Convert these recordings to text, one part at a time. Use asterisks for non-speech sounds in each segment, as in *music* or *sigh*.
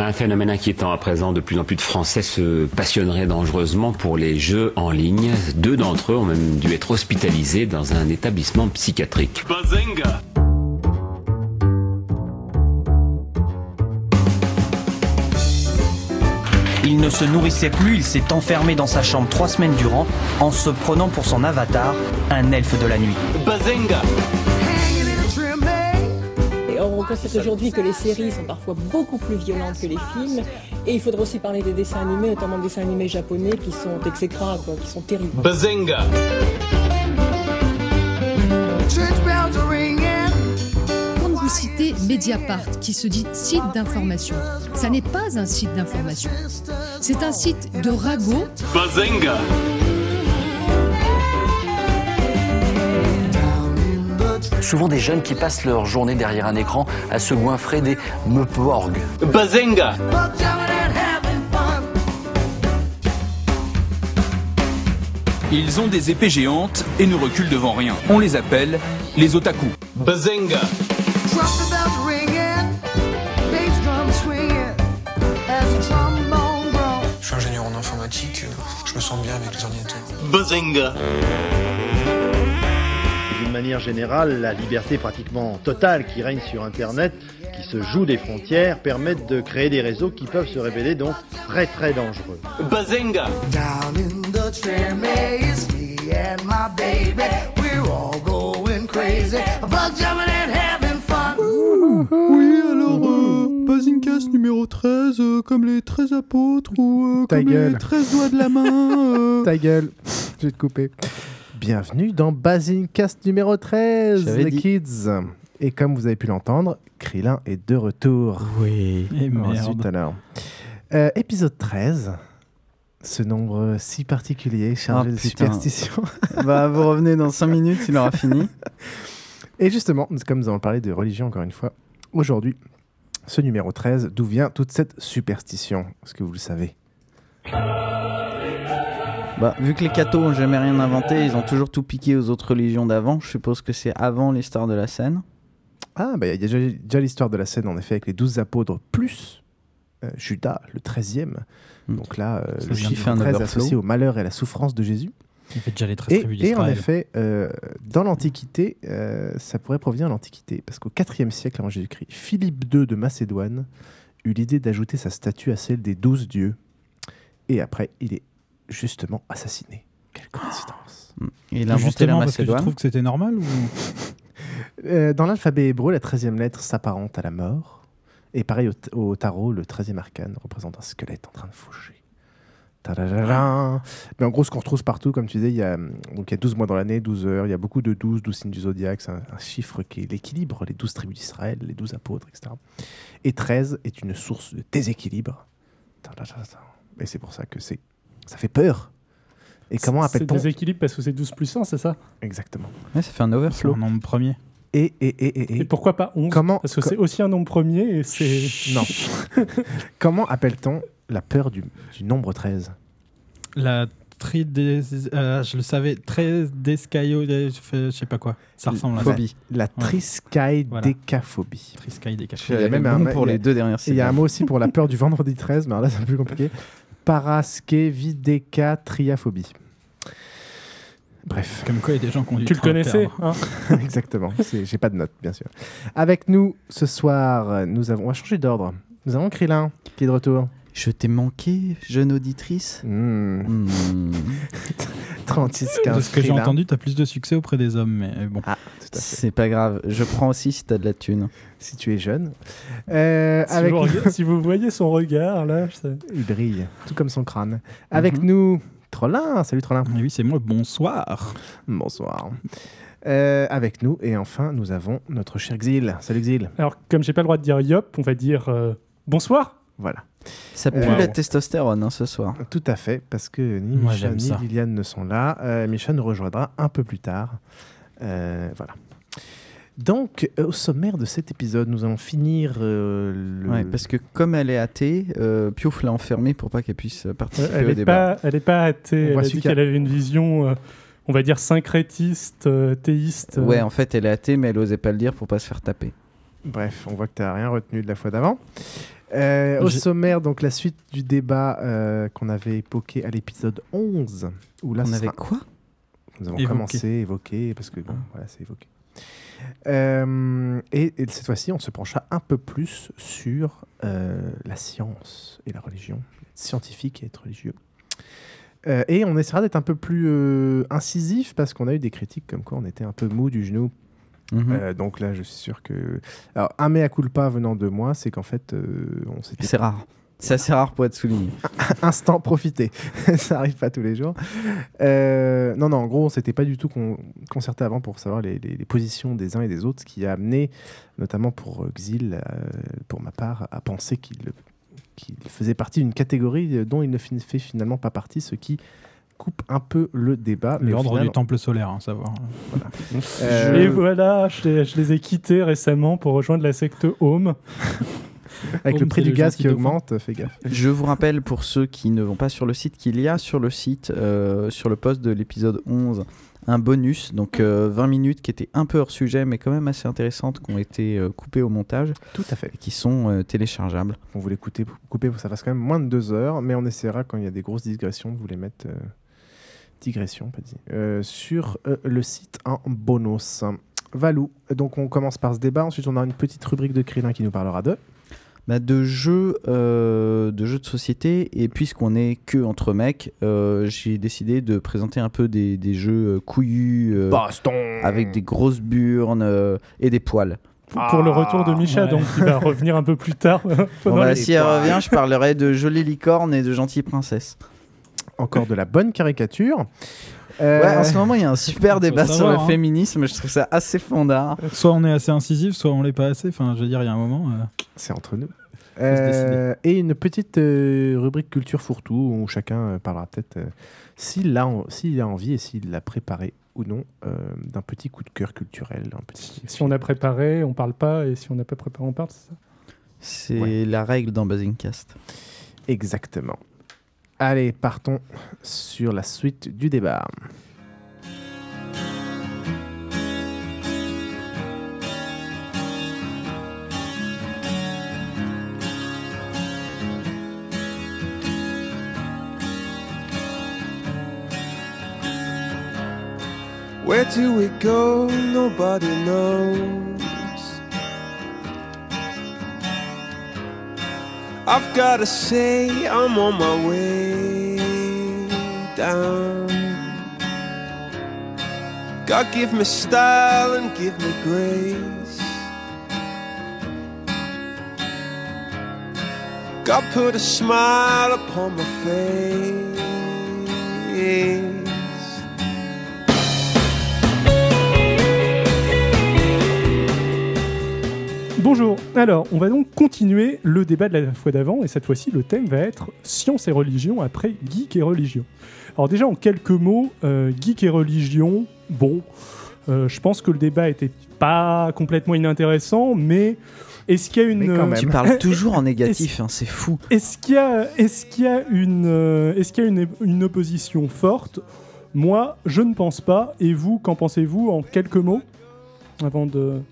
Un phénomène inquiétant à présent, de plus en plus de Français se passionneraient dangereusement pour les jeux en ligne. Deux d'entre eux ont même dû être hospitalisés dans un établissement psychiatrique. Bazinga Il ne se nourrissait plus, il s'est enfermé dans sa chambre trois semaines durant en se prenant pour son avatar, un elfe de la nuit. Bazinga on constate aujourd'hui que les séries sont parfois beaucoup plus violentes que les films. Et il faudra aussi parler des dessins animés, notamment des dessins animés japonais qui sont exécrables, qui sont terribles. Bazinga Quand vous citez Mediapart, qui se dit site d'information, ça n'est pas un site d'information. C'est un site de ragot Bazinga Souvent des jeunes qui passent leur journée derrière un écran à se goinfrer des meuporgs. Bazinga Ils ont des épées géantes et ne reculent devant rien. On les appelle les otaku. Bazinga Je suis ingénieur en informatique, je me sens bien avec les ordinateurs. Bazinga manière générale, la liberté pratiquement totale qui règne sur Internet, qui se joue des frontières, permettent de créer des réseaux qui peuvent se révéler donc très très dangereux. Bazinga Oui, alors, euh, Bazincast numéro 13, euh, comme les 13 apôtres ou euh, comme gueule. les 13 doigts de la main. euh. *laughs* Ta gueule, je vais te couper. Bienvenue dans Basingcast numéro 13, J'avais les dit. kids. Et comme vous avez pu l'entendre, Krillin est de retour. Oui. Et merde. alors. Euh, épisode 13, ce nombre si particulier, chargé Oh, de superstitions. *laughs* bah, vous revenez dans 5 minutes, il aura fini. Et justement, comme nous allons parler de religion encore une fois, aujourd'hui, ce numéro 13, d'où vient toute cette superstition? Est-ce que vous le savez? Bah, vu que les cathos ont jamais rien inventé, ils ont toujours tout piqué aux autres religions d'avant. Je suppose que c'est avant l'histoire de la scène. Ah, bah, il y a déjà, déjà l'histoire de la scène, en effet, avec les 12 apôtres, plus euh, Judas, le 13e. Hmm. Donc là, euh, le chiffre faire un 13 overflow. associé au malheur et à la souffrance de Jésus. Il fait déjà les 13 Et, tribus et en effet, euh, dans l'Antiquité, euh, ça pourrait provenir de l'Antiquité, parce qu'au IVe siècle avant Jésus-Christ, Philippe II de Macédoine eut l'idée d'ajouter sa statue à celle des douze dieux. Et après, il est justement assassiné. Quelle coïncidence. Et il a inventé la Justement, parce que tu trouves que c'était normal ou... *laughs* Euh, dans l'alphabet hébreu, la treizième lettre s'apparente à la mort. Et pareil au, tarot, le treizième arcane représente un squelette en train de faucher. Tadadadam. Mais en gros, ce qu'on retrouve partout, comme tu disais, il y a, donc il y a 12 mois dans l'année, 12 heures, il y a beaucoup de 12, 12 signes du zodiaque, c'est un, un chiffre qui est l'équilibre, les 12 tribus d'Israël, les 12 apôtres, etc. Et 13 est une source de déséquilibre. Tadadadam. Et c'est pour ça que c'est, ça fait peur. Et comment C'est appelle-t-on déséquilibre parce que c'est 12 plus 1, c'est ça? Exactement. Ouais, ça fait un C'est overflow. un nombre premier. Et, et, et, et, et- Et pourquoi pas 11 Comment- Parce que c'est aussi un nombre premier et c'est. Non. *laughs* Comment appelle-t-on la peur du, du nombre 13 La tridé... euh, je le savais, 13 descaio... Je sais pas quoi. Ça ressemble à ça. Phobie. La cachets. Il y a même bon un- pour y a- les deux dernières il y a un mot aussi pour la peur du vendredi 13, mais alors là c'est un peu plus compliqué. Paraskevidécatriaphobie. Bref, Comme quoi, il y a des gens qui ont du Tu le connaissais hein *laughs* exactement. J'ai pas de notes, bien sûr. Avec nous ce soir, nous avons. On va changer d'ordre. Nous avons Krillin qui est de retour. Je t'ai manqué, jeune auditrice. Hmm. *laughs* 36 De 15 ce que j'ai entendu, t'as plus de succès auprès des hommes, mais bon. Ah. C'est pas grave, je prends aussi si t'as de la thune. Si tu es jeune. Euh, si, avec vous, regardez- si vous voyez son regard là, je sais- Il brille, tout comme son crâne. Avec Mhm. nous, Trollin. Salut Trollin. Et oui, c'est moi, bonsoir. Bonsoir. Euh, avec nous, et enfin, nous avons notre cher Xil. Salut Xil. Alors, comme j'ai pas le droit de dire yop, on va dire euh, bonsoir. Voilà. Ça pue Euh, la testostérone hein, ce soir. Tout à fait, parce que ni Moi, Micha ni ça. Liliane ne sont là. Euh, Micha nous rejoindra un peu plus tard. Euh, voilà. Donc, euh, au sommaire de cet épisode, nous allons finir euh, le... Ouais, parce que comme elle est athée, euh, Piouf l'a enfermée pour pas qu'elle puisse Euh, participer elle au n'est débat. pas, elle est pas athée. On Elle a dit qu'elle avait une vision, euh, on va dire syncrétiste, euh, théiste. euh. Ouais, en fait, elle est athée, mais elle osait pas le dire pour pas se faire taper. Bref, on voit que tu n'as rien retenu de la fois d'avant. Euh, au sommaire, donc la suite du débat euh, qu'on avait évoqué à l'épisode 11. Où là, On avait sera- quoi? Nous avons Évoqué. commencé, évoqué, parce que bon, voilà, c'est évoqué. Euh, et, et cette fois-ci, on se penchera un peu plus sur euh, la science et la religion, être scientifique et être religieux. Euh, et on essaiera d'être un peu plus euh, incisif parce qu'on a eu des critiques comme quoi on était un peu mou du genou. Mhm. Euh, donc là, je suis sûr que. Alors, un mea culpa venant de moi, c'est qu'en fait, euh, on s'était. C'est rare. C'est assez rare pour être souligné. *laughs* Instant profiter. *laughs* ça arrive pas tous les jours. Euh, non, non, en gros, on s'était pas du tout con- concerté avant pour savoir les, les- les positions des uns et des autres, ce qui a amené, notamment pour Xil, pour ma part, à penser qu'il faisait partie d'une catégorie dont il ne fait finalement pas partie, ce qui coupe un peu le débat. L'ordre final, du temple solaire, hein, savoir. *laughs* Euh, Et voilà, je les, je les ai quittés récemment pour rejoindre la secte Home. *laughs* Avec le prix du le gaz qui augmente, fais gaffe. Je vous rappelle pour ceux qui ne vont pas sur le site qu'il y a sur le site, euh, sur le post de l'épisode 11, un bonus, donc euh, 20 minutes qui étaient un peu hors sujet mais quand même assez intéressantes, qui ont été euh, coupées au montage Tout à fait. et qui sont euh, téléchargeables. On voulait couper, couper, ça fasse quand même moins de deux heures, mais on essaiera quand il y a des grosses digressions de vous les mettre. Digressions, pas dit. euh, sur euh, le site en bonus. Valou. Donc on commence par ce débat. Ensuite, on a une petite rubrique de Krillin qui nous parlera de. Bah, de jeux euh, de jeux de société et puisqu'on est que entre mecs euh, j'ai décidé de présenter un peu des, des jeux couillus euh, Baston avec des grosses burnes euh, et des poils Pour, pour le retour de Micha, ouais. donc il va revenir un peu plus tard. *laughs* *laughs* Bon, bah, si elle revient je parlerai de jolies licornes et de gentilles princesses Encore de la bonne caricature. ouais Euh, en ce moment il y a un super débat sur savoir, le hein. féminisme je trouve ça assez fondard Soit on est assez incisif, soit on l'est pas assez. Enfin, je veux dire, il y a un moment. euh, C'est entre nous. Euh, et une petite euh, rubrique culture fourre-tout où chacun euh, parlera peut-être euh, s'il a, en- s'il a envie et s'il l'a préparé ou non euh, d'un petit coup de cœur culturel. Un petit... Si on a préparé, on parle pas, et si on n'a pas préparé, on parle, c'est ça? C'est Ouais. la règle dans Buzzingcast Exactement. Allez, partons sur la suite du débat. Where do we go? Nobody knows. I've gotta say, I'm on my way down. God give me style and give me grace. God put a smile upon my face. Bonjour, alors on va donc continuer le débat de la fois d'avant et cette fois-ci le thème va être science et religion après geek et religion. Alors déjà en quelques mots, euh, geek et religion, bon, euh, je pense que le débat était pas complètement inintéressant, mais est-ce qu'il y a une... Mais quand même. tu parles *laughs* toujours en négatif hein, c'est fou Est-ce qu'il y a, est-ce qu'il y a une, euh, est-ce qu'il y a une, une opposition forte? Moi, je ne pense pas. Et vous, qu'en pensez-vous en quelques mots avant de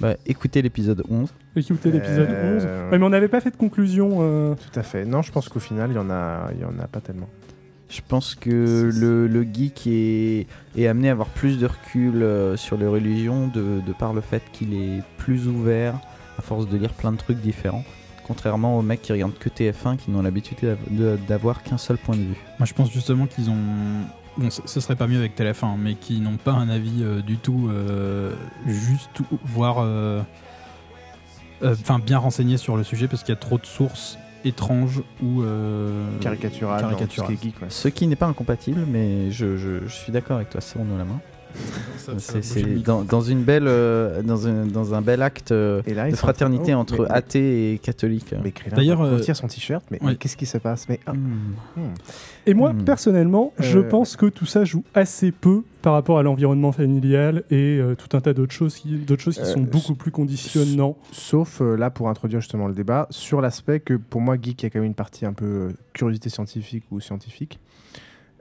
Bah, écoutez l'épisode 11 écouter l'épisode Euh, 11 Ouais, mais on n'avait pas fait de conclusion. euh, Tout à fait. Non, je pense qu'au final, il y en a, il y en a pas tellement. Je pense que le, le geek est, est amené à avoir plus de recul euh, sur les religions de, de par le fait qu'il est plus ouvert à force de lire plein de trucs différents. Contrairement aux mecs qui regardent que TF1 qui n'ont l'habitude d'av- de- d'avoir qu'un seul point de vue. Moi, je pense justement qu'ils ont. Bon, ce serait pas mieux avec TF1, mais qui n'ont pas un avis euh, du tout euh, juste, ou- voire. euh, euh, Enfin, bien renseigné sur le sujet parce qu'il y a trop de sources étranges ou. euh, ce caricaturales. qui ouais. Ce qui n'est pas incompatible, mais je, je- je suis d'accord avec toi, serrons-nous la main. Ça- ça C'est- dans, dans une belle, euh, dans, un, dans un bel acte euh, Et là, ils de sont en train- fraternité oh, entre mais- athées et catholiques. D'ailleurs, euh, retire son t-shirt. Mais, qu'est-ce qui se passe Mais ah, Hmm. hmm. Et moi, Hmm. personnellement, je Euh, pense que tout ça joue assez peu par rapport à l'environnement familial et euh, tout un tas d'autres choses qui, d'autres choses qui Euh, sont beaucoup plus conditionnants. Sauf euh, là pour introduire justement le débat sur l'aspect que pour moi geek il y a quand même une partie un peu euh, curiosité scientifique ou scientifique.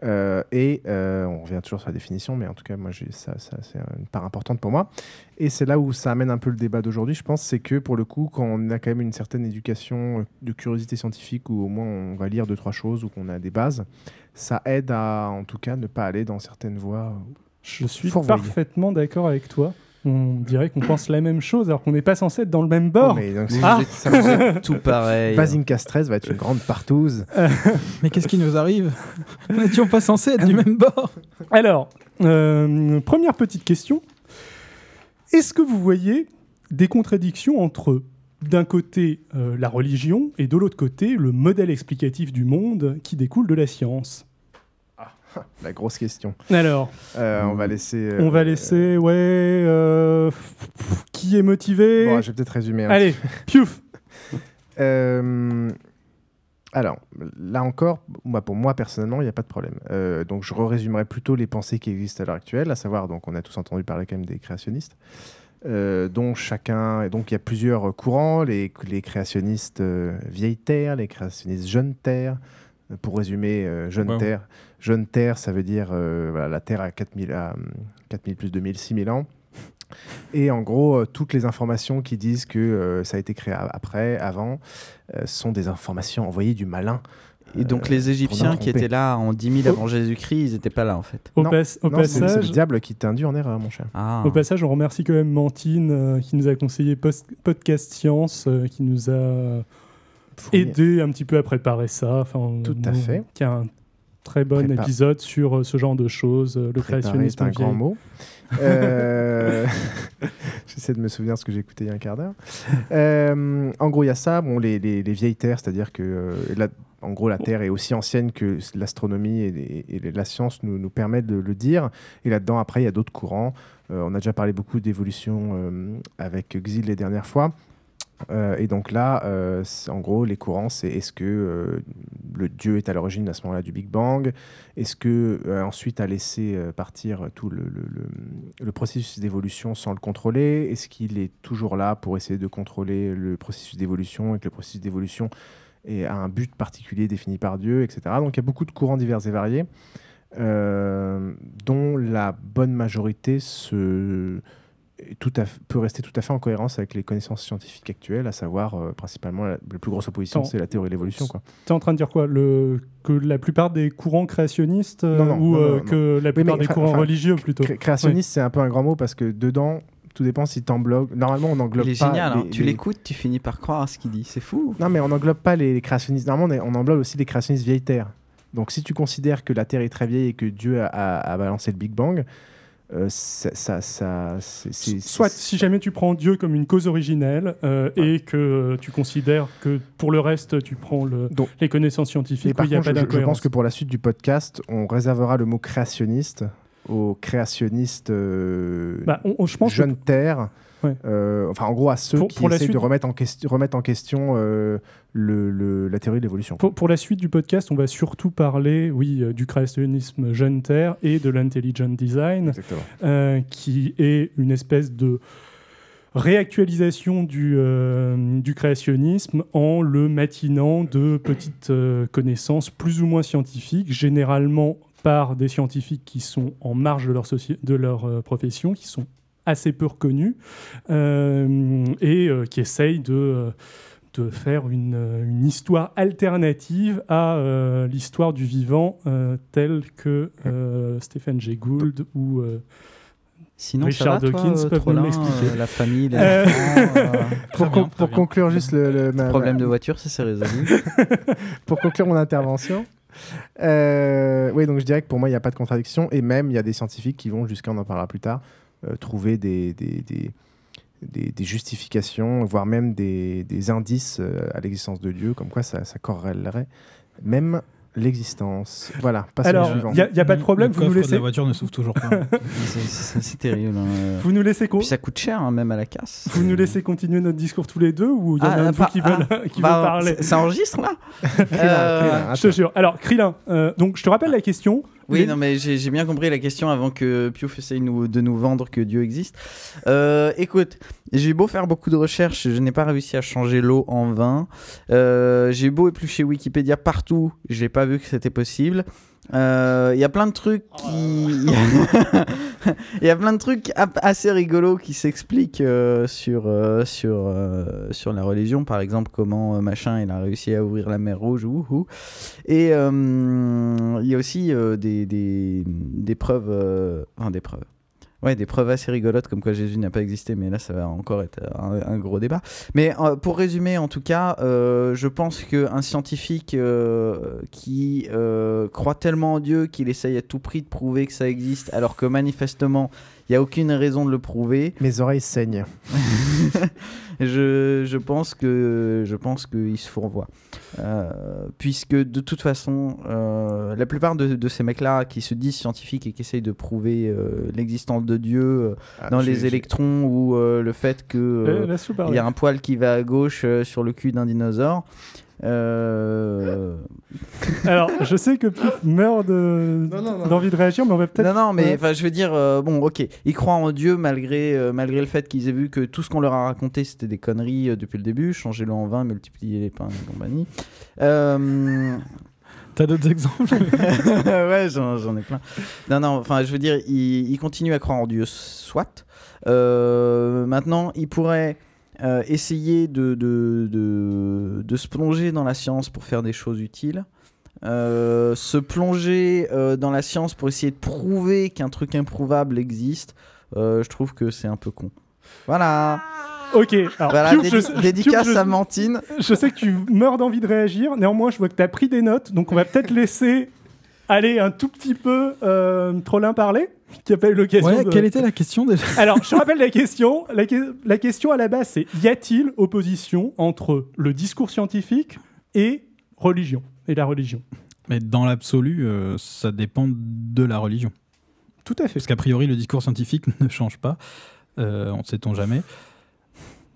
Euh, et euh, on revient toujours sur la définition, mais en tout cas, moi, j'ai ça, ça c'est une part importante pour moi. Et c'est là où ça amène un peu le débat d'aujourd'hui, je pense, c'est que pour le coup, quand on a quand même une certaine éducation de curiosité scientifique, où au moins on va lire deux, trois choses, ou qu'on a des bases, ça aide à, en tout cas, ne pas aller dans certaines voies. Je suis parfaitement d'accord avec toi. On dirait qu'on pense la même chose alors qu'on n'est pas censé être dans le même bord. Oh, mais donc, Ah ça vous est *laughs* tout pareil. Basinka Stress va être une grande partouze. Mais qu'est-ce qui nous arrive? Nous n'étions pas censés être du même bord. Alors, euh, première petite question. Est-ce que vous voyez des contradictions entre, d'un côté, euh, la religion et de l'autre côté, le modèle explicatif du monde qui découle de la science? *laughs* La grosse question. Alors, Euh, on va laisser. euh, on va laisser, ouais, euh, qui est motivé Bon, je vais peut-être résumer. un Allez, petit peu. piouf *laughs* Euh, alors, là encore, moi, pour moi personnellement, il n'y a pas de problème. Euh, donc, je résumerai plutôt les pensées qui existent à l'heure actuelle, à savoir, donc, on a tous entendu parler quand même des créationnistes, euh, dont chacun, et donc il y a plusieurs courants, les, les créationnistes euh, vieille Terre, les créationnistes jeune Terre. Euh, Pour résumer, euh, jeune Wow. Terre, jeune Terre, ça veut dire euh, voilà, la Terre à 4000, à, hum, 4000 plus 2000, 6000 ans. Et en gros, euh, toutes les informations qui disent que euh, ça a été créé après, avant, euh, sont des informations envoyées du malin. Et donc euh, les Égyptiens qui étaient là en 10 000 avant Jésus-Christ, ils n'étaient pas là en fait. Au, Non, pas- au non, c'est- c'est passage, le diable qui t'induit en erreur, mon cher. Ah. Au passage, on remercie quand même Mantine euh, qui nous a conseillé post- Podcast Science, euh, qui nous a aidé un petit peu à préparer ça. Enfin, Tout à fait. Qui a un très bon Prépa- épisode sur euh, ce genre de choses, euh, le Préparer créationnisme est un grand mot. Euh, *laughs* J'essaie de me souvenir ce que j'ai écouté il y a un quart d'heure. Euh, en gros, il y a ça. Bon, les, les- les vieilles terres, c'est-à-dire que euh, la- en gros, la Terre est aussi ancienne que l'astronomie et, et- et la science nous, nous permettent de le dire. Et là-dedans, après, il y a d'autres courants. On a déjà parlé beaucoup d'évolution avec Xil les dernières fois. Euh, et donc là, euh, en gros, les courants, c'est est-ce que euh, le Dieu est à l'origine à ce moment-là du Big Bang? Est-ce que ensuite a laissé partir tout le, le- le- processus d'évolution sans le contrôler? Est-ce qu'il est toujours là pour essayer de contrôler le processus d'évolution et que le processus d'évolution a un but particulier défini par Dieu, etc. Donc il y a beaucoup de courants divers et variés, dont la bonne majorité se tout à f- peut rester tout à fait en cohérence avec les connaissances scientifiques actuelles, à savoir euh, principalement la, la plus grosse opposition, c'est la théorie de l'évolution. quoi. T'es en train de dire quoi? Le... Que la plupart des courants créationnistes euh, Non, non, ou non, euh, que non. la Oui, plupart mais des enfin- courants enfin, religieux plutôt cré- Créationniste, c'est un peu un grand mot parce que dedans, tout dépend si t'englobes. Normalement, on englobe Il est pas. génial, hein. les- tu les- l'écoutes, tu finis par croire à ce qu'il dit, c'est fou. Non, mais on n'englobe pas les, les créationnistes. Normalement, on, englobe aussi les créationnistes vieille Terre. Donc, si tu considères que la Terre est très vieille et que Dieu a, a- a balancé le Big Bang, euh, ça, ça, ça- c'est- c'est- Soit si jamais tu prends Dieu comme une cause originelle euh, et que tu considères que pour le reste tu prends le, les connaissances scientifiques, il n'y a pas je, je pense que pour la suite du podcast, on réservera le mot créationniste aux créationnistes euh, Bah, on- on- je pense que- jeunes terres. Ouais. Euh, enfin, en gros, à ceux Pour- qui pour essayent suite- de remettre en, question remettre en question euh, le, le- la théorie de l'évolution. Pour, pour la suite du podcast, on va surtout parler, oui, euh, du créationnisme jeune terre et de l'intelligent design, euh, qui est une espèce de réactualisation du, euh, du créationnisme en le matinant de petites euh, connaissances plus ou moins scientifiques, généralement par des scientifiques qui sont en marge de leur, soci- de leur euh, profession, qui sont assez peu reconnus, euh, et euh, qui essayent de... euh, de faire une, une histoire alternative à euh, l'histoire du vivant euh, telle que euh, Stephen Jay Gould ou Sinon, Richard ça va, toi, Dawkins euh, peuvent nous Trollin, l'expliquer. euh, la famille, les enfants, euh, pour, bien, pour conclure juste le, le- Problème ma- de voiture, ça c'est résolu. *laughs* pour conclure mon intervention, euh, oui, donc je dirais que pour moi, il n'y a pas de contradiction. Et même, il y a des scientifiques qui vont, jusqu'à, on en parlera plus tard, euh, trouver des, des, des, des- des justifications, voire même des, des indices euh, à l'existence de Dieu, comme quoi ça, ça corrélerait même l'existence. Voilà, passons Alors, au suivant. il y a- pas de problème, Le vous nous coffre de laissez- la voiture ne s'ouvre toujours pas. *laughs* C'est- terrible. hein. Vous nous laissez Puis ça coûte cher, hein, même à la casse. Vous nous laissez continuer notre discours tous les deux ou il y en a Ah, un de vous qui veulent, ah, *laughs* qui bah, veut parler ça- enregistre, là *laughs* Krillin, Euh, Krillin, Je te jure. Alors, Krillin, euh, donc je te rappelle la question. Oui, non, mais j'ai bien compris la question avant que Piouf essaye de nous vendre que Dieu existe. Euh, écoute, j'ai beau faire beaucoup de recherches, je n'ai pas réussi à changer l'eau en vin. Euh, j'ai beau éplucher Wikipédia partout, j'ai pas vu que c'était possible. Euh, Il y a plein de trucs qui. Il *laughs* y a plein de trucs assez rigolos qui s'expliquent euh, sur, euh, sur, euh, sur la religion. Par exemple, comment euh, machin il a réussi à ouvrir la mer Rouge. Wouhou. Et euh, il y a aussi euh, des, des, des preuves. euh, enfin, des preuves. Ouais, des preuves assez rigolotes comme quoi Jésus n'a pas existé, mais là ça va encore être un, un gros débat. Mais euh, pour résumer, en tout cas, euh, je pense qu'un scientifique euh, qui croit tellement en Dieu qu'il essaye à tout prix de prouver que ça existe, alors que manifestement il n'y a aucune raison de le prouver. Mes oreilles saignent. *laughs* je, je pense que je pense qu'il se fourvoie. Euh, puisque de toute façon, euh, la plupart de, de ces mecs-là qui se disent scientifiques et qui essayent de prouver euh, l'existence de Dieu euh, Ah, dans les électrons ou euh, le fait parler. il y a un poil qui va à gauche euh, sur le cul d'un dinosaure. Euh, Alors, je sais que Pif meurt de- d'envie de réagir, mais on va peut-être. Non, non, mais Ouais. enfin, je veux dire, euh, bon, ok, ils croient en Dieu malgré, euh, malgré le fait qu'ils aient vu que tout ce qu'on leur a raconté c'était des conneries euh, depuis le début. Changez-le en 20, multipliez les pains et compagnie. Euh... T'as d'autres exemples *laughs* Ouais, j'en j'en ai plein. Non, non, enfin, je veux dire, ils, ils continuent à croire en Dieu, soit. Euh, maintenant, ils pourraient euh, essayer de, de, de, de se plonger dans la science pour faire des choses utiles. Euh, se plonger euh, dans la science pour essayer de prouver qu'un truc improuvable existe, je trouve que c'est un peu con. Voilà. Ok, alors Voilà, dédi- je- dédicace je- à Mantine. Je sais que tu meurs d'envie de réagir, néanmoins, je vois que tu as pris des notes, donc on va peut-être *laughs* laisser aller un tout petit peu Trollin parler, *laughs* qui a pas eu l'occasion Ouais, de- quelle était la question déjà? Alors, je rappelle la question. La, que- la question à la base, c'est y a-t-il opposition entre le discours scientifique et religion et la religion? Mais dans l'absolu, euh, ça dépend de la religion. Tout à fait. Parce qu'a priori, le discours scientifique *laughs* ne change pas. Euh, on ne sait-on jamais.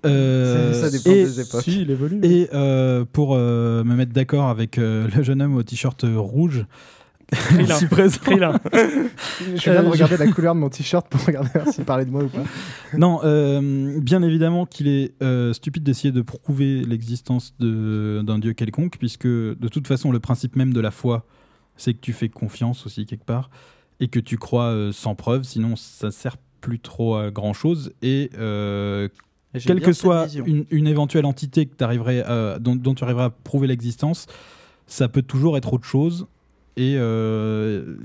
Euh, Ça- dépend et, des époques. Si, il évolue. Et euh, pour euh, me mettre d'accord avec euh, le jeune homme au t-shirt rouge. Ici présent. Je viens de Euh, regarder la couleur de mon t-shirt pour *laughs* regarder s'il parlait de moi ou pas. Non, euh, bien évidemment qu'il est euh, stupide d'essayer de prouver l'existence de- d'un dieu quelconque, puisque de toute façon, le principe même de la foi, c'est que tu fais confiance aussi quelque part, et que tu crois euh, sans preuve, sinon ça sert plus trop à grand chose. Et euh, quelle que soit une, une éventuelle entité que euh, dont, dont tu arriveras à prouver l'existence, ça peut toujours être autre chose. Et euh,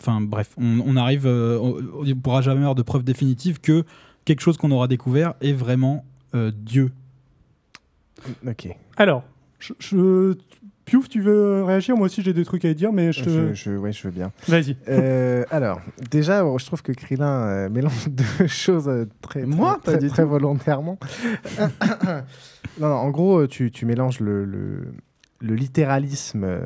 enfin bref, on, on arrive, euh, on on ne pourra jamais avoir de preuve définitive que quelque chose qu'on aura découvert est vraiment euh, Dieu. Ok. Alors, je, je- Piouf, tu veux réagir? Moi aussi, j'ai des trucs à dire, mais je te. Je, je- ouais, je veux bien. Vas-y. Euh, alors, déjà, je trouve que Krillin euh, mélange *laughs* deux choses très, très, Moi, pas très, du très tout. volontairement. *coughs* non, non, en gros, tu, tu mélanges le, le, le littéralisme euh,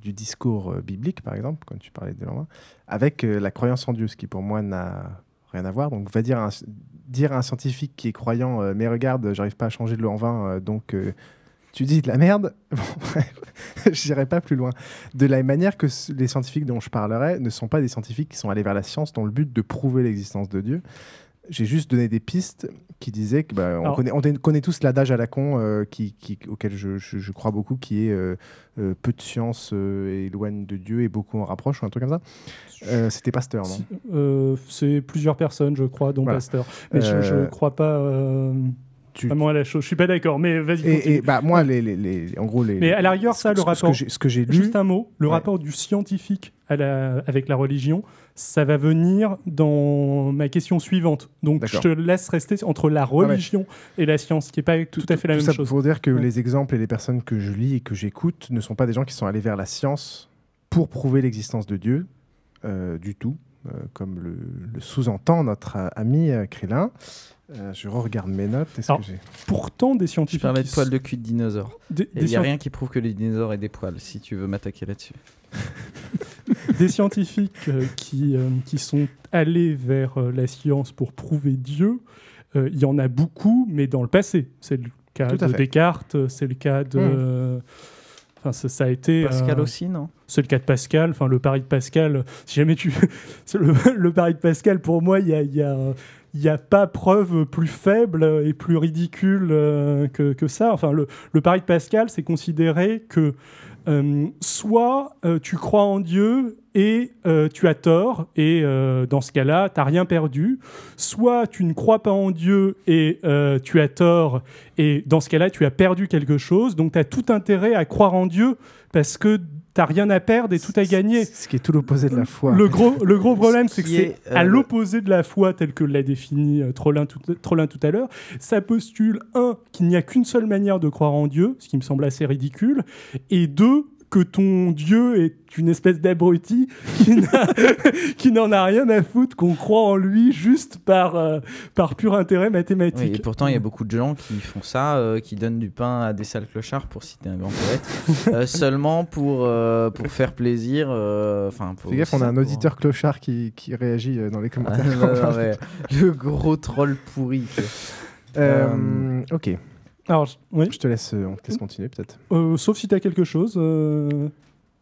du discours euh, biblique, par exemple, quand tu parlais de l'an avec euh, la croyance en Dieu, ce qui pour moi n'a rien à voir. Donc, va dire un, dire à un scientifique qui est croyant, mais regarde, j'arrive pas à changer de l'eau en vin, donc tu dis de la merde. *laughs* Bon, *laughs* j'irai pas plus loin. De la même manière que les scientifiques dont je parlerai ne sont pas des scientifiques qui sont allés vers la science dans le but de prouver l'existence de Dieu. J'ai juste donné des pistes qui disaient que bah, on, Alors- connaît, on dé- connaît tous l'adage à la con euh, qui, qui- auquel je, je- je crois beaucoup, qui est euh, euh, peu de science éloigne de Dieu et beaucoup en rapproche, ou un truc comme ça. C'était Pasteur, non? C'est plusieurs personnes, je crois, dont Voilà. Pasteur. Mais je, Euh, crois pas euh, vraiment à la chose. Je suis pas d'accord, mais vas-y. Et, et, bah, moi, les, les- les- en gros, les. Mais à la rigueur, ce- ça, le rapport. Ce que j'ai lu. Juste un mot, le Ouais. rapport du scientifique à la, avec la religion, ça va venir dans ma question suivante. Donc je te laisse rester entre la religion et la science, qui n'est pas tout, à fait la Tout même ça chose. pour dire que Ouais. les exemples et les personnes que je lis et que j'écoute ne sont pas des gens qui sont allés vers la science pour prouver l'existence de Dieu, euh, du tout, euh, comme le, le sous-entend notre euh, ami euh, Krillin. Euh, je regarde mes notes. Alors, que Pourtant, des Je scientifiques. parlais de poils de cul de dinosaure. Il n'y a rien qui prouve que les dinosaures aient des poils, si tu veux m'attaquer là-dessus. *laughs* des scientifiques euh, qui, euh, qui sont allés vers euh, la science pour prouver Dieu, il y en a beaucoup, mais dans le passé. C'est le cas de fait. Descartes, c'est le cas de. Mmh. Enfin, ça, ça a été. Pascal euh, aussi, non? C'est le cas de Pascal. Enfin, le pari de Pascal. Si jamais tu. *laughs* le, *laughs* le pari de Pascal, pour moi, il y a. y a a pas preuve plus faible et plus ridicule euh, que, que ça. Enfin, le, le pari de Pascal, c'est considérer que Euh, soit euh, tu crois en Dieu et euh, tu as tort, et dans ce cas-là, tu n'as rien perdu. Soit tu ne crois pas en Dieu et tu as tort, et dans ce cas-là, tu as perdu quelque chose. Donc tu as tout intérêt à croire en Dieu parce que tu rien à perdre et tout à gagner. Ce qui est tout l'opposé de la foi. Le gros, le gros problème, c'est que c'est est, euh, à le- l'opposé de la foi telle que l'a défini euh, Trollin tout, Trollin tout à l'heure. Ça postule, un, qu'il n'y a qu'une seule manière de croire en Dieu, ce qui me semble assez ridicule, et deux, que ton Dieu est une espèce d'abruti *laughs* qui n'en a rien à foutre, qu'on croit en lui juste par, euh, par pur intérêt mathématique. Oui, et pourtant, il y a beaucoup de gens qui font ça, euh, qui donnent du pain à des sales clochards, pour citer un grand poète, euh, *laughs* seulement pour, euh, pour faire plaisir. euh, Enfin, pour Fais gaffe, on a un pour- auditeur clochard qui, qui réagit dans les Ah, commentaires. non, non, mais le gros troll pourri. Euh, ok. Alors, je- oui. Je te laisse, euh, on te laisse continuer peut-être. Euh, sauf si tu as quelque chose. euh,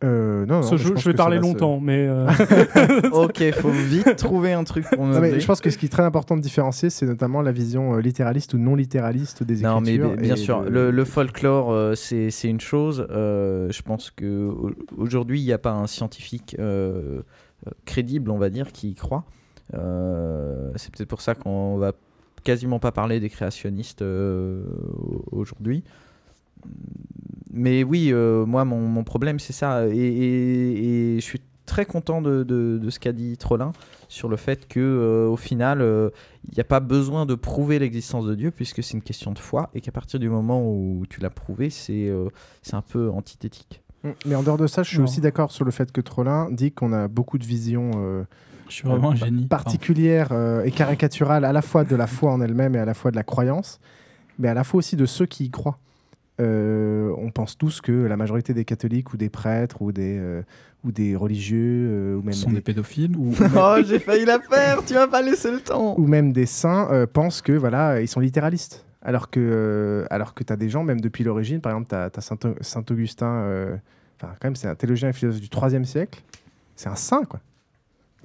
Euh, non, non, je, je pense je vais parler va se- longtemps, mais. euh, *laughs* ok, faut vite trouver un truc pour Non, mais meubler. je pense que ce qui est très important de différencier, c'est notamment la vision euh, littéraliste ou non littéraliste des écritures. Non, mais bi- bien sûr, de- le, le folklore, euh, c'est une chose. Euh, je pense que au- aujourd'hui, il n'y a pas un scientifique euh, euh, crédible, on va dire, qui y croit. Euh, c'est peut-être pour ça qu'on va quasiment pas parler des créationnistes euh, au- aujourd'hui. Mais oui, euh, moi, mon, mon problème, c'est ça. Et, et- et je suis très content de, de- de ce qu'a dit Trollin sur le fait que euh, au final, euh, il n'y a pas besoin de prouver l'existence de Dieu puisque c'est une question de foi et qu'à partir du moment où tu l'as prouvé, c'est euh, c'est un peu antithétique. Mm. Mais en dehors de ça, je suis Non. aussi d'accord sur le fait que Trollin dit qu'on a beaucoup de visions euh, Je suis vraiment un génie. particulières euh, et caricaturales à la fois de la foi en elle-même et à la fois de la croyance, mais à la fois aussi de ceux qui y croient. Euh, on pense tous que la majorité des catholiques ou des prêtres ou des, euh, ou des religieux euh, ou même sont des pédophiles. ou, *laughs* ou oh, j'ai failli la faire, tu m'as pas laissé le temps. ou même des saints pensent que voilà ils sont littéralistes. Alors que, alors que tu as des gens, même depuis l'origine, par exemple, tu as, Saint, Saint Augustin, enfin, quand même, c'est un théologien et philosophe du 3 siècle, c'est un saint, quoi.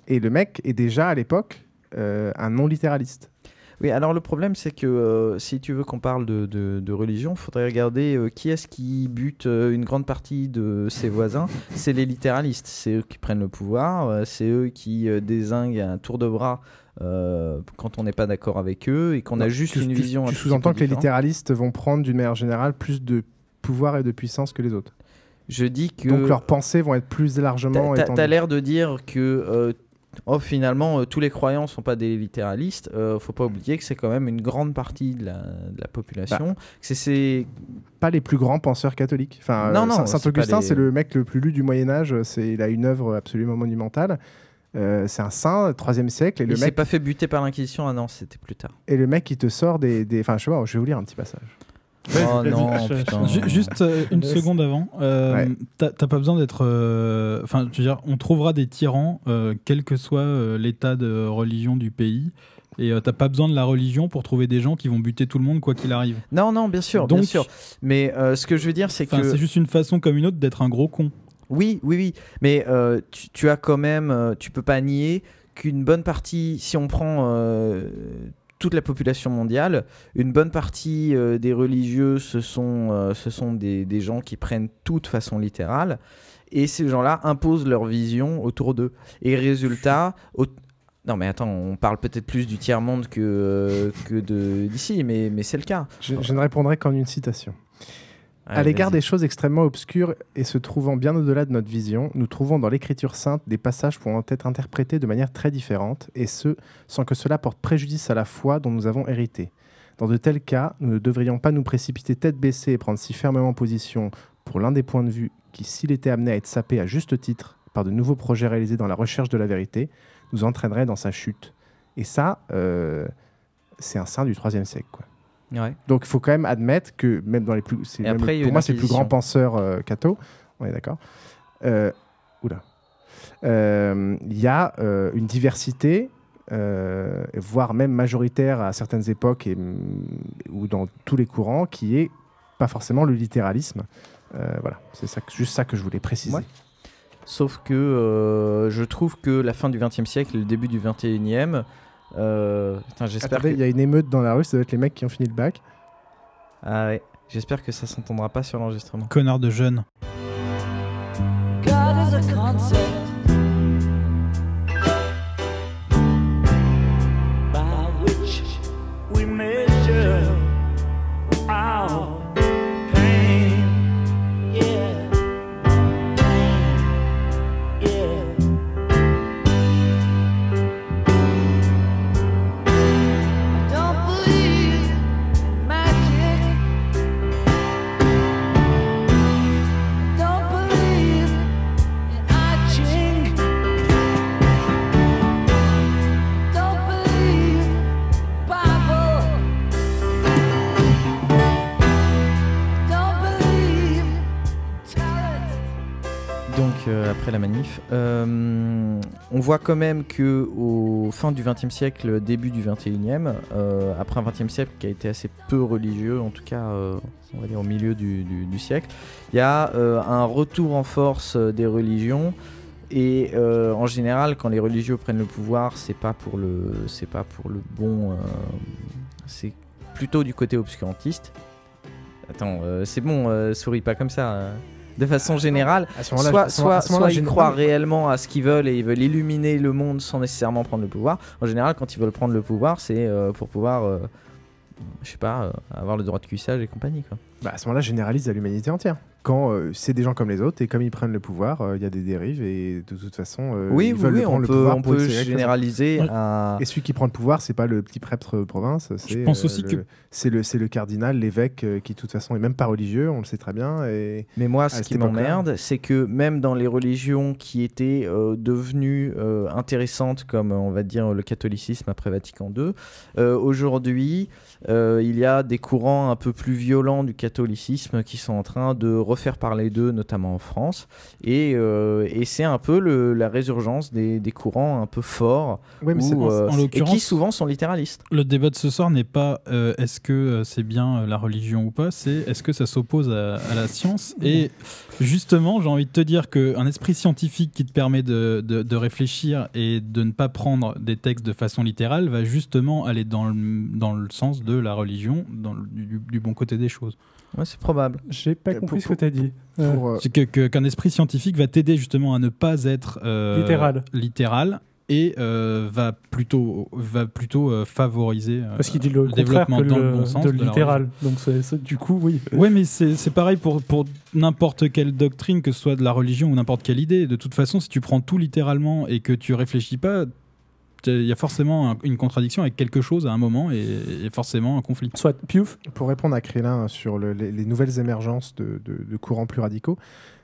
Et le mec est déjà à l'époque euh, un non-littéraliste. Oui, alors le problème, c'est que euh, si tu veux qu'on parle de, de, de religion, il faudrait regarder euh, qui est-ce qui bute euh, une grande partie de ses voisins. *laughs* C'est les littéralistes. C'est eux qui prennent le pouvoir. c'est eux qui désinguent à un tour de bras euh, quand on n'est pas d'accord avec eux et qu'on a juste tu- une tu- vision. Tu sous-entends que les littéralistes vont prendre d'une manière générale plus de pouvoir et de puissance que les autres. Je dis que. Donc leurs pensées vont être plus largement T'as- T'as étendues. t'as l'air de dire que euh, oh, finalement euh, tous les croyants sont pas des littéralistes. Euh, faut pas oublier que c'est quand même une grande partie de la, de la population. Bah. C'est- pas les plus grands penseurs catholiques. Enfin, Non, non, c'est Saint-Augustin, les- c'est le mec le plus lu du Moyen Âge. C'est, il a une œuvre absolument monumentale. Euh, c'est un saint, 3 siècle, et il le s'est mec pas fait buter par l'Inquisition. Ah non, c'était plus tard. et le mec qui te sort des, des... enfin, je sais pas, je vais vous lire un petit passage. Oh non, putain. Ju- Juste euh, une seconde avant, euh, Ouais. t'as t'as pas besoin d'être. euh, Enfin, je veux dire, on trouvera des tyrans, euh, quel que soit euh, l'état de religion du pays. Et euh, t'as pas besoin de la religion pour trouver des gens qui vont buter tout le monde quoi qu'il arrive. Non, non, bien sûr, bien Donc- sûr. Mais euh, ce que je veux dire, c'est Enfin, que c'est juste une façon comme une autre d'être un gros con. Oui, oui, oui. Mais euh, tu, tu as quand même, euh, tu peux pas nier qu'une bonne partie, si on prend euh, toute la population mondiale, une bonne partie euh, des religieux, ce sont, euh, ce sont des, des gens qui prennent tout de façon littérale. Et ces gens-là imposent leur vision autour d'eux. Et résultat, non mais attends, on parle peut-être plus du tiers-monde que, euh, que d'ici, mais, mais c'est le cas. Je ne répondrai qu'en une citation. Allez, à l'égard des choses extrêmement obscures et se trouvant bien au-delà de notre vision, nous trouvons dans l'Écriture sainte des passages pouvant être interprétés de manière très différente, et ce, sans que cela porte préjudice à la foi dont nous avons hérité. Dans de tels cas, nous ne devrions pas nous précipiter tête baissée et prendre si fermement position pour l'un des points de vue qui, s'il était amené à être sapé à juste titre par de nouveaux projets réalisés dans la recherche de la vérité, nous entraînerait dans sa chute. Et ça, euh, c'est un saint du IIIe siècle. Quoi. Ouais. Donc il faut quand même admettre que même dans les plus, c'est même- après, pour moi c'est le plus grand l'Inquisition. penseur euh, catho, on est d'accord. Euh, oula, Euh, il y a une diversité, euh, voire même majoritaire à certaines époques et mm, ou dans tous les courants, qui est pas forcément le littéralisme. Euh, voilà, c'est ça, juste ça que je voulais préciser. Ouais. Sauf que euh, je trouve que la fin du XXe siècle et le début du XXIe, euh, putain, j'espère. Attendez, il y a une émeute dans la rue, ça doit être les mecs qui ont fini le bac. Ah ouais. J'espère que ça s'entendra pas sur l'enregistrement. Connard de jeune. Voit quand même que au fin du XXe siècle, début du XXIe, euh, après un XXe siècle qui a été assez peu religieux, en tout cas euh, on va dire au milieu du, siècle, il y a euh, un retour en force euh, des religions. Et en général, quand les religieux prennent le pouvoir, c'est pas pour le, c'est pas pour le bon, c'est plutôt du côté obscurantiste. Attends, c'est bon, souris pas comme ça. De façon générale, À ce moment-là, soit, ils croient réellement à ce qu'ils veulent et ils veulent illuminer le monde sans nécessairement prendre le pouvoir. En général, quand ils veulent prendre le pouvoir, c'est euh, pour pouvoir, euh, je sais pas, euh, avoir le droit de cuissage et compagnie. Quoi. Bah, à ce moment-là, généralise à l'humanité entière. Quand euh, c'est des gens comme les autres et comme ils prennent le pouvoir, euh, il y a des dérives et de toute façon, euh, Oui, ils oui, veulent oui, prendre on le peut- pouvoir on pour peut généraliser à- Et celui qui prend le pouvoir, c'est pas le petit prêtre province, c'est pense euh, aussi le- que- c'est le c'est le cardinal, l'évêque euh, qui de toute façon est même pas religieux, on le sait très bien. Et Mais moi, ce qui m'emmerde, c'est que même dans les religions qui étaient euh, devenues euh, intéressantes, comme on va dire le catholicisme après Vatican II, euh, aujourd'hui, euh, il y a des courants un peu plus violents du catholicisme qui sont en train de refaire parler d'eux, notamment en France. Et, euh, et c'est un peu le- la résurgence des, des courants un peu forts, Oui, mais c'est- où, euh, En et qui souvent sont littéralistes. Le débat de ce soir n'est pas euh, est-ce que c'est bien la religion ou pas, c'est est-ce que ça s'oppose à, à la science. *laughs* Et justement, j'ai envie de te dire qu'un esprit scientifique qui te permet de, de- de réfléchir et de ne pas prendre des textes de façon littérale va justement aller dans le, dans le sens de la religion, dans le- du, du bon côté des choses. Ouais, c'est probable. J'ai pas Euh, compris pour- ce que tu as dit. Euh, pour, euh, C'est que- que- qu'un esprit scientifique va t'aider justement à ne pas être euh, Littéral. littéral et euh, va plutôt, va plutôt euh, favoriser euh, Parce qu'il dit le, contraire développement que dans le le- bon sens de de littéral. Donc c'est- c'est- du coup, oui. Ouais, mais c'est c'est pareil pour, pour n'importe quelle doctrine, que ce soit de la religion ou n'importe quelle idée. De toute façon, si tu prends tout littéralement et que tu réfléchis pas, il y a forcément un- une contradiction avec quelque chose à un moment et, et forcément un conflit. Soit Piouf. Pour répondre à Crélin sur le- les, les nouvelles émergences de, de- de courants plus radicaux,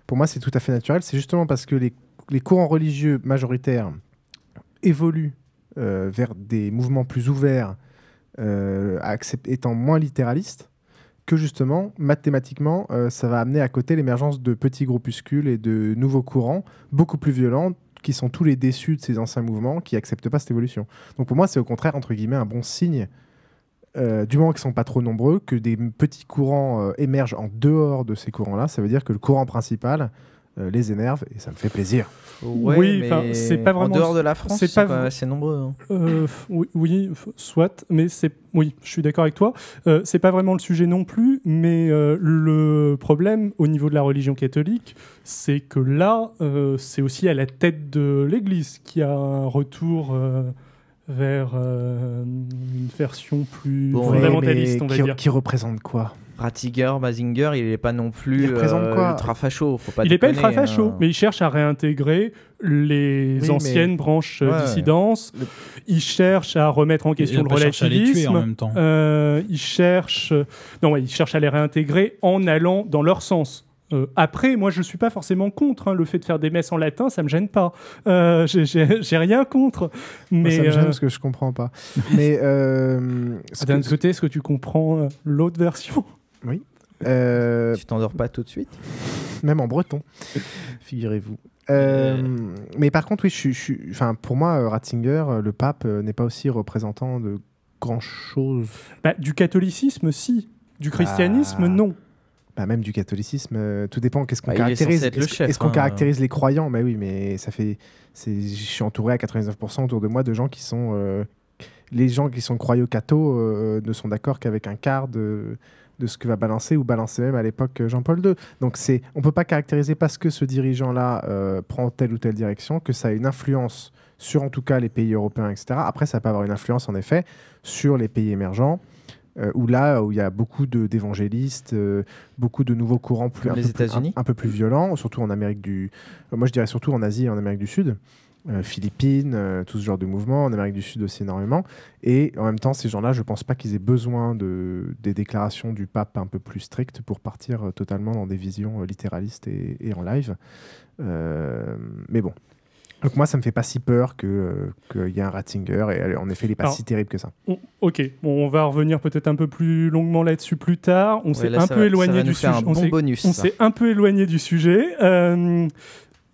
pour moi c'est tout à fait naturel. C'est justement parce que les, les courants religieux majoritaires évoluent euh, vers des mouvements plus ouverts, euh, accept- étant moins littéralistes, que justement, mathématiquement, euh, ça va amener à côté l'émergence de petits groupuscules et de nouveaux courants beaucoup plus violents qui sont tous les déçus de ces anciens mouvements qui acceptent pas cette évolution. Donc pour moi, c'est au contraire, entre guillemets, un bon signe euh, du moment qu'ils sont pas trop nombreux, que des petits courants euh, émergent en dehors de ces courants-là, ça veut dire que le courant principal les énerve et ça me fait plaisir. Ouais, oui, c'est pas vraiment. En dehors de la France, c'est pas assez nombreux. hein. Euh, oui, oui, soit, mais c'est oui, je suis d'accord avec toi. Euh, c'est pas vraiment le sujet non plus, mais euh, le problème au niveau de la religion catholique, c'est que là, euh, c'est aussi à la tête de l'Église qu'il y a un retour euh, vers euh, une version plus Bon, fondamentaliste, on va qui, dire. qui représente quoi? Ratzinger, Basinger, il est pas non plus Il euh, quoi ultra facho. Faut pas il n'est pas ultra facho, hein. mais il cherche à réintégrer les Oui, anciennes mais- branches euh, Ouais. dissidences. Il cherche à remettre en question il le relativisme. en même temps. Euh, il cherche, non, ouais, il cherche à les réintégrer en allant dans leur sens. Euh, après, moi, je suis pas forcément contre hein, le fait de faire des messes en latin, ça me gêne pas. Euh, j'ai- rien contre, Moi, mais ça me gêne euh, parce que je comprends pas. Mais euh, *laughs* d'un côté, est-ce que tu comprends euh, l'autre version? Oui. Euh, Tu t'endors pas tout de suite Même en breton, figurez-vous. Euh, mais par contre, oui, je, suis- je enfin, pour moi, euh, Ratzinger, euh, le pape, euh, n'est pas aussi représentant de grand-chose. Bah, Du catholicisme, si. Du christianisme, Ah. non. Bah, même du catholicisme, euh, tout dépend. Qu'est-ce qu'on Bah, caractérise? Est-ce qu'on hein. caractérise les croyants? Mais oui, mais ça fait. Je suis entouré à 99% autour de moi de gens qui sont euh, les gens qui sont croyaux-cathos euh, ne sont d'accord qu'avec un quart de, de ce que va balancer ou balancer même à l'époque euh, Jean-Paul II. Donc c'est, on peut pas caractériser parce que ce dirigeant-là euh, prend telle ou telle direction que ça a une influence sur en tout cas les pays européens, etc. Après, ça peut avoir une influence en effet sur les pays émergents. euh, où là, où il y a beaucoup de- d'évangélistes, euh, beaucoup de nouveaux courants plus, Comme un les peu plus- un, un peu plus violents, surtout en Amérique du, moi je dirais surtout en Asie et en Amérique du Sud, Philippines, euh, tout ce genre de mouvement, en Amérique du Sud aussi énormément. Et en même temps, ces gens-là, je pense pas qu'ils aient besoin de, des déclarations du pape un peu plus strictes pour partir euh, totalement dans des visions euh, littéralistes et, et en live. Euh, mais bon. Donc moi, ça me fait pas si peur que euh, qu'il y ait un Ratzinger. Et euh, en effet, il est pas Alors, si terrible que ça. On- ok, bon, on va revenir peut-être un peu plus longuement là-dessus plus tard. On Ouais, s'est là, un ça peu éloigné du sujet. un on bon s'est- bonus, On ça. s'est un peu éloigné du sujet.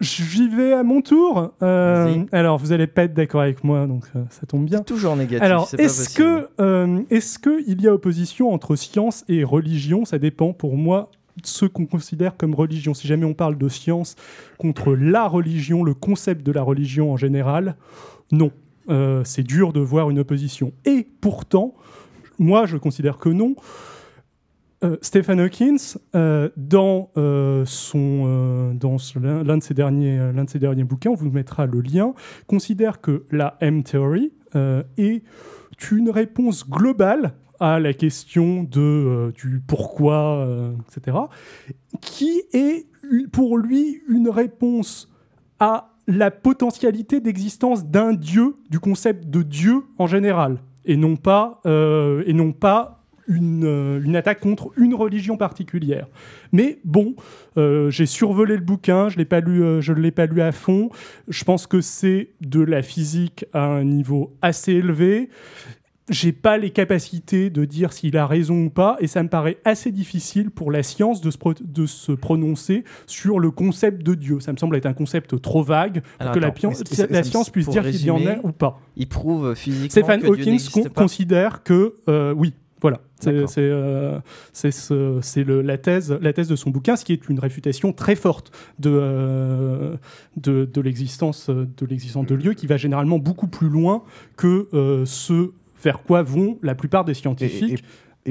Euh, J'y vais à mon tour. Euh, alors, vous allez pas être d'accord avec moi, donc euh, ça tombe bien. Toujours négatif. Alors, est-ce que, euh, est-ce que il y a opposition entre science et religion? Ça dépend pour moi de ce qu'on considère comme religion. Si jamais on parle de science contre la religion, le concept de la religion en général, non. C'est dur de voir une opposition. Et pourtant, moi, je considère que non. Euh, Stephen Hawkins, euh, dans, euh, son, dans l'un de, ses derniers, de ses derniers bouquins, on vous mettra le lien, considère que la M-Theory est une réponse globale à la question de, du pourquoi, etc., qui est pour lui une réponse à la potentialité d'existence d'un dieu, du concept de dieu en général, et non pas, et non pas une, euh, une attaque contre une religion particulière. Mais bon, euh, j'ai survolé le bouquin, je l'ai pas lu, euh, je l'ai pas lu à fond. Je pense que c'est de la physique à un niveau assez élevé. J'ai pas les capacités de dire s'il a raison ou pas, et ça me paraît assez difficile pour la science de se, pro- de se prononcer sur le concept de Dieu. Ça me semble être un concept trop vague pour Alors, que la, attends, science puisse dire qu'il y en a ou pas. Il prouve physiquement Stéphane que Dieu con- pas. considère que euh, oui, voilà. C'est euh, la, thèse, la thèse de son bouquin, ce qui est une réfutation très forte de, euh, de, de l'existence de de lieux, qui va généralement beaucoup plus loin que euh, ce vers quoi vont la plupart des scientifiques. Et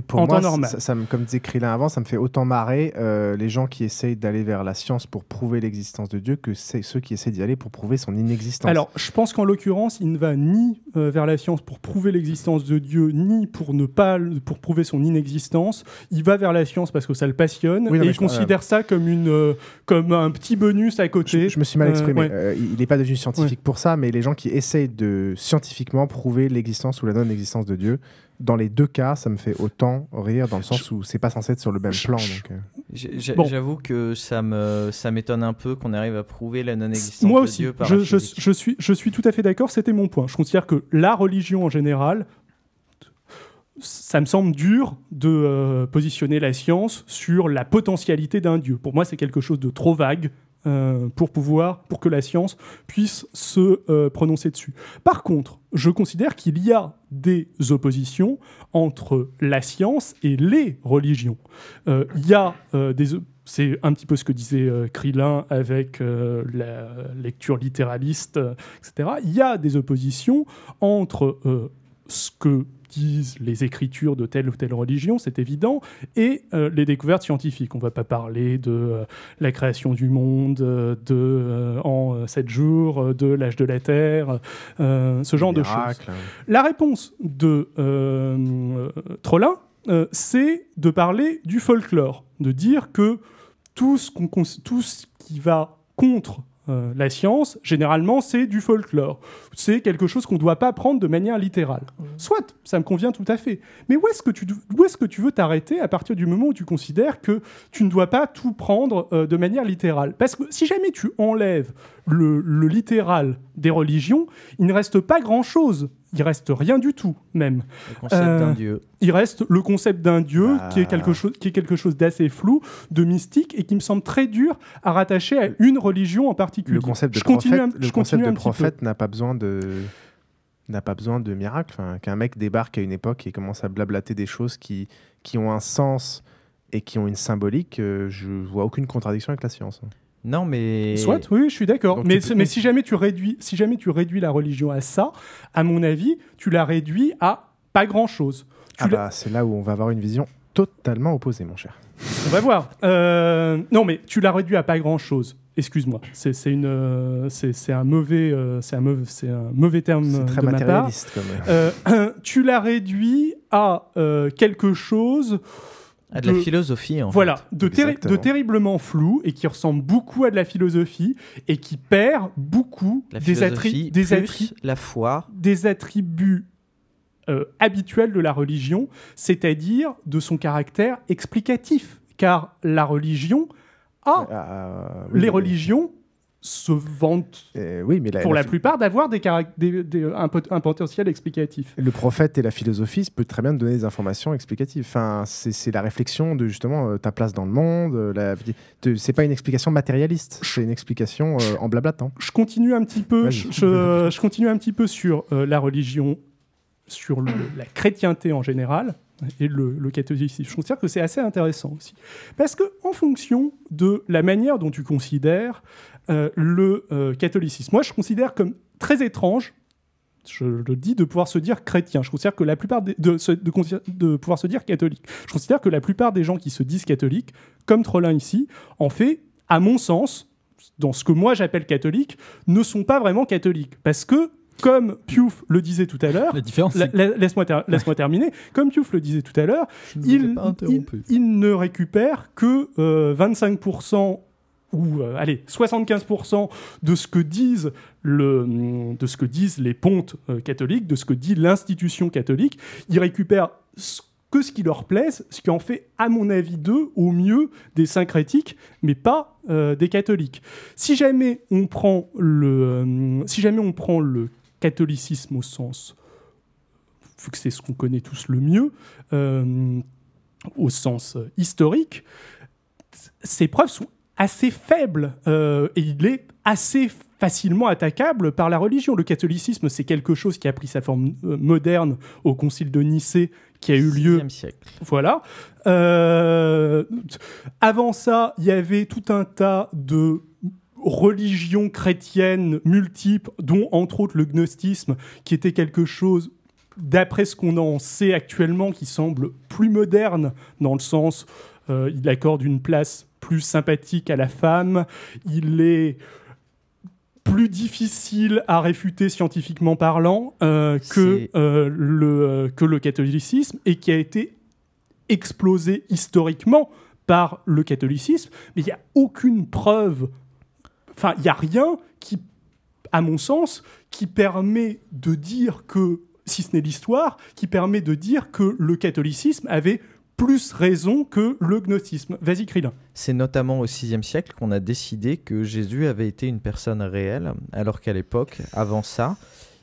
pour en moi, temps normal. ça, ça me, comme disait Krillin avant, ça me fait autant marrer euh, les gens qui essayent d'aller vers la science pour prouver l'existence de Dieu que c'est ceux qui essaient d'y aller pour prouver son inexistence. Alors, je pense qu'en l'occurrence, il ne va ni euh, vers la science pour prouver l'existence de Dieu, ni pour ne pas pour prouver son inexistence. Il va vers la science parce que ça le passionne Oui, non, et il considère ça comme une euh, comme un petit bonus à côté. Je me suis mal Euh, exprimé. ouais. Euh, il n'est pas devenu scientifique pour ça, mais les gens qui essayent de scientifiquement prouver l'existence ou la non-existence de Dieu, dans les deux cas, ça me fait autant rire dans le sens où c'est pas censé être sur le même plan. donc, euh. Bon. J'avoue que ça me ça m'étonne un peu qu'on arrive à prouver la non-existence Moi de aussi, Dieu par je, la je- je suis, je suis tout à fait d'accord, c'était mon point. Je considère que la religion en général, ça me semble dur de euh, positionner la science sur la potentialité d'un dieu. Pour moi, c'est quelque chose de trop vague euh, pour pouvoir, pour que la science puisse se euh, prononcer dessus. Par contre, je considère qu'il y a des oppositions entre la science et les religions. Euh, y a des c'est un petit peu ce que disait euh, Krillin avec la lecture littéraliste, etc. Il y a des oppositions entre ce que disent les écritures de telle ou telle religion, c'est évident, et euh, les découvertes scientifiques. On ne va pas parler de euh, la création du monde euh, de, en sept jours, de l'âge de la Terre, ce genre de choses. La réponse de Trollin, c'est de parler du folklore, de dire que tout ce, qu'on cons- tout ce qui va contre euh, la science, généralement, c'est du folklore. C'est quelque chose qu'on ne doit pas prendre de manière littérale. Soit, ça me convient tout à fait. Mais où est-ce que tu, où est-ce que tu veux t'arrêter à partir du moment où tu considères que tu ne dois pas tout prendre euh, de manière littérale? Parce que si jamais tu enlèves le, le littéral des religions, il ne reste pas grand-chose. Il reste rien du tout, même. Euh, Le concept d'un dieu. Il reste le concept d'un dieu Bah. qui est quelque chose, qui est quelque chose d'assez flou, de mystique et qui me semble très dur à rattacher à une religion en particulier. Le concept de je continue, prophète, un, le je concept de prophète n'a pas besoin de n'a pas besoin de miracle. Enfin, Qu'un mec débarque à une époque et commence à blablater des choses qui, qui ont un sens et qui ont une symbolique, euh, je vois aucune contradiction avec la science. Non, mais. Soit, oui, je suis d'accord. Mais, peux- mais si jamais tu réduis, si jamais tu réduis la religion à ça, à mon avis, tu la réduis à pas grand chose. Tu Ah la- bah, c'est là où on va avoir une vision totalement opposée, mon cher. On va voir. Euh, non, mais tu l'as réduit à pas grand chose. Excuse-moi, c'est c'est une, euh, c'est c'est un mauvais, euh, c'est un mauvais, c'est un mauvais terme C'est euh, très de ma part. comme- Euh, *clears throat* tu l'as réduit à euh, quelque chose. À de la philosophie, en Voilà, fait. de, terri- de terriblement flou et qui ressemble beaucoup à de la philosophie et qui perd beaucoup La des, philosophie attri- des, la foi. des attributs euh, habituels de la religion, c'est-à-dire de son caractère explicatif. Car la religion a. Euh, oui, les religions se vantent Euh, oui, mais la- pour la plupart d'avoir des carac- des- des- un, pot- un potentiel explicatif. Le prophète et la philosophie peut très bien donner des informations explicatives. Enfin, c'est la réflexion de justement euh, ta place dans le monde. euh, C'est pas une explication matérialiste, c'est une explication euh, en blablatant. Je continue un petit peu, je, je- je continue un petit peu sur la religion, sur le- la chrétienté en général et le, le catholicisme. Je considère que c'est assez intéressant aussi. Parce que en fonction de la manière dont tu considères euh, le euh, catholicisme, moi je considère comme très étrange, je le dis, de pouvoir se dire chrétien. Je considère que la plupart des- de, pouvoir se dire catholique. Je considère que la plupart des gens qui se disent catholiques, comme Trollin ici, en fait, à mon sens, dans ce que moi j'appelle catholique, ne sont pas vraiment catholiques. Parce que, comme Piouf le disait tout à l'heure, La différence, la- c'est- la- laisse-moi ter- *laughs* laisse-moi terminer, comme Piouf le disait tout à l'heure, il, il, il ne récupère que euh, 25% ou euh, allez 75% de ce que disent le de ce que disent les pontes euh, catholiques, de ce que dit l'institution catholique. Il récupère ce- que ce qui leur plaise, ce qui en fait, à mon avis, d'eux, au mieux, des syncrétiques, mais pas euh, des catholiques. Si jamais on prend le, euh, si jamais on prend le catholicisme au sens, vu que c'est ce qu'on connaît tous le mieux, au sens historique, ses preuves sont assez faibles euh, et il est assez facilement attaquable par la religion. Le catholicisme, c'est quelque chose qui a pris sa forme euh, moderne au concile de Nicée qui a eu lieu. Voilà. Euh, avant ça, il y avait tout un tas de religions chrétiennes multiples, dont entre autres le gnostisme, qui était quelque chose d'après ce qu'on en sait actuellement, qui semble plus moderne, dans le sens, euh, il accorde une place plus sympathique à la femme, il est plus difficile à réfuter scientifiquement parlant euh, que, euh, le, euh, que le catholicisme, et qui a été explosé historiquement par le catholicisme, mais il n'y a aucune preuve, enfin, il n'y a rien qui, à mon sens, qui permet de dire que, si ce n'est l'histoire, qui permet de dire que le catholicisme avait plus raison que le gnosticisme. Vas-y, Krillin. C'est notamment au VIe siècle qu'on a décidé que Jésus avait été une personne réelle, alors qu'à l'époque, avant ça,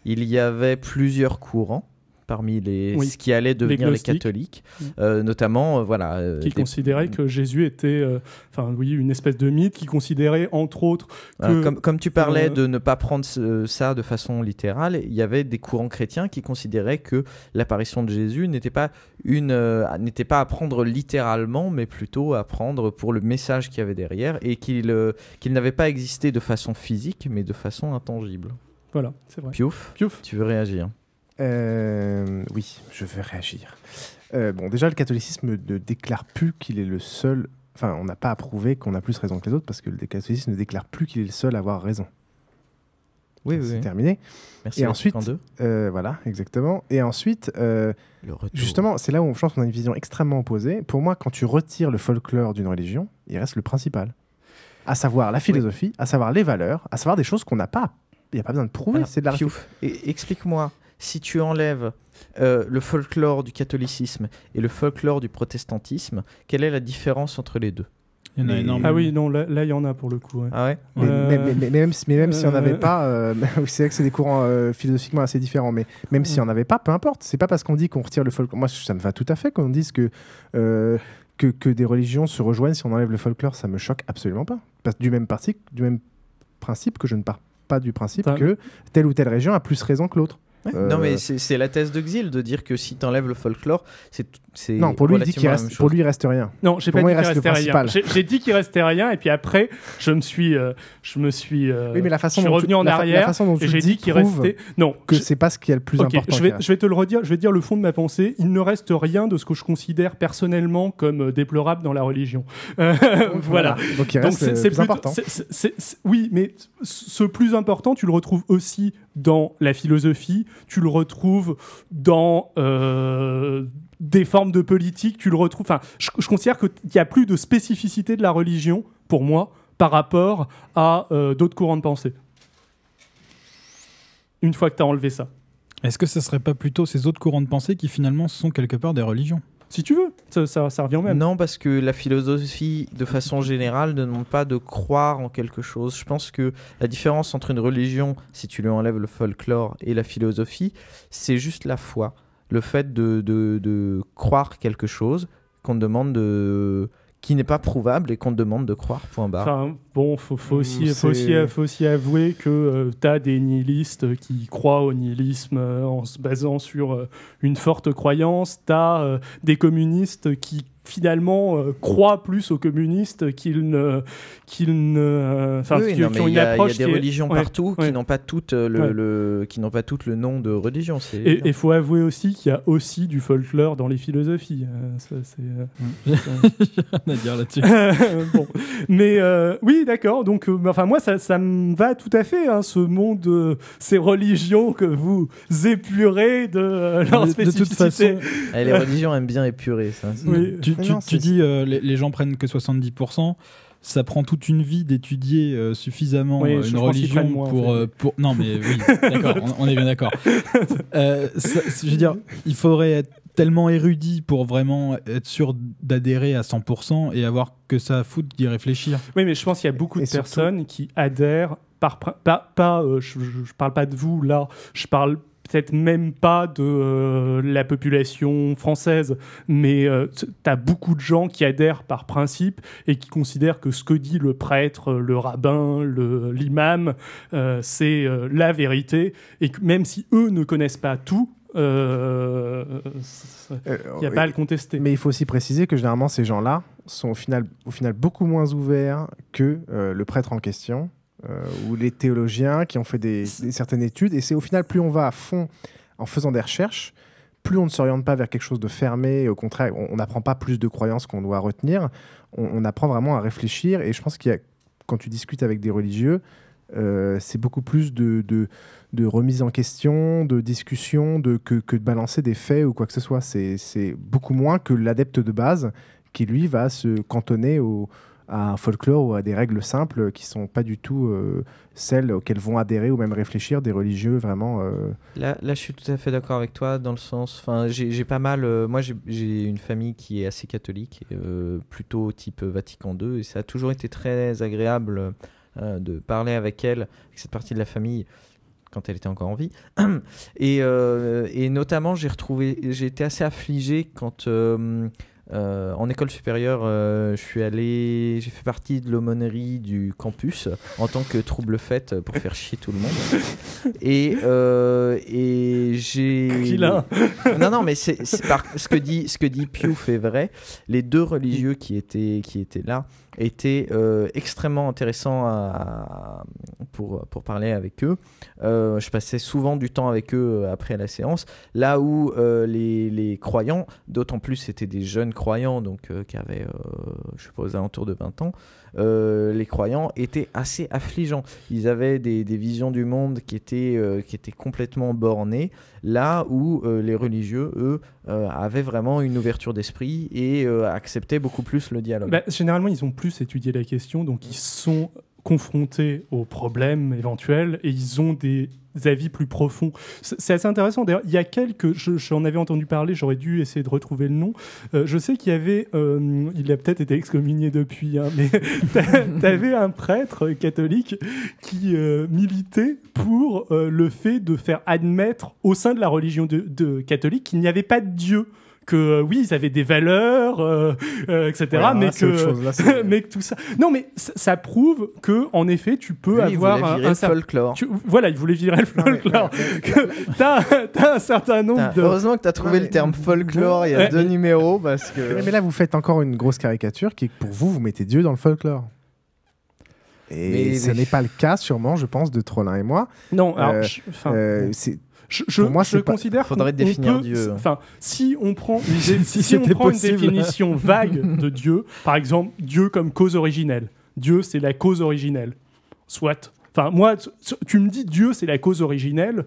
il y avait plusieurs courants parmi les Oui. ce qui allait devenir les, catholiques, Mm. Euh, notamment euh, voilà euh, qui des- considérait que Jésus était, enfin oui, une espèce de mythe, qui considérait entre autres que comme, comme tu parlais de ne pas prendre ça de façon littérale, il y avait des courants chrétiens qui considéraient que l'apparition de Jésus n'était pas une n'était pas à prendre littéralement, mais plutôt à prendre pour le message qu'il y avait derrière et qu'il qu'il n'avait pas existé de façon physique, mais de façon intangible. Voilà, c'est vrai. Piouf, Piouf. tu veux réagir Euh, oui, je vais réagir. Euh, bon, déjà, le catholicisme ne déclare plus qu'il est le seul. Enfin, on n'a pas à prouver qu'on a plus raison que les autres parce que le catholicisme ne déclare plus qu'il est le seul à avoir raison. Oui, oui, C'est oui. terminé. Merci, Et ensuite, euh, voilà, exactement. Et ensuite, euh, Le justement, c'est là où je pense qu'on a une vision extrêmement opposée. Pour moi, quand tu retires le folklore d'une religion, il reste le principal. À savoir la philosophie, à savoir les valeurs, à savoir des choses qu'on n'a pas. Il n'y a pas besoin de prouver, c'est de la explique-moi, si tu enlèves euh, le folklore du catholicisme et le folklore du protestantisme, quelle est la différence entre les deux? Il y en a Mais- énormément. Ah oui, non, là, là, il y en a pour le coup. ouais. Ah ouais? Mais, Euh, mais- mais- mais même, si- mais même si on n'avait euh, pas, euh, *laughs* c'est vrai que c'est des courants euh, philosophiquement assez différents, mais même si on n'avait pas, peu importe. C'est pas parce qu'on dit qu'on retire le folklore. Moi, ça me va tout à fait qu'on dise que, euh, que, que des religions se rejoignent si on enlève le folklore. Ça me choque absolument pas. Parce, du, même parti, du même principe que je ne pars pas du principe que telle ou telle région a plus raison que l'autre. Euh, Non, mais c'est la thèse de Xil de dire que si t'enlèves le folklore, c'est non, pour lui, il dit qu'il reste, pour lui, il reste rien. Non, j'ai Pour pas moi, dit il qu'il reste le restait rien. principal. J'ai dit qu'il restait rien, et puis après, je me suis, euh, je me suis, euh, Oui, mais la façon je suis dont revenu tu- en la arrière la façon dont tu et j'ai dit qu'il restait. Non, que je- c'est pas ce qui est le plus important. Je vais, je vais te le redire. Je vais dire le fond de ma pensée. Il ne reste rien de ce que je considère personnellement comme déplorable dans la religion. *laughs* Voilà. Donc, il reste, important. c'est- c'est- oui, mais ce plus important, tu le retrouves aussi dans la philosophie. Tu le retrouves dans euh, des formes de politique. Tu le retrouves. Enfin, je, je considère qu'il n'y a plus de spécificité de la religion pour moi par rapport à euh, d'autres courants de pensée. Une fois que tu as enlevé ça. Est-ce que ce serait pas plutôt ces autres courants de pensée qui finalement sont quelque part des religions? Si tu veux, ça, ça, revient au même. Non, parce que la philosophie, de façon générale, ne demande pas de croire en quelque chose. Je pense que la différence entre une religion, si tu lui enlèves le folklore, et la philosophie, c'est juste la foi. Le fait de, de, de croire quelque chose qu'on demande de qui n'est pas prouvable et qu'on te demande de croire, point barre. Enfin, bon, faut, faut, aussi, Mm, faut, aussi, faut aussi avouer que tu as des nihilistes qui croient au nihilisme euh, en se basant sur euh, une forte croyance. Tu as des communistes qui finalement euh, croient plus aux communistes qu'ils ne. qu'ils ne enfin, Oui, qui, non, qui mais ont il une y, a- il y a approche des qui religions ouais, partout ouais. qui n'ont pas toutes euh, le, Ouais. le- qui n'ont pas toutes le nom de religion. c'est Et il faut avouer aussi qu'il y a aussi du folklore dans les philosophies. Euh, ça, c'est, euh, *laughs* J'ai rien à dire là-dessus. *laughs* bon. Mais euh, oui, d'accord. Donc, euh, enfin, moi, ça, ça me va tout à fait, hein, ce monde, euh, ces religions que vous épurez de euh, leur De- de toute spécificité. façon- Eh, les religions aiment bien épurer ça. Oui. Tu, Tu- non, tu c'est- dis euh, les, les gens prennent que 70%. Ça prend toute une vie d'étudier euh, suffisamment Oui, euh, je une religion en pour, fait. euh, pour. Non, mais oui, *laughs* d'accord, on, on est bien d'accord. Euh, ça- je veux dire, il faudrait être tellement érudit pour vraiment être sûr d'adhérer à 100% et avoir que ça à foutre d'y réfléchir. Oui, mais je pense qu'il y a beaucoup de surtout- personnes qui adhèrent par pas, pas euh, je, je, je parle pas de vous là, je parle peut-être même pas de euh, la population française, mais euh, tu as beaucoup de gens qui adhèrent par principe et qui considèrent que ce que dit le prêtre, le rabbin, l'imam, euh, c'est euh, la vérité, et que même si eux ne connaissent pas tout, euh, il n'y a pas à le contester. Mais il faut aussi préciser que généralement ces gens-là sont au final, au final beaucoup moins ouverts que euh, le prêtre en question euh, ou les théologiens qui ont fait des, certaines études. Et c'est au final plus on va à fond en faisant des recherches, plus on ne s'oriente pas vers quelque chose de fermé. Au contraire, on n'apprend pas plus de croyances qu'on doit retenir. On, apprend vraiment à réfléchir. Et je pense qu'il y a, quand tu discutes avec des religieux, euh, c'est beaucoup plus de, de, remise en question, de discussion, de, que, que de balancer des faits ou quoi que ce soit. C'est beaucoup moins que l'adepte de base qui, lui, va se cantonner au, à un folklore ou à des règles simples qui sont pas du tout euh, celles auxquelles vont adhérer ou même réfléchir des religieux vraiment. euh, Là, là, je suis tout à fait d'accord avec toi dans le sens. Enfin, j'ai pas mal. euh, moi, j'ai- une famille qui est assez catholique, plutôt type Vatican II, et ça a toujours été très agréable de parler avec elle, avec cette partie de la famille quand elle était encore en vie. *clears throat* et, et notamment, j'ai retrouvé, j'ai été assez affligé quand. Euh, en école supérieure, euh, je suis allé, j'ai fait partie de l'aumônerie du campus en tant que trouble fête pour faire chier tout le monde. *laughs* Et, euh, et j'ai. Non, non, mais c'est c'est par- ce que dit ce que dit Piouf est vrai. Les deux religieux qui étaient qui étaient là étaient extrêmement intéressants à- pour pour parler avec eux. Je passais souvent du temps avec eux après la séance. Là où les, les croyants, d'autant plus c'était des jeunes croyants, donc euh, qui avaient, euh, je suppose, alentours de 20 ans, euh, les croyants étaient assez affligeants. Ils avaient des, visions du monde qui étaient, qui étaient complètement bornées, là où les religieux, eux, avaient vraiment une ouverture d'esprit et acceptaient beaucoup plus le dialogue. Bah, généralement, ils ont plus étudié la question, donc ils sont confrontés aux problèmes éventuels et ils ont des avis plus profonds. C'est assez intéressant. D'ailleurs, il y a quelques, je- j'en avais entendu parler, j'aurais dû essayer de retrouver le nom. Euh, je sais qu'il y avait, euh, il a peut-être été excommunié depuis, hein, mais *laughs* tu avais un prêtre catholique qui euh, militait pour le fait de faire admettre au sein de la religion de, de catholique qu'il n'y avait pas de Dieu que euh, oui, ils avaient des valeurs, euh, euh, etc. Ouais, mais là, que, chose, là, *laughs* c'est- mais que tout ça. Non, mais ça, ça prouve que en effet, tu peux Lui, il avoir voulait un, virer un le cer- folklore. tu- voilà, il voulait virer le folklore. T'as t'as un certain nombre de. Heureusement que tu as trouvé le terme folklore il y a Ouais. deux numéros parce que. Mais, là, vous faites encore une grosse caricature qui est que pour vous, vous mettez Dieu dans le folklore. Et Mais- ce mais- n'est pas le cas, sûrement, je pense, de Trollin et moi. Non, alors, Euh, je- enfin, euh, bon. c'est- Je, je, pour moi, je pas- considère Faudrait qu'on- définir peut- Dieu. Enfin, si on prend une, *laughs* Si si on prend une définition *laughs* vague de Dieu, par exemple, Dieu comme cause originelle. Dieu, c'est la cause originelle. Soit. Enfin, moi, tu me dis Dieu, c'est la cause originelle.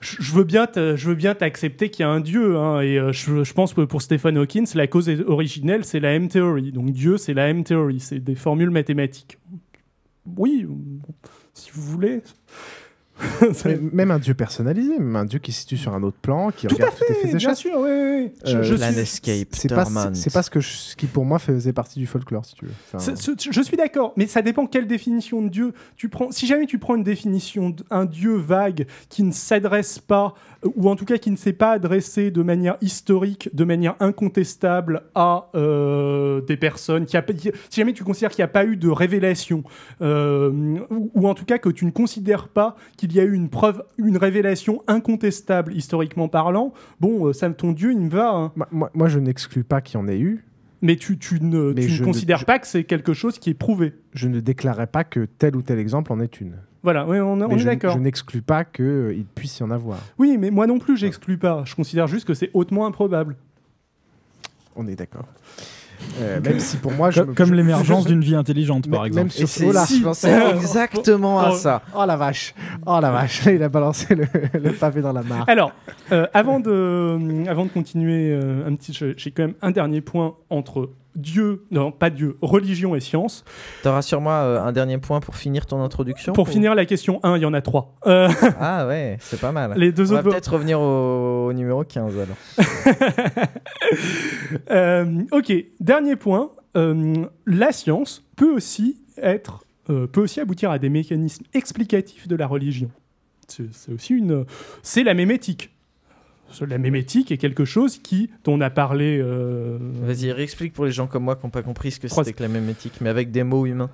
Je veux bien, te- je veux bien t'accepter qu'il y a un Dieu, hein, et euh, je, je pense que pour Stephen Hawking, la cause originelle, c'est la M-theory. Donc Dieu, c'est la M-theory, c'est des formules mathématiques. Oui, si vous voulez. *laughs* Mais même un dieu personnalisé, même un dieu qui se situe sur un autre plan, qui Tout regarde à toutes tes fait, faits et bien sûr, oui, oui. Je- Euh, je Planescape, C'est pas, Torment. c'est pas ce, que je- ce qui pour moi faisait partie du folklore, si tu veux. Enfin, je suis d'accord, mais ça dépend quelle définition de Dieu tu prends. Si jamais tu prends une définition d'un Dieu vague qui ne s'adresse pas, ou en tout cas qui ne s'est pas adressé de manière historique, de manière incontestable à euh, des personnes, qui a, pas- qui- si jamais tu considères qu'il n'y a pas eu de révélation, euh, ou, ou en tout cas que tu ne considères pas qu'il y a eu une preuve, une révélation incontestable historiquement parlant, bon, euh, ça, ton Dieu, il me va. hein. moi- moi, moi, je n'exclus pas qu'il y en ait eu. Mais tu, tu ne, Mais tu ne je ne- considères je- pas que c'est quelque chose qui est prouvé. Je ne déclarais pas que tel ou tel exemple en est une. Voilà, on, est d'accord. je n'exclus pas qu'il puisse y en avoir. Oui, mais moi non plus, j'exclus pas. Je considère juste que c'est hautement improbable. On est d'accord. Euh, même si pour moi, je Comme, me- comme je- l'émergence d'une vie intelligente, par exemple. même sur- Et c'est Oh là. je pensais exactement à Oh. ça. Oh la vache Oh la vache Il a balancé le, le pavé dans la mare. Alors, euh, avant, de, avant de continuer, euh, un petit, j'ai quand même un dernier point entre Dieu, non pas Dieu, religion et science. T'auras sur moi euh, un dernier point pour finir ton introduction Pour ou- finir la question 1, il y en a trois. Euh, *laughs* Ah ouais, c'est pas mal. Les deux On va autres- peut-être revenir au, au numéro 15 alors. *laughs* Euh, ok, dernier point. La science peut aussi être, peut aussi aboutir à des mécanismes explicatifs de la religion. C'est c'est aussi une, c'est la mémétique. La mémétique est quelque chose qui, dont on a parlé. euh, Vas-y, réexplique pour les gens comme moi qui n'ont pas compris ce que c'était que la mémétique, mais avec des mots humains.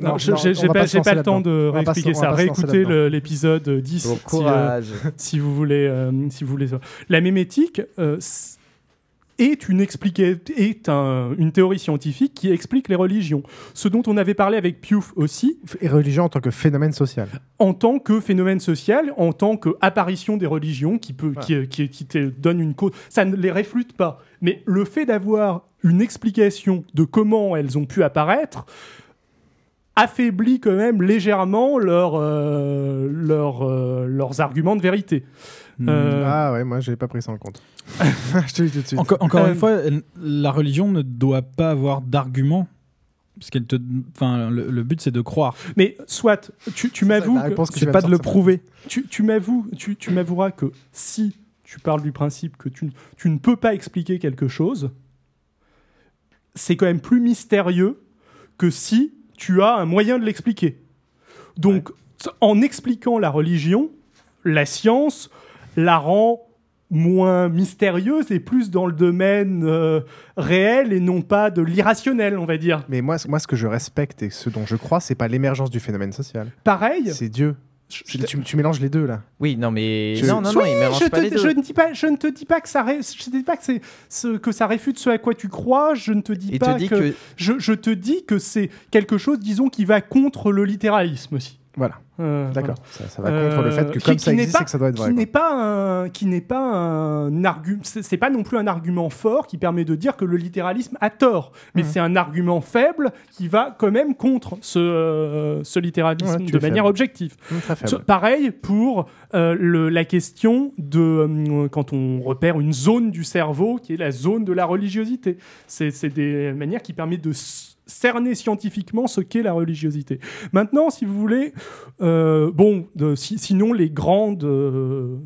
Non, Non, je- non, j'ai pas, le temps de réexpliquer ça. Réécoutez l'épisode 10 Bon si, euh, courage. si vous voulez. euh, si vous voulez. La mémétique euh, est, une, expliqué- est un- une théorie scientifique qui explique les religions. Ce dont on avait parlé avec Piouf aussi, Et religion en tant que phénomène social. en tant que phénomène social, en tant qu'apparition des religions qui, peut, qui, qui, qui te donne une cause. Ça ne les réfute pas. Mais le fait d'avoir une explication de comment elles ont pu apparaître affaiblit quand même légèrement leur, euh, leur, euh, leurs arguments de vérité. Hmm. Euh, Ah ouais, moi, j'avais pas pris ça en compte. *laughs* je te dis tout de suite. Encore, encore Euh, une fois, la religion ne doit pas avoir d'argument. Parce qu'elle te, enfin, le, le but c'est de croire. Mais soit, tu, tu m'avoues C'est pas de le prouver. tu, tu m'avoues, tu, tu m'avoueras que si tu parles du principe que tu, ne- tu ne peux pas expliquer quelque chose, c'est quand même plus mystérieux que si tu as un moyen de l'expliquer. Donc, en expliquant la religion, la science la rend moins mystérieuse et plus dans le domaine euh, réel et non pas de l'irrationnel, on va dire. Mais moi, moi, ce que je respecte et ce dont je crois, c'est pas l'émergence du phénomène social. Pareil, C'est Dieu. je- C'est- Tu, tu mélanges les deux là. Oui, non, mais. Je- Non, non, non, Oui, il mélange je, pas te- les deux. je ne dis pas, je ne te dis pas que ça, ré- je te dis pas que c'est ce, que ça réfute ce à quoi tu crois. Je ne te dis Il pas te que, que. Je, je te dis que c'est quelque chose, disons, qui va contre le littéralisme aussi. Voilà. Euh, D'accord. voilà. Ça, ça va contre le fait que Euh, comme qui- ça qui n'est existe, pas- c'est que ça doit être qui vrai. n'est pas un, qui n'est pas un argument, c'est pas non plus un argument fort qui permet de dire que le littéralisme a tort, mais Mhm. c'est un argument faible qui va quand même contre ce, euh, ce littéralisme Ouais, de manière faible. objective. Ce- faible. Pareil pour euh, le- la question de euh, quand on repère une zone du cerveau qui est la zone de la religiosité. C'est c'est des manières qui permettent de cerner scientifiquement ce qu'est la religiosité. Maintenant, si vous voulez, euh, bon, de- si- sinon les grandes euh,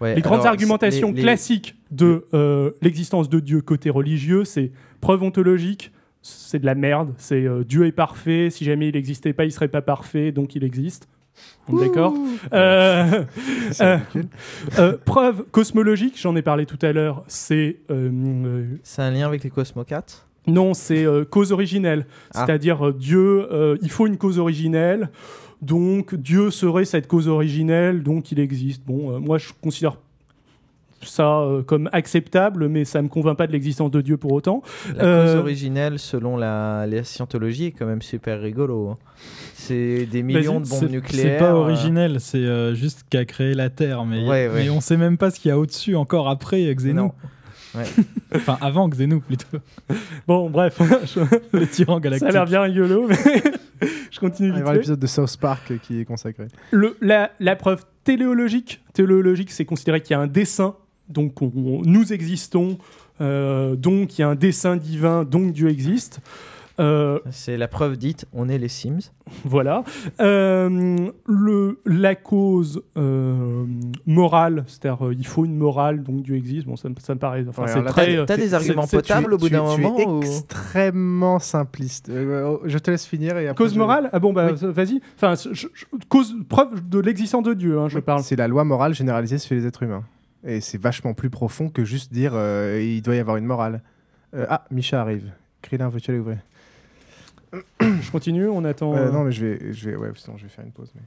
Ouais, les grandes alors, argumentations les- les- classiques de euh, l'existence de Dieu côté religieux, c'est preuve ontologique, c'est de la merde, c'est euh, Dieu est parfait, si jamais il n'existait pas, il serait pas parfait, donc il existe. D'accord. Euh, euh, euh, Preuve cosmologique, j'en ai parlé tout à l'heure, c'est. euh, euh, C'est un lien avec les Cosmocats non, c'est euh, cause originelle. Ah. C'est-à-dire, euh, Dieu, euh, il faut une cause originelle. Donc, Dieu serait cette cause originelle, donc il existe. Bon, euh, moi, je considère ça euh, comme acceptable, mais ça me convainc pas de l'existence de Dieu pour autant. La Euh, cause originelle, selon la, la scientologie, est quand même super rigolo. hein. C'est des millions de bombes C'est- nucléaires. C'est pas originel, c'est euh, juste qu'a créé la Terre, mais, Ouais, ouais. mais on sait même pas ce qu'il y a au-dessus encore après Xenu. Ouais. *laughs* enfin, avant Xenu plutôt. Bon, bref, je- Le tyran ça galactique. a l'air bien rigolo, mais *laughs* je continue Il va fait. l'épisode de South Park qui est consacré. Le- la, la preuve téléologique, téléologique, c'est considérer qu'il y a un dessin, donc on- on- nous existons, euh, donc il y a un dessin divin, donc Dieu existe. Euh, C'est la preuve dite, on est les Sims. voilà. Euh, le, la cause euh, morale, c'est-à-dire euh, il faut une morale, donc Dieu existe. Bon, ça, me- ça me paraît. Enfin, Ouais, c'est très. t'as- des arguments potables au bout d'un tu es moment, ou- extrêmement simpliste. Euh, je te laisse finir et après Cause je- morale Ah bon, bah Oui. vas-y. Enfin, je- je- cause, preuve de l'existence de Dieu, hein, je parle. C'est la loi morale généralisée sur les êtres humains. Et c'est vachement plus profond que juste dire euh, il doit y avoir une morale. Euh, ah, Micha arrive. Krillin, veux-tu aller ouvrir? Je continue, on attend. Euh, euh, Non, mais je vais, je vais, ouais, sinon je vais faire une pause. mais-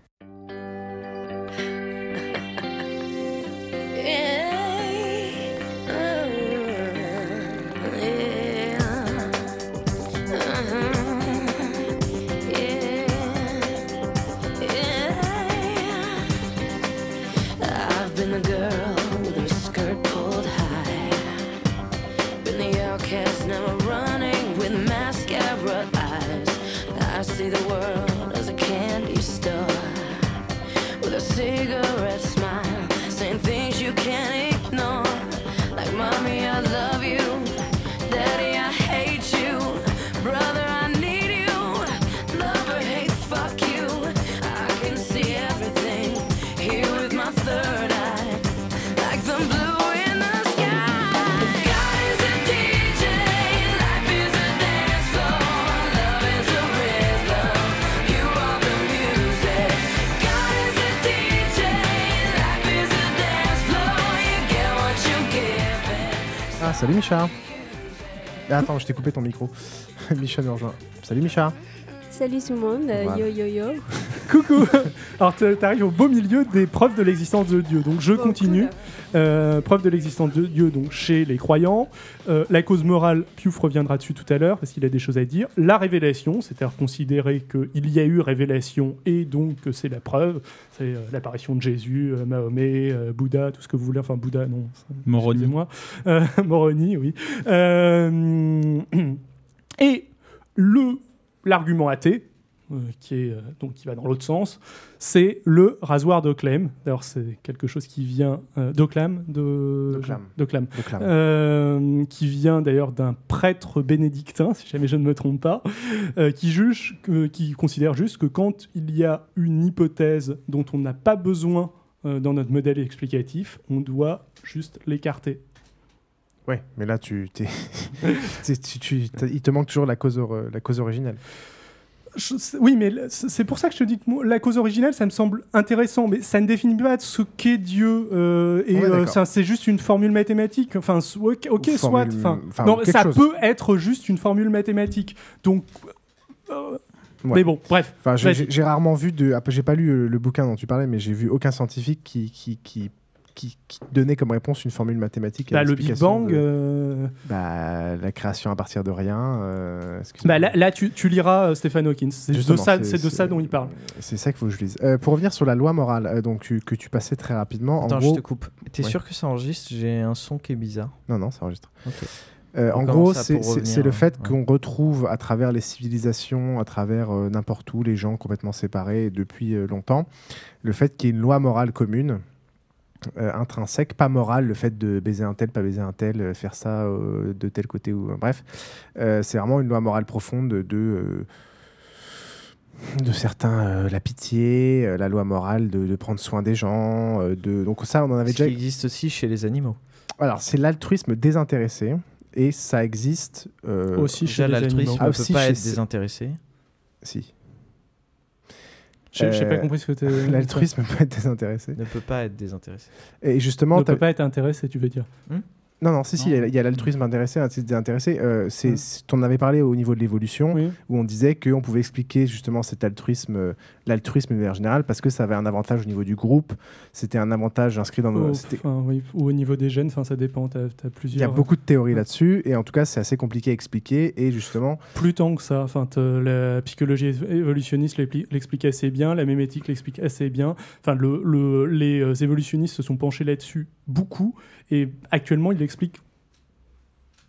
salut Micha. Ah, attends, je t'ai coupé ton micro. *laughs* Micha nous rejoint. Salut Micha. Salut tout le monde, Voilà. yo yo yo. Coucou Alors tu arrives au beau milieu des preuves de l'existence de Dieu. Donc je continue. Euh, preuve de l'existence de Dieu donc chez les croyants. Euh, la cause morale, Piouf reviendra dessus tout à l'heure parce qu'il a des choses à dire. La révélation, c'est-à-dire considérer qu'il y a eu révélation et donc que c'est la preuve. C'est euh, l'apparition de Jésus, euh, Mahomet, euh, Bouddha, tout ce que vous voulez. Enfin Bouddha, non. Moroni. Euh, *laughs* Moroni, oui. Euh, *clears throat* et le l'argument athée, qui, est, euh, donc, qui va dans l'autre sens, c'est le rasoir d'Oclem. D'ailleurs, c'est quelque chose qui vient euh, d'Oclam, de... Euh, qui vient d'ailleurs d'un prêtre bénédictin, si jamais je ne me trompe pas, euh, qui juge, que- qui considère juste que quand il y a une hypothèse dont on n'a pas besoin euh, dans notre modèle explicatif, on doit juste l'écarter. Ouais, mais là, tu, t'es- *laughs* tu, il te manque toujours la cause, or- la cause originelle. Je oui, mais c'est pour ça que je te dis que moi, la cause originelle, ça me semble intéressant, mais ça ne définit pas ce qu'est Dieu. euh, et Ouais, euh, c'est juste une formule mathématique. Enfin, so- ok, soit. Enfin, enfin, non, ça chose. peut être juste une formule mathématique. Donc. euh, Ouais. Mais bon, bref. Enfin, j'ai- rarement vu de. Après, j'ai pas lu euh, le bouquin dont tu parlais, mais j'ai vu aucun scientifique qui, qui, qui, qui, qui donnait comme réponse une formule mathématique. et Bah, le Big Bang. de- euh, Bah, la création à partir de rien. euh, excuse-moi. Bah, là, là, tu, tu liras euh, Stephen Hawking. C'est de, Justement, ça, c'est- c'est de ça dont il parle. C'est ça qu'il faut que je lise. Euh, pour revenir sur la loi morale, euh, donc tu- que tu passais très rapidement. Attends, en gros, je te coupe. T'es Ouais. sûr que ça enregistre? J'ai un son qui est bizarre. Non, non, ça enregistre. Ok. Euh, en gros, c'est pour c'est- revenir, c'est le fait ouais. qu'on retrouve à travers les civilisations, à travers euh, n'importe où, les gens complètement séparés depuis euh, longtemps, le fait qu'il y ait une loi morale commune, intrinsèque, pas morale, le fait de baiser un tel, pas baiser un tel, euh, faire ça euh, de tel côté, ou bref, Euh, c'est vraiment une loi morale profonde de. euh, de certains, euh, la pitié, euh, la loi morale de, de prendre soin des gens, euh, de donc ça on en avait Ce déjà qui existe aussi chez les animaux. alors, c'est l'altruisme désintéressé et ça existe euh, Aussi chez l'altruisme animaux. ne Ah, peut aussi pas chez être désintéressé. Si. J'ai j'ai pas Euh, compris ce que tu *laughs* L'altruisme peut être désintéressé. Ne peut pas être désintéressé. Et justement, ne t'as- peut pas être intéressé, tu veux dire. Non, non, si, si, il y a- l'altruisme intéressé, l'altruisme désintéressé. Euh, c'est, c'est- on avait parlé au niveau de l'évolution, où on disait qu'on pouvait expliquer justement cet altruisme, euh, l'altruisme de manière générale, parce que ça avait un avantage au niveau du groupe, c'était un avantage inscrit dans nos. Enfin, oui, ou au niveau des gènes, enfin, ça dépend. Tu as, Il y a plusieurs. beaucoup de théories là-dessus, et en tout cas, c'est assez compliqué à expliquer, et justement. Plus tant que ça. Enfin, la psychologie évolutionniste l'expli- l'explique assez bien, la mémétique l'explique assez bien. Enfin, le, le- les euh, évolutionnistes se sont penchés là-dessus beaucoup, et actuellement, ils l'expliquent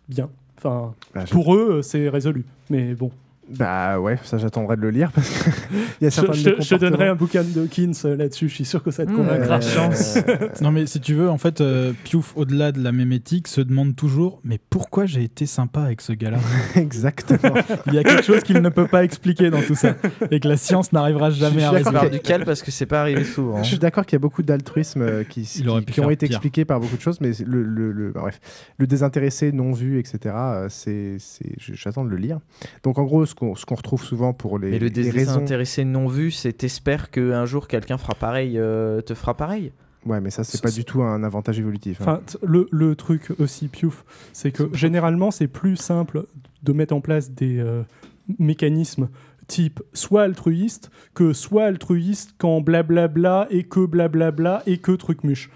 bien. Enfin, Bah, pour eux, euh, c'est résolu. Mais bon. Bah ouais, ça j'attendrai de le lire, parce qu'il *laughs* y a Je, certains je- je te donnerai un bouquin de Keynes euh, là-dessus, je suis sûr que ça te Mmh, convaincra. euh, *laughs* non mais si tu veux, en fait, euh, Piouf, au-delà de la mémétique, se demande toujours mais pourquoi j'ai été sympa avec ce gars-là *laughs* Exactement. Il y a quelque chose qu'il ne peut pas expliquer dans tout ça et que la science n'arrivera jamais à Je suis d'accord résoudre. qu'il y a- duquel parce que c'est pas arrivé souvent. Je suis d'accord qu'il y a beaucoup d'altruisme euh, qui, qui- ont été pire. expliqués par beaucoup de choses, mais le, le, le- bah, bref, le désintéressé, non vu, etc., c'est, c'est, je- j'attends de le lire. Donc en gros, ce qu'on, ce qu'on retrouve souvent pour les, Mais le les raisons... désintéressé non vu, c'est t'espères qu'un jour quelqu'un fera pareil, euh, te fera pareil. Ouais, mais ça, c'est pas du tout un avantage évolutif. hein. Enfin, le, le truc aussi, Piouf, c'est que généralement, c'est plus simple de mettre en place des euh, mécanismes type soit altruiste que soit altruiste quand blablabla et que blablabla et que truc muche.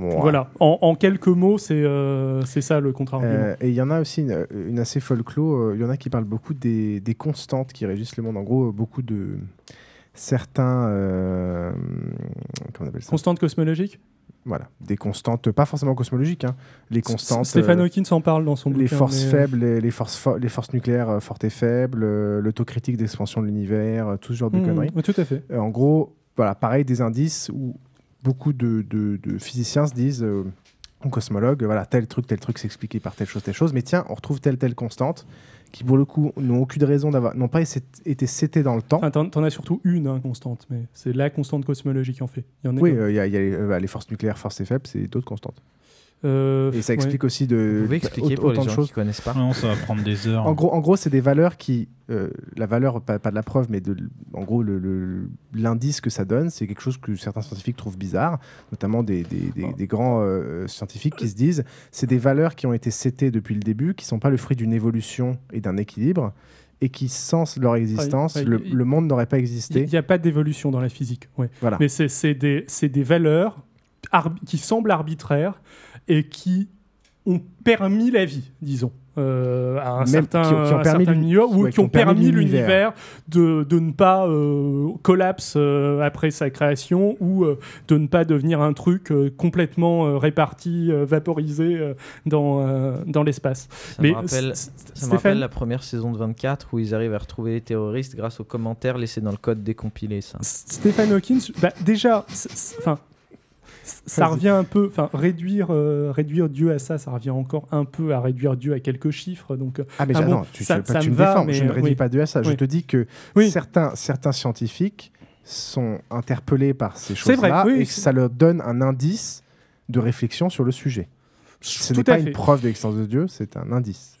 Ouais. Voilà, en, en quelques mots, c'est euh, ça le contre-argument. Euh, et il y en a aussi une, une assez folklore. euh, Il y en a qui parlent beaucoup des, des constantes qui régissent le monde. En gros, beaucoup de certains. euh, comment on appelle ça? Constante cosmologique Voilà, des constantes, pas forcément cosmologiques. hein. Les constantes. Stéphane euh, Hawkins en parle dans son les bouquin, forces mais- faibles, les, les forces, fo- les forces nucléaires fortes et faibles, euh, l'autocritique d'expansion de l'univers, tout ce genre de Mhm, conneries. tout à fait. En gros, voilà, pareil, des indices où beaucoup de, de- de physiciens se disent, euh, ou cosmologues, voilà, tel truc, tel truc s'expliquait par telle chose, telle chose, mais tiens, on retrouve telle, telle constante, qui pour le coup n'ont aucune raison d'avoir, n'ont pas été sétées dans le temps. Enfin, t'en, as surtout une hein, constante, mais c'est la constante cosmologique en fait. Il y en a oui, euh, il y a, il y a les, euh, bah, les forces nucléaires fortes et faibles, c'est d'autres constantes. Euh, et ça ouais. explique aussi de Vous pouvez expliquer pour les autant de gens choses. qui connaissent pas Non, ça va prendre des heures. En gros, en gros c'est des valeurs qui. euh, la valeur, pas, pas de la preuve, mais de, en gros, le- le- l'indice que ça donne, c'est quelque chose que certains scientifiques trouvent bizarre, notamment des, des- des- des grands euh, scientifiques qui se disent c'est des valeurs qui ont été setées depuis le début, qui ne sont pas le fruit d'une évolution et d'un équilibre, et qui, sans leur existence, ouais, le, il- le monde n'aurait pas Il existé. n'y a pas d'évolution dans la physique. Ouais. Voilà. Mais c'est, des, valeurs qui semblent arbitraires et qui ont permis la vie, disons. euh, à un Même certain, qui ont- qui ont un permis certain l'uni- milieu, ou ouais, qui ont permis l'univers de, de ne pas euh, collapse euh, après sa création ou euh, de ne pas devenir un truc euh, complètement euh, réparti, euh, vaporisé euh, dans, euh, dans l'espace. Ça me rappelle, S- ça me rappelle la première saison de 24 où ils arrivent à retrouver les terroristes grâce aux commentaires laissés dans le code décompilé. Ça. Stéphane Hawkins, bah, déjà, enfin, ça revient un peu, enfin, réduire, euh, réduire Dieu à ça, ça revient encore un peu à réduire Dieu à quelques chiffres. Donc, euh, Ah mais bon, non, tu, ça, tu- pas ça tu me me défends, mais je ne réduis oui. pas Dieu à ça. Je te dis que Oui. certains, certains scientifiques sont interpellés par ces choses-là et que ça leur donne un indice de réflexion sur le sujet. Ce n'est pas fait. une preuve de l'existence de Dieu, c'est un indice.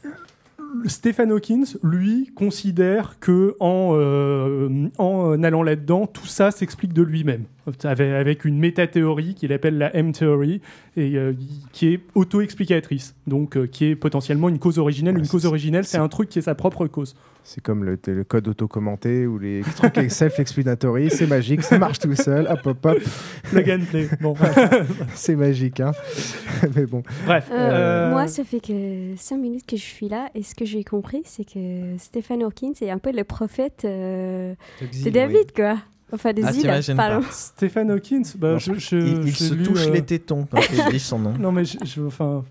Stephen Hawkins, lui, considère que en, euh, en allant là-dedans, tout ça s'explique de lui-même, avec, une métathéorie qu'il appelle la M-theory, et euh, qui est auto-explicatrice, donc euh, qui est potentiellement une cause originelle. une cause originelle, c'est un truc qui est sa propre cause. C'est comme le, le code auto-commenté ou les trucs *laughs* self-explanatory, c'est magique, ça marche tout seul, hop hop hop. Plug and play, bon. *laughs* c'est magique, hein. *laughs* Mais bon. Bref. Euh, Moi, ça fait que 5 minutes que je suis là et ce que j'ai compris, c'est que Stephen Hawking, c'est un peu le prophète euh, de David, quoi. Enfin, des Ah, îles, pardon. pas. Stephen Hawkins, bah, je, je- il- il je se touche euh, les tétons quand il dit son nom. *laughs* Non, mais je, je- enfin,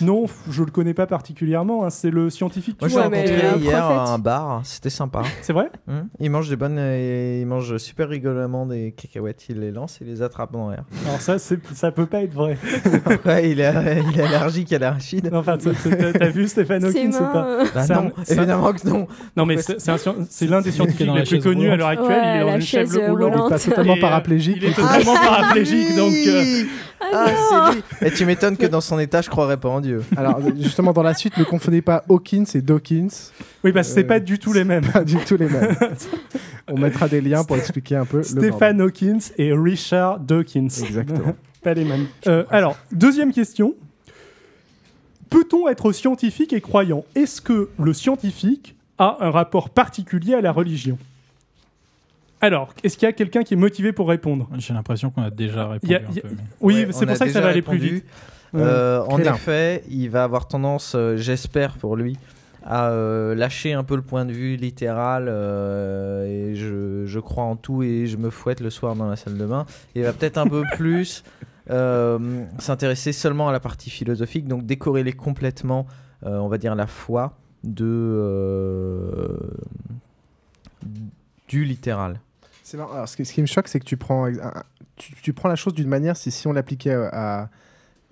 non, je le connais pas particulièrement. hein, C'est le scientifique. Moi, l'ai rencontré hier à un bar, c'était sympa. C'est vrai? Hum, Il mange des bonnes, euh, il mange super rigolemment des cacahuètes, il les lance et les attrape dans l'air. Alors ça, c'est- ça peut pas être vrai. *laughs* Après, il est, il est allergique à l'arachide. Non, enfin, t'as- vu Stéphane C'est Hawking ou pas. Bah C'est un- non, c'est un- évidemment que non. Non, mais c'est c'est c'est l'un des C'est scientifiques les plus connus à l'heure actuelle. il est dans une chaise roulante. Il est pas totalement euh, paraplégique. Il est totalement paraplégique, donc. Euh, Ah, c'est lui Et tu m'étonnes que dans son état, je croirais pas en Dieu. Alors, justement, dans la suite, ne confondez pas Hawkins et Dawkins. Oui, parce que c'est Euh, pas du tout les mêmes. Pas du tout les mêmes. On mettra des liens pour expliquer un peu le Stéphane Hawkins et Richard Dawkins. Exactement. *laughs* pas les mêmes. Euh, alors, deuxième question. Peut-on être scientifique et croyant? Est-ce que le scientifique a un rapport particulier à la religion? Alors, est-ce qu'il y a quelqu'un qui est motivé pour répondre? J'ai l'impression qu'on a déjà répondu. Il y a- un il y a- peu, mais- Oui, Ouais, c'est on pour ça que ça va aller plus vite. Euh, en effet, il va avoir tendance, euh, j'espère pour lui, à euh, lâcher un peu le point de vue littéral. euh, et je, je crois en tout et je me fouette le soir dans la salle de bain. Il va peut-être un peu *laughs* plus euh, s'intéresser seulement à la partie philosophique, donc décorréler complètement, euh, on va dire, la foi de euh, du littéral. C'est marrant. Alors, ce, qui, ce qui me choque, c'est que tu prends, tu, tu prends la chose d'une manière, si, si on l'appliquait à, à-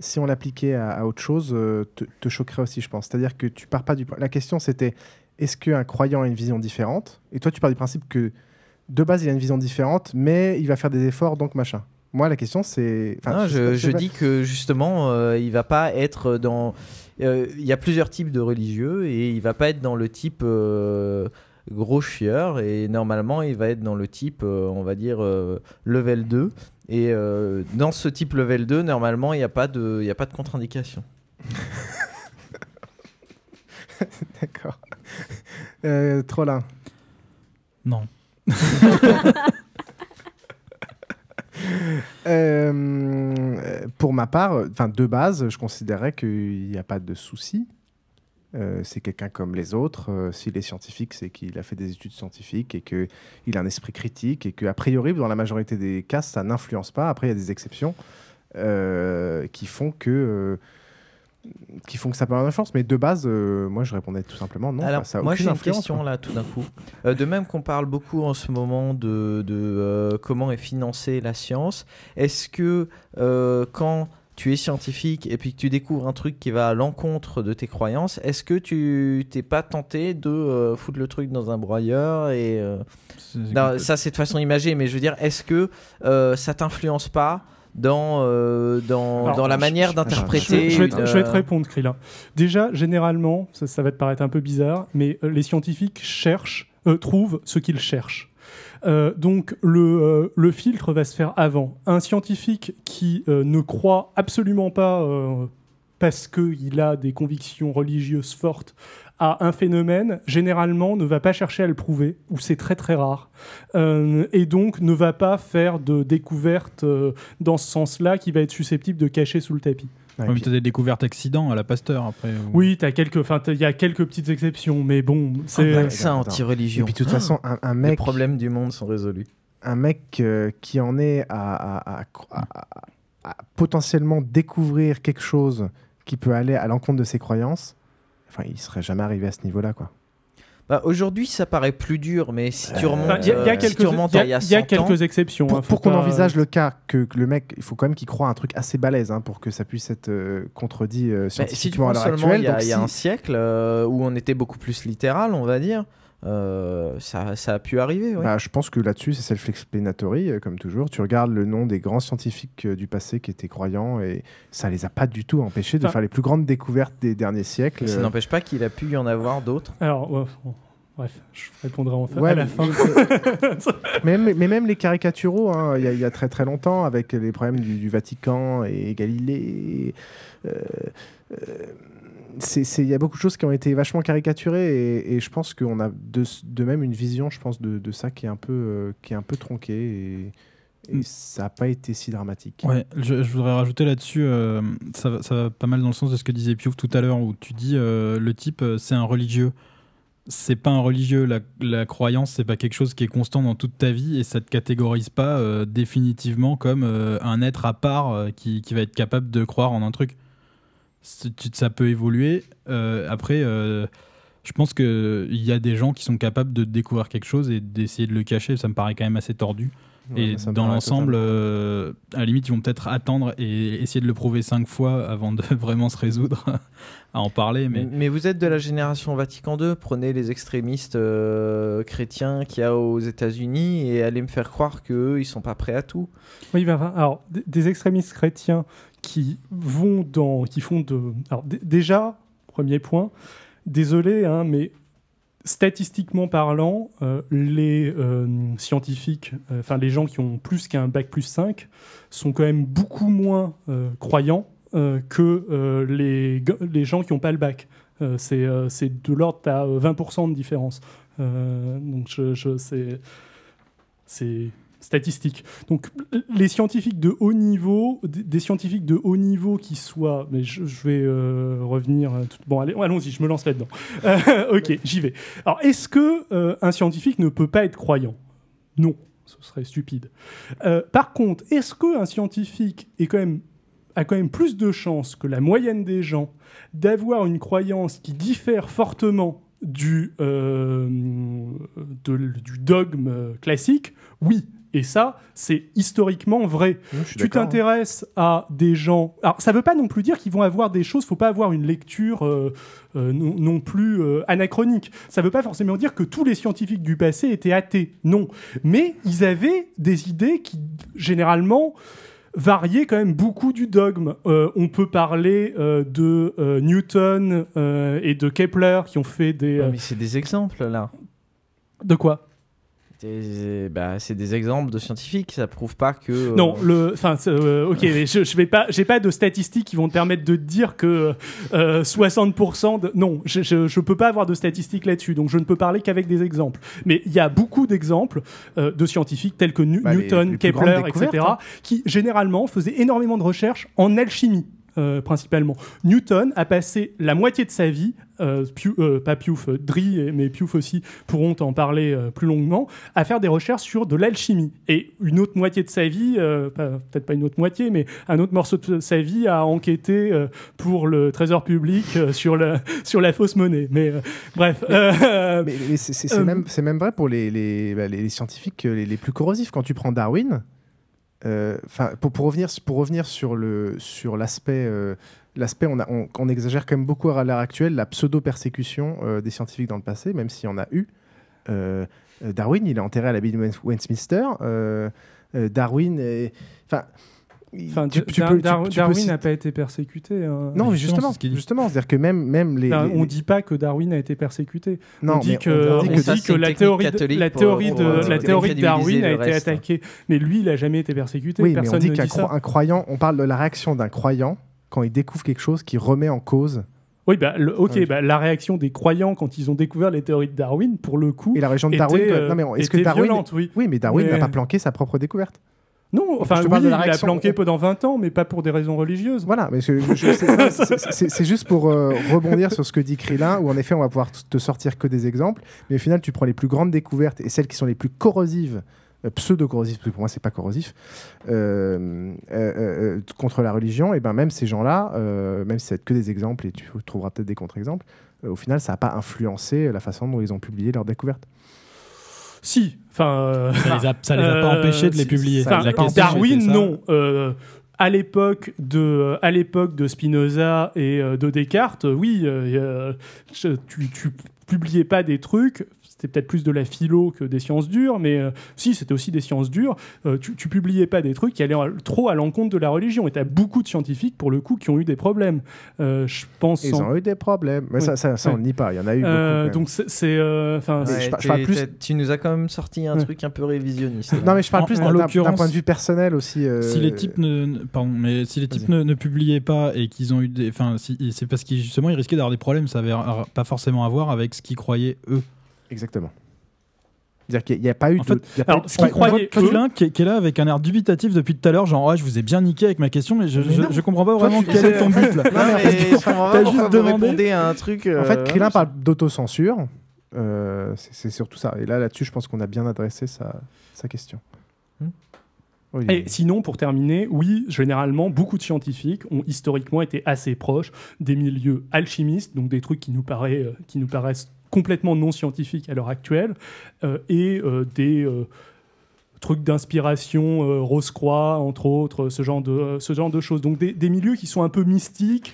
si on l'appliquait à, à autre chose, euh, te, te choquerait aussi, je pense. C'est-à-dire que tu pars pas du. La question, c'était est-ce qu'un croyant a une vision différente? Et toi, tu pars du principe que de base, il a une vision différente, mais il va faire des efforts, donc machin. Moi, la question, c'est. enfin, je, dis que justement, euh, il va pas être dans. euh, Il y a plusieurs types de religieux et il va pas être dans le type euh, gros chieur et normalement il va être dans le type, euh, on va dire, euh, level 2. Et euh, dans ce type level 2, normalement, il n'y a pas de, il y a pas de contre-indication. *laughs* D'accord. Euh, Trollin. Non. *laughs* Euh, pour ma part, enfin de base, je considérais qu'il n'y a pas de souci. Euh, c'est quelqu'un comme les autres. Euh, S'il est scientifique, c'est qu'il a fait des études scientifiques et qu'il a un esprit critique et qu'a priori, dans la majorité des cas, ça n'influence pas. Après, il y a des exceptions euh, qui font que qui font que ça peut avoir une influence. Mais de base, moi, je répondais tout simplement non. Alors, quoi, ça a moi j'ai une question là tout d'un coup. De même qu'on parle beaucoup en ce moment de, de, comment est financée la science, est-ce que quand tu es scientifique et puis que tu découvres un truc qui va à l'encontre de tes croyances, est-ce que tu t'es pas tenté de euh, foutre le truc dans un broyeur et euh, non, ça c'est de façon imagée, mais je veux dire, est-ce que euh, ça t'influence pas dans, euh, dans, Alors, dans la je- manière d'interpréter Je, je vais te, une, je vais te répondre, Krilla. Déjà, généralement, ça, ça va te paraître un peu bizarre, mais euh, les scientifiques cherchent, euh, trouvent ce qu'ils cherchent. Euh, donc le, euh, le filtre va se faire avant. Un scientifique qui euh, ne croit absolument pas parce qu'il a des convictions religieuses fortes à un phénomène, généralement ne va pas chercher à le prouver, ou c'est très très rare, et donc ne va pas faire de découverte dans ce sens-là qui va être susceptible de cacher sous le tapis. Ouais, mais t'as des découvertes accidents à la Pasteur après. ou- Oui, t'as quelques, enfin, il y a quelques petites exceptions, mais bon, c'est Un vaccin anti-religion. Et puis de toute façon, un, un Les mec, problèmes du monde sont résolus. un mec euh, qui en est à, à- à- à- à- à potentiellement découvrir quelque chose qui peut aller à l'encontre de ses croyances, enfin, il serait jamais arrivé à ce niveau-là, quoi. Bah, Aujourd'hui, ça paraît plus dur, mais si tu remontes, Il y a, il y a si quelques, tu remontes il y a- à il y a il y a 100 quelques ans, exceptions. Pour, hein, pour qu'on pas- envisage le cas que, que le mec, il faut quand même qu'il croit un truc assez balèze hein, pour que ça puisse être euh, contredit euh, bah, si tu scientifiquement à l'heure seulement actuelle. il y a, si- un siècle euh, où on était beaucoup plus littéral, on va dire, euh, ça, ça a pu arriver. ouais. Bah, je pense que là-dessus, c'est self-explanatory, euh, comme toujours. Tu regardes le nom des grands scientifiques euh, du passé qui étaient croyants et ça les a pas du tout empêchés de Enfin- faire les plus grandes découvertes des derniers siècles. Ça n'empêche pas qu'il a pu y en avoir d'autres. Alors, ouais, bon, bref, je répondrai en fa- Ouais, à la mais- fin. *laughs* mais, mais- mais même les caricaturaux, hein, il y, a- il y a très très longtemps, avec les problèmes du, du Vatican et Galilée, euh, euh, il y a beaucoup de choses qui ont été vachement caricaturées et, et je pense qu'on a de, de même une vision, je pense, de, de ça qui est un peu, euh, qui est un peu tronquée et, et ça n'a pas été si dramatique. Ouais, je, je voudrais rajouter là-dessus, euh, ça, va, ça va pas mal dans le sens de ce que disait Piouf tout à l'heure, où tu dis euh, le type, c'est un religieux. C'est pas un religieux, la, la croyance, c'est pas quelque chose qui est constant dans toute ta vie et ça te catégorise pas définitivement comme un être à part qui, qui va être capable de croire en un truc. Ça peut évoluer. Euh, après, euh, je pense qu'il y a des gens qui sont capables de découvrir quelque chose et d'essayer de le cacher. Ça me paraît quand même assez tordu. Ouais, et dans l'ensemble, euh, à la limite, ils vont peut-être attendre et essayer de le prouver cinq fois avant de *laughs* vraiment se résoudre *laughs* à en parler. Mais Mais vous êtes de la génération Vatican II, prenez les extrémistes euh, chrétiens qu'il y a aux États-Unis et allez me faire croire qu'eux, ils sont pas prêts à tout. Oui, ben, alors, des extrémistes chrétiens qui vont dans. qui font de. Alors, déjà, premier point, désolé, hein, mais statistiquement parlant, euh, les euh, scientifiques, euh, enfin, les gens qui ont plus qu'un bac plus 5, sont quand même beaucoup moins croyants que les, les gens qui n'ont pas le bac. C'est de l'ordre à 20% de différence. Donc, je, je- c'est c'est statistique. Donc les scientifiques de haut niveau, des scientifiques de haut niveau qui soient, mais je, je vais euh, revenir. à tout- Bon, allez, allons-y, je me lance là-dedans. Euh, *laughs* ok, j'y vais. Alors, est-ce que euh, un scientifique ne peut pas être croyant? Non, ce serait stupide. Euh, par contre, est-ce qu'un scientifique est quand même a quand même plus de chances que la moyenne des gens d'avoir une croyance qui diffère fortement du, euh, de- du dogme euh, classique? Oui. Et ça, c'est historiquement vrai. suis tu hein. t'intéresses à des gens. Alors, ça ne veut pas non plus dire qu'ils vont avoir des choses. Il faut pas avoir une lecture euh, euh, non, non plus euh, anachronique. Ça ne veut pas forcément dire que tous les scientifiques du passé étaient athées. Non. Mais ils avaient des idées qui, généralement, variaient quand même beaucoup du dogme. Euh, on peut parler euh, de euh, Newton et de Kepler qui ont fait des. euh, mais c'est des exemples là. De quoi? Bah, c'est des exemples de scientifiques, ça prouve pas que. euh, Non, le, enfin, euh, ok, mais je, je vais pas, j'ai pas de statistiques qui vont te permettre de te dire que euh, 60% de, non, je, je, je peux pas avoir de statistiques là-dessus, donc je ne peux parler qu'avec des exemples. Mais il y a beaucoup d'exemples euh, de scientifiques tels que Nu- Bah, Newton, les Kepler, etc., hein. qui généralement faisaient énormément de recherches en alchimie. euh, principalement. Newton a passé la moitié de sa vie, euh, Pew- euh, pas Piouf, euh, Drie, et- mais Piouf aussi pourront en parler euh, plus longuement, à faire des recherches sur de l'alchimie. Et une autre moitié de sa vie, peut-être pas une autre moitié, mais un autre morceau de sa vie à enquêter pour le trésor public sur, la, *laughs* sur la fausse monnaie. Mais bref. Mais, mais c'est- même, vrai pour les, les, bah, les- les scientifiques les, les plus corrosifs. Quand tu prends Darwin, euh, 'fin, pour, pour, revenir, pour revenir sur le sur l'aspect, euh, l'aspect on, on, on exagère quand même beaucoup à l'heure actuelle la pseudo-persécution euh, des scientifiques dans le passé, même s'il y en a eu. Darwin, il est enterré à l'abbaye de West- Westminster. Darwin, enfin. Enfin, tu- Dar- peux- tu- Dar- tu peux Darwin n'a pas été persécuté. hein. Non, mais justement, justement, c'est-à-dire que même, même les, Enfin, les- on dit pas que Darwin a été persécuté. Non, on dit que, on dit dit la théorie, de, la théorie pour, de, euh, la théorie de Darwin a été attaquée. Mais lui, il n'a jamais été persécuté. Oui, mais on Personne dit ne qu'un dit ça. cro- un croyant, on parle de la réaction d'un croyant quand il découvre quelque chose qui remet en cause. Oui, bah, le- ok, bah, la réaction des croyants quand ils ont découvert les théories de Darwin, pour le coup. Et la région de était, Darwin. euh, non, mais est-ce que Darwin. violente, oui. mais Darwin Mais- n'a pas planqué sa propre découverte. Non, enfin, Je te oui, parle de la il a planqué pendant 20 ans, mais pas pour des raisons religieuses. Voilà, mais *laughs* c'est- juste pour euh, rebondir sur ce que dit Krillin, où en effet, on va pouvoir te sortir que des exemples, mais au final, tu prends les plus grandes découvertes et celles qui sont les plus corrosives, euh, pseudo-corrosives, parce que pour moi, c'est pas corrosif, euh, euh, euh, contre la religion, et ben même ces gens-là, euh, même si c'est que des exemples, et tu trouveras peut-être des contre-exemples, euh, au final, ça n'a pas influencé la façon dont ils ont publié leurs découvertes. Si, enfin. euh, Ça les a- ça les a pas empêchés de les publier. enfin, question, Darwin, ça. non. Euh, à l'époque de, à l'époque de Spinoza et euh, de Descartes, euh, oui, euh, tu, tu publiais pas des trucs. C'était peut-être plus de la philo que des sciences dures, mais euh, si, c'était aussi des sciences dures. Euh, tu, tu publiais pas des trucs qui allaient en- trop à l'encontre de la religion. Et tu as beaucoup de scientifiques, pour le coup, qui ont eu des problèmes. Euh, je pense. Ils ont eu des problèmes, mais Oui. ça, ça, ça, on Ouais. ne nie pas, il y en a eu beaucoup. Euh, donc c'est, euh, enfin, Ouais, je parle plus- Tu nous as quand même sorti un Ouais. truc un peu révisionniste. Non, mais je parle En- plus d'un- point de vue personnel aussi. euh, Si les types ne, pardon, mais si les types ne, ne publiaient pas et qu'ils ont eu des, enfin, si, c'est parce qu'ils justement ils risquaient d'avoir des problèmes. Ça avait r- pas forcément à voir avec ce qu'ils croyaient eux. Exactement. C'est-à-dire qu'il n'y a pas eu En de. fait, il y a pas eu alors, de- ce qu'ils croyaient Krillin qui, est- qui est là avec un air dubitatif depuis tout à l'heure, genre ouais, je vous ai bien niqué avec ma question, mais je, Mais je, comprends pas vraiment quel est ton but là. Non, mais je comprends pas juste demandé. à un truc. En euh, fait, Krillin ouais, parle d'autocensure. Euh, c'est surtout ça. Et là, là-dessus, je pense qu'on a bien adressé sa, sa question. Hmm. Et sinon, pour terminer, oui, généralement, beaucoup de scientifiques ont historiquement été assez proches des milieux alchimistes, donc des trucs qui nous, paraît, euh, qui nous paraissent complètement non scientifiques à l'heure actuelle, euh, et euh, des, euh, trucs d'inspiration, Rose-Croix, entre autres, ce genre de, ce genre de choses. Donc des, des milieux qui sont un peu mystiques,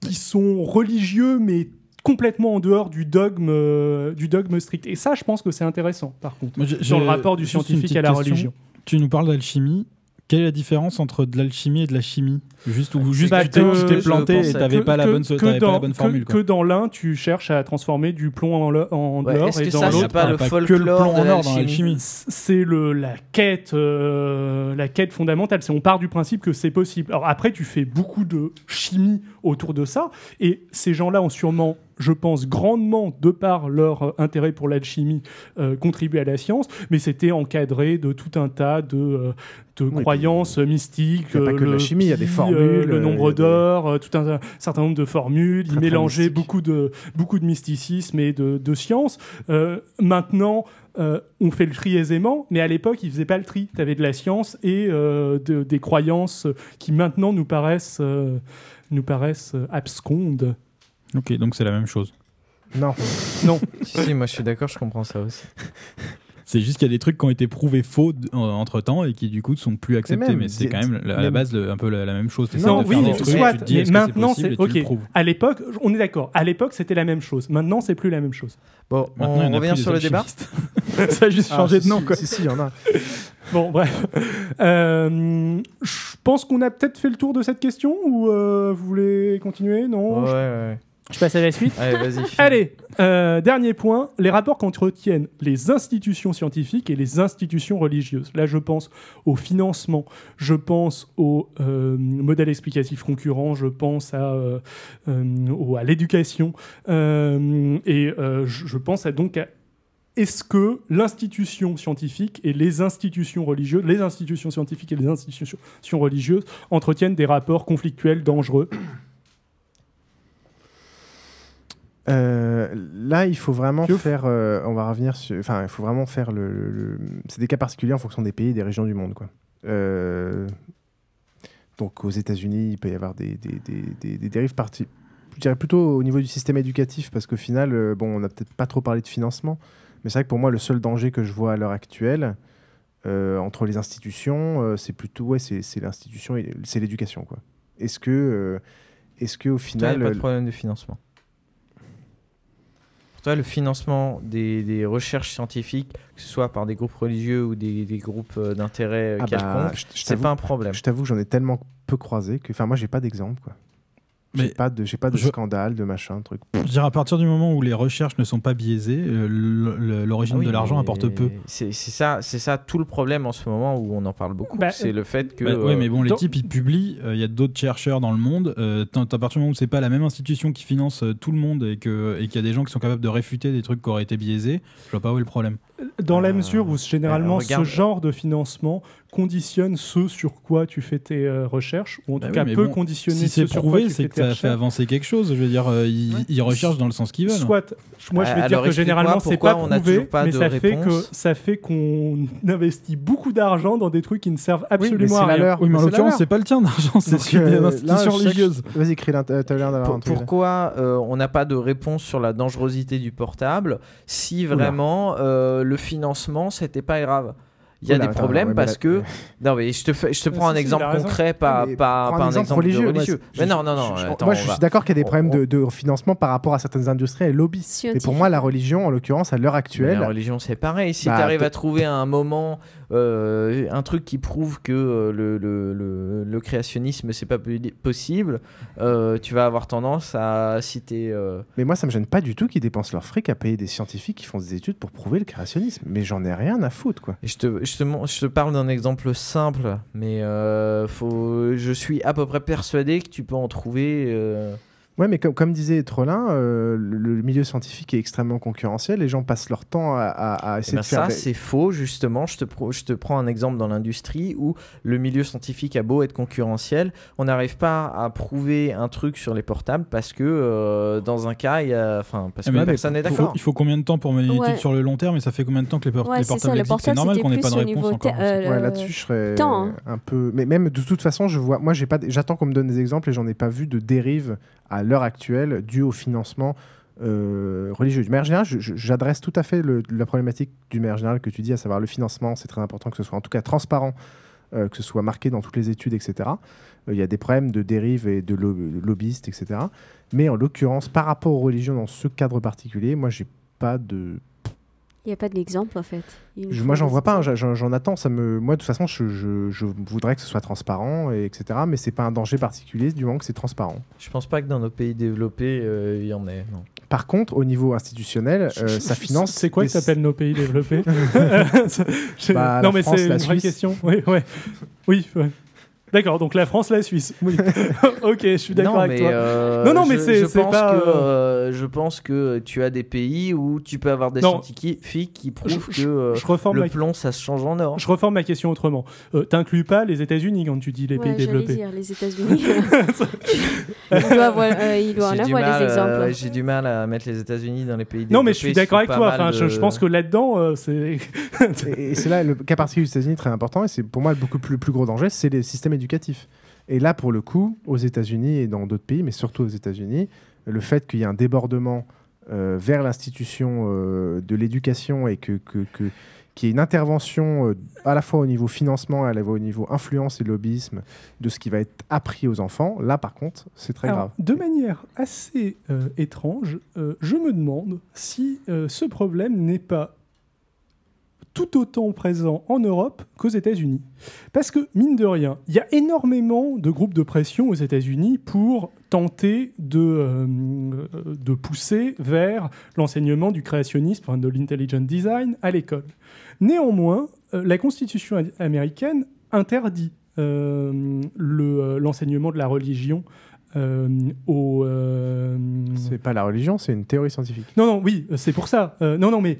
qui sont religieux, mais complètement en dehors du dogme, du dogme strict. Et ça, je pense que c'est intéressant, par contre, Moi, sur le rapport du scientifique à la question. religion. Tu nous parles d'alchimie. Quelle est la différence entre de l'alchimie et de la chimie? Juste ou juste Bah, tu t'es- que- tu planté et que- t'avais pas la que- bonne, que t'avais pas la bonne que- formule. quoi. Que dans l'un, tu cherches à transformer du plomb en, le- en Ouais, or est-ce et que dans ça, c'est l'autre, pas le Ah, pas que folklore le plomb en de or dans l'alchimie l'alchimie. c'est le la quête euh, la quête fondamentale c'est on part du principe que c'est possible alors après tu fais beaucoup de chimie autour de ça et ces gens-là ont sûrement je pense grandement de par leur euh, intérêt pour l'alchimie euh, contribué à la science mais c'était encadré de tout un tas de euh, de Oui, croyances mystiques il y a pas que de la chimie, il y a des formules, le nombre des- d'or tout un, un certain nombre de formules Très, il mélangeait beaucoup de beaucoup de mysticisme et de, de science Euh, maintenant euh, on fait le tri aisément, mais à l'époque, ils faisaient pas le tri. Tu avais de la science et euh, de- des croyances qui maintenant nous paraissent, nous paraissent abscondes. Ok, donc c'est la même chose. Non. Non. *laughs* si, si, moi je suis d'accord, je comprends ça aussi. C'est juste qu'il y a des trucs qui ont été prouvés faux entre temps et qui du coup ne sont plus acceptés. même, Mais c'est quand même la- à la même- base le- un peu la, la même chose. Non, de oui, faire mais des trucs, soit, tu te dis, mais maintenant, c'est le ok. À l'époque, on est d'accord. À l'époque, c'était la même chose. Maintenant, c'est plus la même chose. Bon, Maintenant, on revient sur le débat. *laughs* Ça a juste Ah, changé de nom, si, quoi. Si, si, il y en a. *laughs* Bon, bref. Euh, je pense qu'on a peut-être fait le tour de cette question ou euh, vous voulez continuer? Non Ouais, Je- ouais. Je passe à la suite. Allez, vas-y. *laughs* Allez, euh, dernier point, les rapports qu'entretiennent les institutions scientifiques et les institutions religieuses. Là, je pense au financement, je pense au euh, modèle explicatif concurrent, je pense à, euh, à l'éducation, et je, je pense à donc à est-ce que l'institution scientifique et les institutions religieuses, les institutions scientifiques et les institutions religieuses entretiennent des rapports conflictuels dangereux? Euh, là, il faut vraiment faire. euh, on va revenir sur. Enfin, il faut vraiment faire le. le- le- C'est des cas particuliers en fonction des pays et des régions du monde, quoi. Euh, donc, aux États-Unis, il peut y avoir des, des, des, des- des dérives parti- Je dirais plutôt au niveau du système éducatif, parce qu'au final, euh, bon, on n'a peut-être pas trop parlé de financement, mais c'est vrai que pour moi, le seul danger que je vois à l'heure actuelle euh, entre les institutions, euh, c'est plutôt ouais, c'est l'institution, c'est l'éducation, quoi. Est-ce que, euh, est-ce que au Toi, il final, n'y a pas de problème de financement. Pour toi, le financement des, des recherches scientifiques, que ce soit par des groupes religieux ou des, des groupes euh, d'intérêt euh, Ah bah, quelconques, c'est pas un problème. Je t'avoue que j'en ai tellement peu croisé que, enfin, moi, j'ai pas d'exemple, quoi. J'ai Mais pas de, j'ai pas de je- scandale, de machin, de truc. Je dirais à partir du moment où les recherches ne sont pas biaisées, euh, l'origine Ah oui, de l'argent mais apporte peu. C'est c'est ça, c'est ça tout le problème en ce moment où on en parle beaucoup. Bah, c'est le fait que. Bah, ouais, euh, mais bon, les dans- types ils publient, euh, il y a d'autres chercheurs dans le monde. Euh, à partir du moment où c'est pas la même institution qui finance euh, tout le monde et que- et qu'il y a des gens qui sont capables de réfuter des trucs qui auraient été biaisés, je vois pas où est le problème. Dans la mesure où généralement euh, regarde. ce genre de financement conditionne ce sur quoi tu fais tes euh, recherches, ou en tout Bah oui, cas peut bon, conditionner Si ce c'est sur prouvé, quoi tu c'est que ça fait recherches. avancer quelque chose. Je veux dire, euh, ils, ils recherchent dans le sens qu'ils veulent. Soit, moi je vais Alors, dire que généralement c'est pas on prouvé, pas mais de ça fait, que, ça fait qu'on *laughs* investit beaucoup d'argent dans des trucs qui ne servent absolument à c'est la rien. Oui, mais en l'occurrence, c'est pas le tien d'argent, c'est celui des euh, institutions chaque- religieuses. Vas-y, Krillin, t'as l'air d'avoir un pourquoi euh, on n'a pas de réponse sur la dangerosité du portable si vraiment euh, le financement c'était pas grave il y a des attends, problèmes ouais, parce là- que *laughs* non mais je te fais, je te prends un si, exemple concret pas Mais pas, un exemple exemple religieux, je- mais non non non je- attends, moi, je suis d'accord qu'il y a des problèmes de, de financement par rapport à certaines industries et lobbies. Mais pour moi, la religion, en l'occurrence, à l'heure Mais actuelle. la religion, c'est pareil. Si Bah, tu arrives à trouver à un moment euh, un truc qui prouve que euh, le, le, le, le créationnisme, c'est pas possible, euh, tu vas avoir tendance à citer. euh, Mais moi, ça me gêne pas du tout qu'ils dépensent leur fric à payer des scientifiques qui font des études pour prouver le créationnisme. Mais j'en ai rien à foutre, quoi. Et Je te, je, te, mon- je te parle d'un exemple simple, mais faut, je suis à peu près persuadé que tu peux en trouver. Ouais, mais comme, comme disait Trollin, euh, le, le milieu scientifique est extrêmement concurrentiel. Les gens passent leur temps à, à- à Eh essayer ben de faire. ça, des- c'est faux, justement. Je te, pro- je te prends un exemple dans l'industrie où le milieu scientifique a beau être concurrentiel, on n'arrive pas à prouver un truc sur les portables parce que euh, dans un cas, il y a. Enfin, parce Ah, que mais personne n'est faut- d'accord. Il faut combien de temps pour mener une Ouais. étude sur le long terme et ça fait combien de temps que les, por- Ouais, les c'est portables existent C'est normal qu'on n'ait pas de réponse encore. euh, Ouais, là-dessus, je serais temps, hein. un peu. Mais même de toute façon, je vois. Moi, j'ai pas. J'attends qu'on me donne des exemples et j'en ai pas vu de dérive à l'heure actuelle due au financement euh, religieux. Du manière générale, j'adresse tout à fait la problématique du manière générale que tu dis, à savoir le financement. C'est très important que ce soit en tout cas transparent, euh, que ce soit marqué dans toutes les études, etc. Euh, Il y a des problèmes de dérive et de lo- lobbyistes, etc. Mais en l'occurrence, par rapport aux religions dans ce cadre particulier, moi, j'ai pas de n'y a pas d'exemple en fait. Je- moi, j'en vois pas. hein, j'en j'en attends. Ça me, moi, de toute façon, je, je- je voudrais que ce soit transparent, et etc. Mais c'est pas un danger particulier du moment que c'est transparent. Je pense pas que dans nos pays développés, euh, il y en ait. Non. Par contre, au niveau institutionnel, euh, *laughs* ça finance. C'est quoi des- qui s'appelle nos pays développés *laughs* *laughs* Bah, Non, la mais France, c'est la une vraie Suisse. question. Oui, ouais. oui. ouais. D'accord, donc la France, la Suisse. Oui. *laughs* ok, je suis d'accord avec toi. euh, non, non, mais c'est pas. que euh, euh, je pense que tu as des pays où tu peux avoir des Non. scientifiques qui prouvent Je- que euh, je reforme le ma- plomb ça se change en or. Je reforme ma question autrement. Euh, T'inclus pas les États-Unis quand tu dis les Ouais, pays développés. dire les États-Unis. *laughs* il doit avoir, euh, il doit en avoir mal, des exemples. euh, J'ai du mal à mettre les États-Unis dans les pays développés. Non, mais je suis d'accord avec toi. Enfin, je, de- je pense que là-dedans, euh, c'est. Et, et c'est là le cas particulier des États-Unis très important, et c'est pour moi le beaucoup plus, plus gros danger, c'est les systèmes éducatifs. Et là, pour le coup, aux États-Unis et dans d'autres pays, mais surtout aux États-Unis, le fait qu'il y ait un débordement euh, vers l'institution euh, de l'éducation et que, que, que- qu'il y ait une intervention euh, à la fois au niveau financement et à la fois au niveau influence et lobbyisme de ce qui va être appris aux enfants, là par contre, c'est très Alors, grave. De manière assez euh, étrange, euh, je me demande si ce problème n'est pas tout autant présent en Europe qu'aux États-Unis. Parce que, mine de rien, il y a énormément de groupes de pression aux États-Unis pour tenter de, euh, de pousser vers l'enseignement du créationnisme, de l'intelligent design à l'école. Néanmoins, euh, la Constitution américaine interdit euh, l'enseignement de la religion euh, euh, C'est pas la religion, c'est une théorie scientifique. non, non, oui, euh, c'est pour ça. Non, non, mais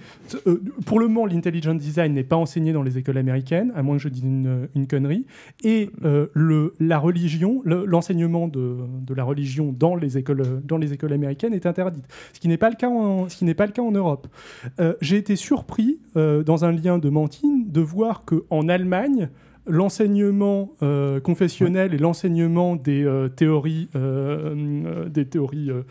pour le moment, l'intelligent design n'est pas enseigné dans les écoles américaines, à moins que je dise une, une connerie. Et le, la religion, le- l'enseignement de, de la religion dans les écoles, dans les écoles américaines est interdite, ce qui n'est pas le cas en, ce qui n'est pas le cas en Europe. J'ai été surpris dans un lien de Mantine de voir que en Allemagne l'enseignement euh, confessionnel et l'enseignement des euh, théories, euh, euh, des théories euh,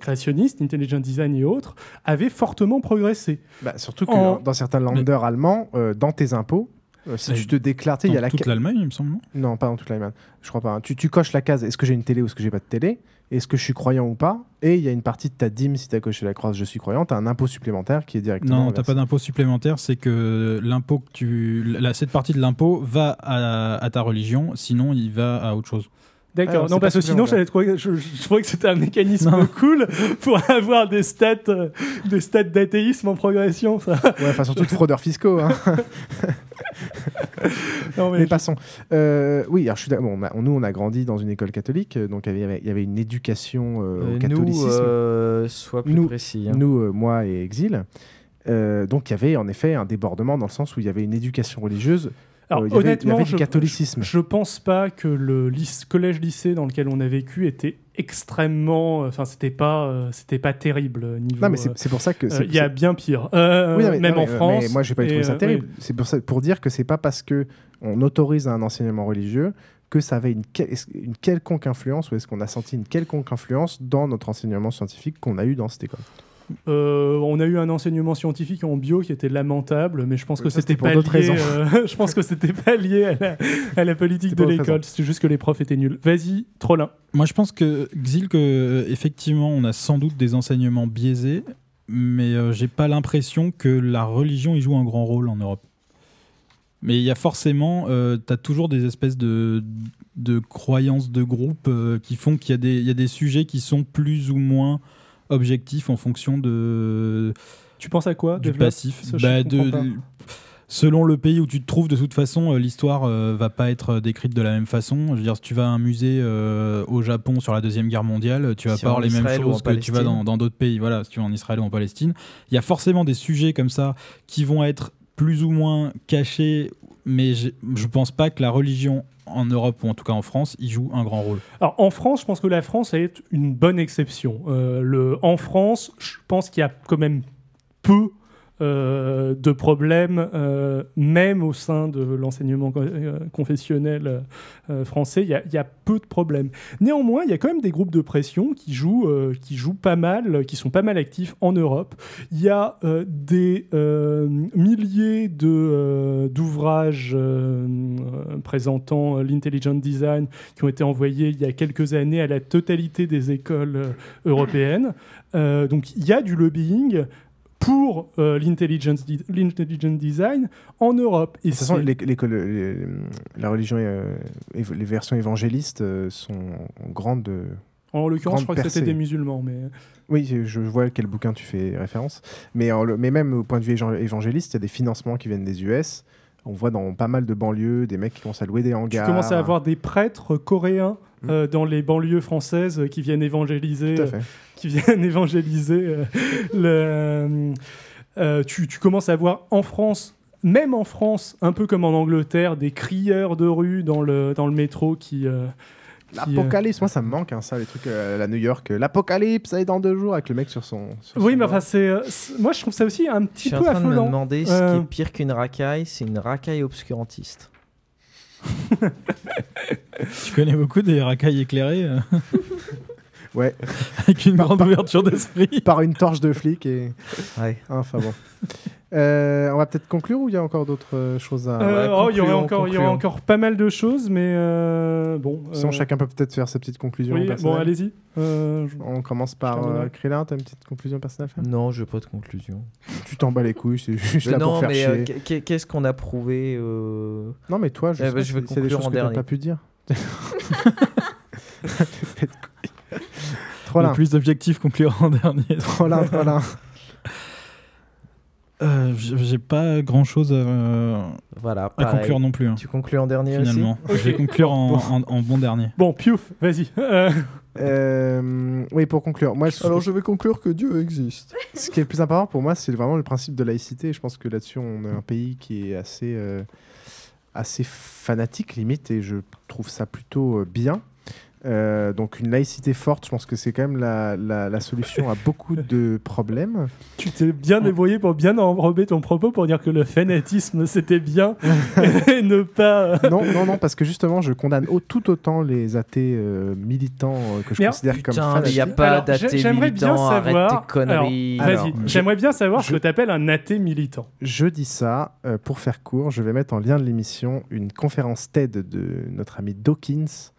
créationnistes, intelligent design et autres, avaient fortement progressé. Bah, surtout que En- dans certains landers allemands, euh, dans tes impôts, si tu te déclares, tu il y a dans la toute ca- l'Allemagne, il me semble. non? Non, pas dans toute l'Allemagne. Je crois pas. hein. Tu, tu coches la case est-ce que j'ai une télé ou est-ce que j'ai pas de télé? Est-ce que je suis croyant ou pas? Et il y a une partie de ta dîme, si tu as coché la croix je suis croyant, tu as un impôt supplémentaire qui est directement. Non, t'as versé. pas d'impôt supplémentaire, c'est que l'impôt que tu, la, cette partie de l'impôt va à, à ta religion, sinon il va à autre chose. D'accord, Ah, non, parce que sinon, j'allais trouver- je, je, je trouvais que c'était un mécanisme cool pour avoir des stats, euh, des stats d'athéisme en progression. Ça. Ouais, enfin surtout de fraudeurs fiscaux. hein. Non, mais mais je- passons. Euh, oui, alors je suis. Bon, on a- nous, on a grandi dans une école catholique, euh, donc il y avait, il y avait une éducation euh, Euh, au catholicisme. nous, euh, sois plus nous, précis. hein. nous, euh, moi et Exil. Euh, donc il y avait en effet un débordement dans le sens où il y avait une éducation religieuse. Alors, Euh, il y avait- il y honnêtement, avait du je, catholicisme. je pense pas que le lyc- collège-lycée dans lequel on a vécu était extrêmement. Enfin, c'était pas, euh, c'était pas terrible euh, niveau. Non, mais c'est euh, pour ça que. euh, Il y a bien pire. Euh, Oui, non, mais- même non, en mais, euh, France. mais moi, j'ai pas trouvé ça euh, terrible. oui. C'est pour, ça- pour dire que c'est pas parce que on autorise un enseignement religieux que ça avait une quelconque influence ou est-ce qu'on a senti une quelconque influence dans notre enseignement scientifique qu'on a eu dans cette école. Euh, on a eu un enseignement scientifique en bio qui était lamentable, mais je pense que c'était pas d'autres lié. raisons. euh, *laughs* je pense que c'était pas lié à la, à la politique de l'école. C'est juste que les profs étaient nuls. Vas-y, Trollin. Moi, je pense que Xil, que euh, effectivement, on a sans doute des enseignements biaisés, mais euh, j'ai pas l'impression que la religion y joue un grand rôle en Europe. Mais il y a forcément, euh, tu as toujours des espèces de, de croyances de groupe euh, qui font qu'il y, a des- il y a des sujets qui sont plus ou moins objectifs en fonction de, Tu penses à quoi du passif. Je Bah, de- selon le pays où tu te trouves, de toute façon, euh, l'histoire euh, va pas être décrite de la même façon. Je veux dire, si tu vas à un musée euh, au Japon sur la deuxième guerre mondiale, tu vas Si pas avoir les mêmes choses que tu vas Palestine. dans d'autres pays. Voilà, si tu vas en Israël ou en Palestine, il y a forcément des sujets comme ça qui vont être plus ou moins cachés, mais j'ai- je pense pas que la religion en Europe ou en tout cas en France y joue un grand rôle. Alors en France, je pense que la France est une bonne exception. Euh, le, en France, je pense qu'il y a quand même peu euh, de problèmes, euh, même au sein de l'enseignement euh, confessionnel français, il y, y a peu de problèmes. Néanmoins, il y a quand même des groupes de pression qui jouent, qui jouent pas mal, qui sont pas mal actifs en Europe. Il y a des milliers d'ouvrages présentant l'intelligent design qui ont été envoyés il y a quelques années à la totalité des écoles européennes. Donc il y a du lobbying pour euh, l'intelligence di- design en Europe. Et De toute façon, les- la religion, euh, les versions évangélistes euh, sont en grande. En l'occurrence, je crois que c'était des musulmans, mais Oui, je- vois à quel bouquin tu fais référence. Mais, en le- mais même au point de vue évan- évangéliste, il y a des financements qui viennent des US. On voit dans pas mal de banlieues des mecs qui commencent à louer des tu hangars. commences à avoir des prêtres coréens euh, dans les banlieues françaises euh, qui viennent évangéliser, euh, qui viennent *laughs* évangéliser. le, tu, tu commences à voir en France. Même en France, un peu comme en Angleterre, des crieurs de rue dans le, dans le métro qui, qui, euh, L'apocalypse, moi ça me manque hein, ça, les trucs euh, à la New York. euh, L'apocalypse, ça est dans deux jours avec le mec sur son. sur Oui, son mais enfin, c'est, euh, c'est- moi je trouve ça aussi un Je petit suis en peu train de me affolant. demander ce Euh, qui est pire qu'une racaille, c'est une racaille obscurantiste. *laughs* Tu connais beaucoup des racailles éclairées euh, *laughs* Ouais. *laughs* avec une grande ouverture d'esprit. *laughs* Par une torche de flic et. *laughs* Ouais. Enfin bon. Euh, on va peut-être conclure ou il y a encore d'autres euh, choses à. euh, oh, il y aurait encore, il y aurait concluons. encore pas mal de choses, mais euh, bon. Sinon, euh, chacun peut peut-être faire ses petites conclusions. Oui, bon, allez-y. Euh, je- On commence par euh, Krillin, t'as une petite conclusion personnelle à faire Non, je veux pas de conclusion. Tu t'en bats les couilles, c'est juste Mais là non, pour faire mais euh, chier. qu'est-ce qu'on a prouvé euh, Non, mais toi, je, eh sais pas je des conclure choses en que dernier. pas pu dire. Le plus d'objectifs conclure *laughs* en dernier. Trollin, Trollin. *laughs* Euh, j- J'ai pas grand chose à, Voilà, à pareil. conclure non plus. hein, Tu conclus en dernier finalement. aussi Je vais conclure en, en- en bon dernier. Bon, Piouf, vas-y. Euh, *laughs* Euh, oui, pour conclure. Moi, je- Alors je vais conclure que Dieu existe. Ce qui est le plus important pour moi, c'est vraiment le principe de laïcité. Je pense que là-dessus, on est un pays qui est assez, euh, assez fanatique, limite, et je trouve ça plutôt euh, bien. Euh, donc une laïcité forte, je pense que c'est quand même la, la- la solution à beaucoup de problèmes. *laughs* tu t'es bien débrouillé pour bien enrober ton propos pour dire que le fanatisme c'était bien *laughs* et ne pas. *laughs* non, non, non, parce que justement, je condamne au- tout autant les athées euh, militants euh, que je Mais considère comme putain, a fanatiques. pas Alors, d'athée j'ai- J'aimerais bien militant, arrête savoir. tes conneries. J'aimerais bien savoir ce que tu appelles un athée militant. Je dis ça euh, pour faire court. Je vais mettre en lien de l'émission une conférence TED de notre ami Dawkins,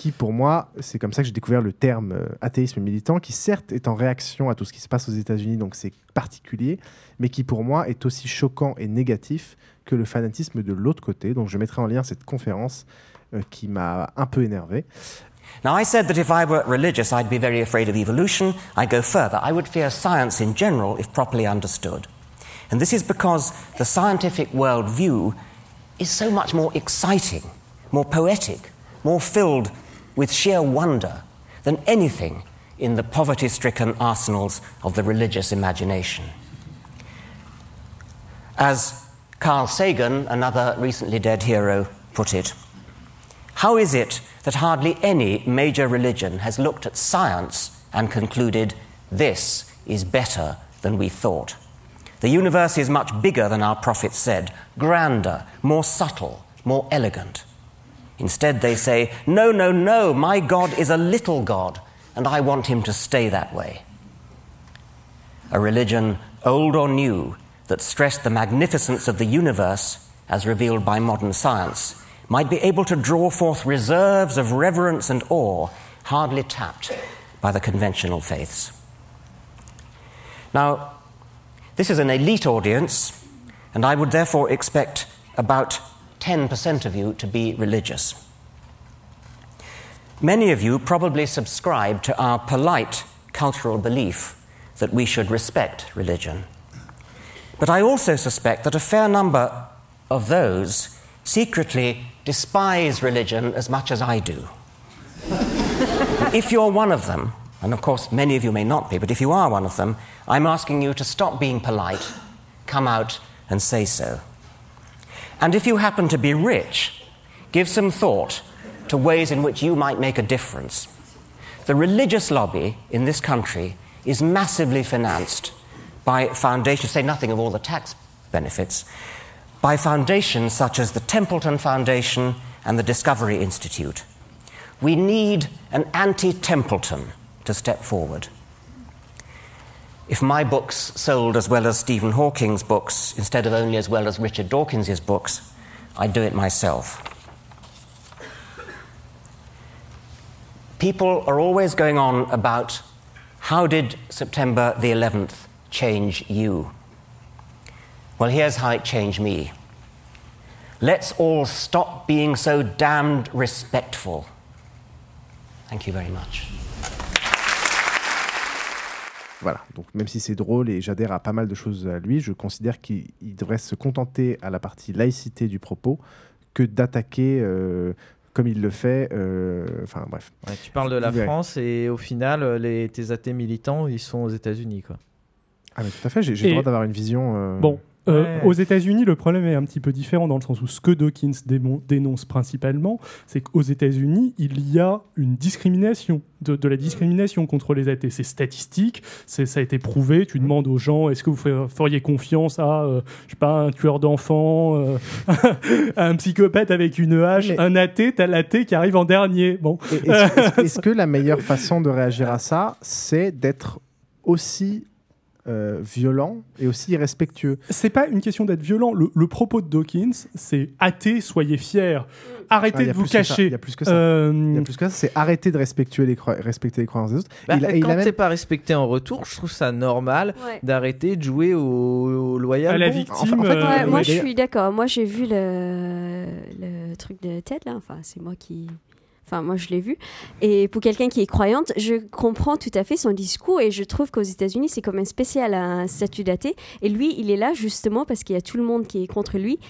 qui pour moi, c'est comme ça que j'ai découvert le terme euh, athéisme militant, qui certes est en réaction à tout ce qui se passe aux États-Unis, donc c'est particulier, mais qui pour moi est aussi choquant et négatif que le fanatisme de l'autre côté. Donc je mettrai en lien cette conférence euh, qui m'a un peu énervé. Now, I said that if I were religious, I'd be very afraid of evolution. I go further. I would fear science in general if properly understood. And this is because the scientific worldview is so much more exciting, more poetic, more filled with sheer wonder than anything in the poverty stricken arsenals of the religious imagination. As Carl Sagan, another recently dead hero, put it, how is it that hardly any major religion has looked at science and concluded this is better than we thought? The universe is much bigger than our prophets said, grander, more subtle, more elegant. Instead, they say, No, no, no, my God is a little God, and I want him to stay that way. A religion, old or new, that stressed the magnificence of the universe, as revealed by modern science, might be able to draw forth reserves of reverence and awe hardly tapped by the conventional faiths. Now, this is an elite audience, and I would therefore expect about 10% of you to be religious. Many of you probably subscribe to our polite cultural belief that we should respect religion. But I also suspect that a fair number of those secretly despise religion as much as I do. *laughs* if you're one of them, and of course many of you may not be, but if you are one of them, I'm asking you to stop being polite, come out and say so. And if you happen to be rich, give some thought to ways in which you might make a difference. The religious lobby in this country is massively financed by foundations, say nothing of all the tax benefits, by foundations such as the Templeton Foundation and the Discovery Institute. We need an anti Templeton to step forward. If my books sold as well as Stephen Hawking's books, instead of only as well as Richard Dawkins's books, I'd do it myself. People are always going on about how did September the 11th change you? Well, here's how it changed me. Let's all stop being so damned respectful. Thank you very much. Voilà, donc même si c'est drôle et j'adhère à pas mal de choses à lui, je considère qu'il il devrait se contenter à la partie laïcité du propos que d'attaquer euh, comme il le fait. euh, Enfin bref. Ouais, tu parles de la Ouais. France et au final, les, tes athées militants, ils sont aux États-Unis. Quoi. Ah mais tout à fait, j'ai le droit d'avoir une vision. euh, Bon, euh, aux États-Unis, le problème est un petit peu différent dans le sens où ce que Dawkins dénonce principalement, c'est qu'aux États-Unis, il y a une discrimination, de, de la discrimination contre les athées. C'est statistique, ça a été prouvé. Tu demandes aux gens, est-ce que vous fer- feriez confiance à, euh, je sais pas, un tueur d'enfants, euh, *laughs* un psychopathe avec une hache, un athée, t'as l'athée qui arrive en dernier? Bon. *laughs* Est-ce que la meilleure façon de réagir à ça, c'est d'être aussi euh, violent et aussi irrespectueux C'est pas une question d'être violent. Le, le propos de Dawkins, c'est athée, soyez fiers. Arrêtez Ah, y de vous cacher. Il y a plus que ça. Euh, Il y a plus que ça. C'est arrêter de respecter les, croi- respecter les croyances des autres. Bah, il quand même- t'es pas respecté en retour, je trouve ça normal Ouais. d'arrêter de jouer au, au loyal. À la bon. victime, en fait, euh, Ouais, moi, ouais, je suis d'accord. Moi, j'ai vu le, le truc de Ted, là. Enfin, c'est moi qui. Enfin, moi, je l'ai vu. Et pour quelqu'un qui est croyante, je comprends tout à fait son discours et je trouve qu'aux États-Unis, c'est comme un spécial, un statut d'athée. Et lui, il est là justement parce qu'il y a tout le monde qui est contre lui.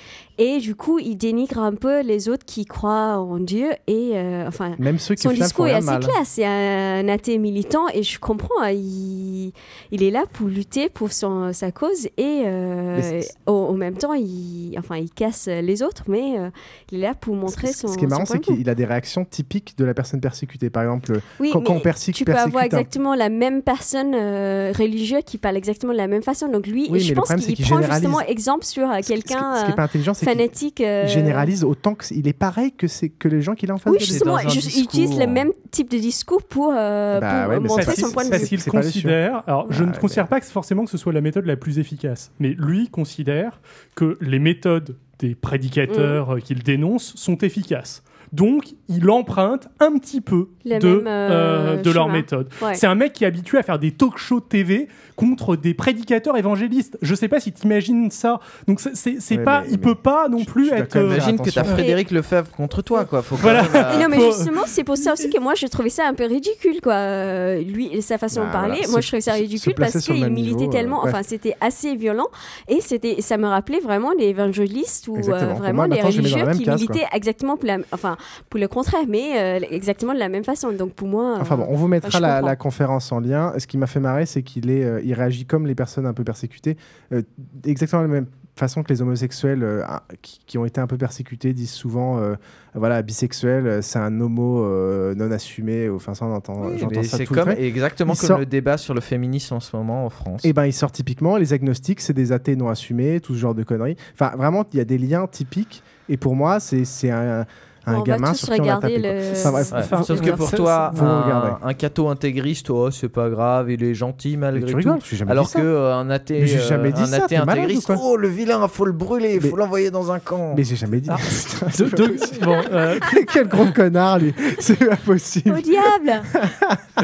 Et du coup, il dénigre un peu les autres qui croient en Dieu. Et euh, enfin, Même ceux qui son discours est assez mal. clair. C'est un, athée militant et je comprends. hein, il, il est là pour lutter pour son, sa cause et euh, au, au même temps, il, enfin, il casse les autres, mais euh, il est là pour montrer son. Ce qui est marrant, c'est qu'il a des réactions typiques de la personne persécutée. Par exemple, Oui, quand, quand on persécute, tu peux avoir un- exactement la même personne euh, religieuse qui parle exactement de la même façon. Donc lui, Oui, je pense qu'il qu'il prend généralise. justement exemple sur Ce qui- quelqu'un ce qui est pas intelligent, c'est fanatique. euh, il généralise autant qu'il est pareil que, c'est que les gens qu'il a en face Oui, de lui. justement, juste- il utilise le même type de discours pour, euh, Bah pour ouais, mais montrer son point de parce vue. qu'il considère, alors je ne considère pas que forcément que ce soit la méthode la plus efficace, mais lui considère que les méthodes des prédicateurs Mm. euh, qu'il dénonce sont efficaces. Donc, il emprunte un petit peu de, euh, euh, de leur méthode. Ouais. C'est un mec qui est habitué à faire des talk shows TV contre des prédicateurs évangélistes. Je sais pas si tu imagines ça. Donc, c'est- Ouais, pas, mais- il peut pas non plus dois être. quand même euh, Imagine que t'as. Frédéric Lefebvre contre toi, quoi. Faut Voilà. même, euh, non, mais justement, c'est pour ça aussi que moi, je trouvais ça un peu ridicule, quoi. Euh, lui, et sa façon Bah, de parler, voilà. moi, je trouvais ça ridicule parce qu'il militait niveau, tellement, ouais. enfin, c'était assez violent. Et c'était, ça me rappelait vraiment les évangélistes ou euh, vraiment moi, les je religieux qui militaient exactement pour la, enfin, pour le contraire, mais euh, exactement de la même façon. Donc, pour moi. Enfin bon, on vous mettra je la, conférence en lien. Ce qui m'a fait marrer, c'est qu'il est, euh, il réagit comme les personnes un peu persécutées, euh, exactement de la même façon que les homosexuels euh, ah, qui, qui ont été un peu persécutés disent souvent, euh, voilà, bisexuel, euh, c'est un homo euh, non assumé. Enfin, ça, on entend, Oui, j'entends mais ça c'est tout comme exactement Il comme sort- le débat sur le féminisme en ce moment en France. Et ben, il sort typiquement les agnostiques, c'est des athées non assumés, tout ce genre de conneries. Enfin, vraiment, il y a des liens typiques. Et pour moi, c'est c'est un, un On va gamin tous sur qui on a regarder tapé. quoi. le- Enfin, bref, Ouais, enfin, Sauf que ça- pour ça- toi, un, un catho intégriste, oh, c'est pas grave, il est gentil malgré tu tout. rigoles, j'ai jamais Alors ça. que euh, un athée, euh, un ça, athée malade intégriste, oh le vilain, faut le brûler, Mais- faut l'envoyer dans un camp. Mais j'ai jamais dit. de- *laughs* de- bon, euh, quel gros connard, lui. C'est pas possible. Au diable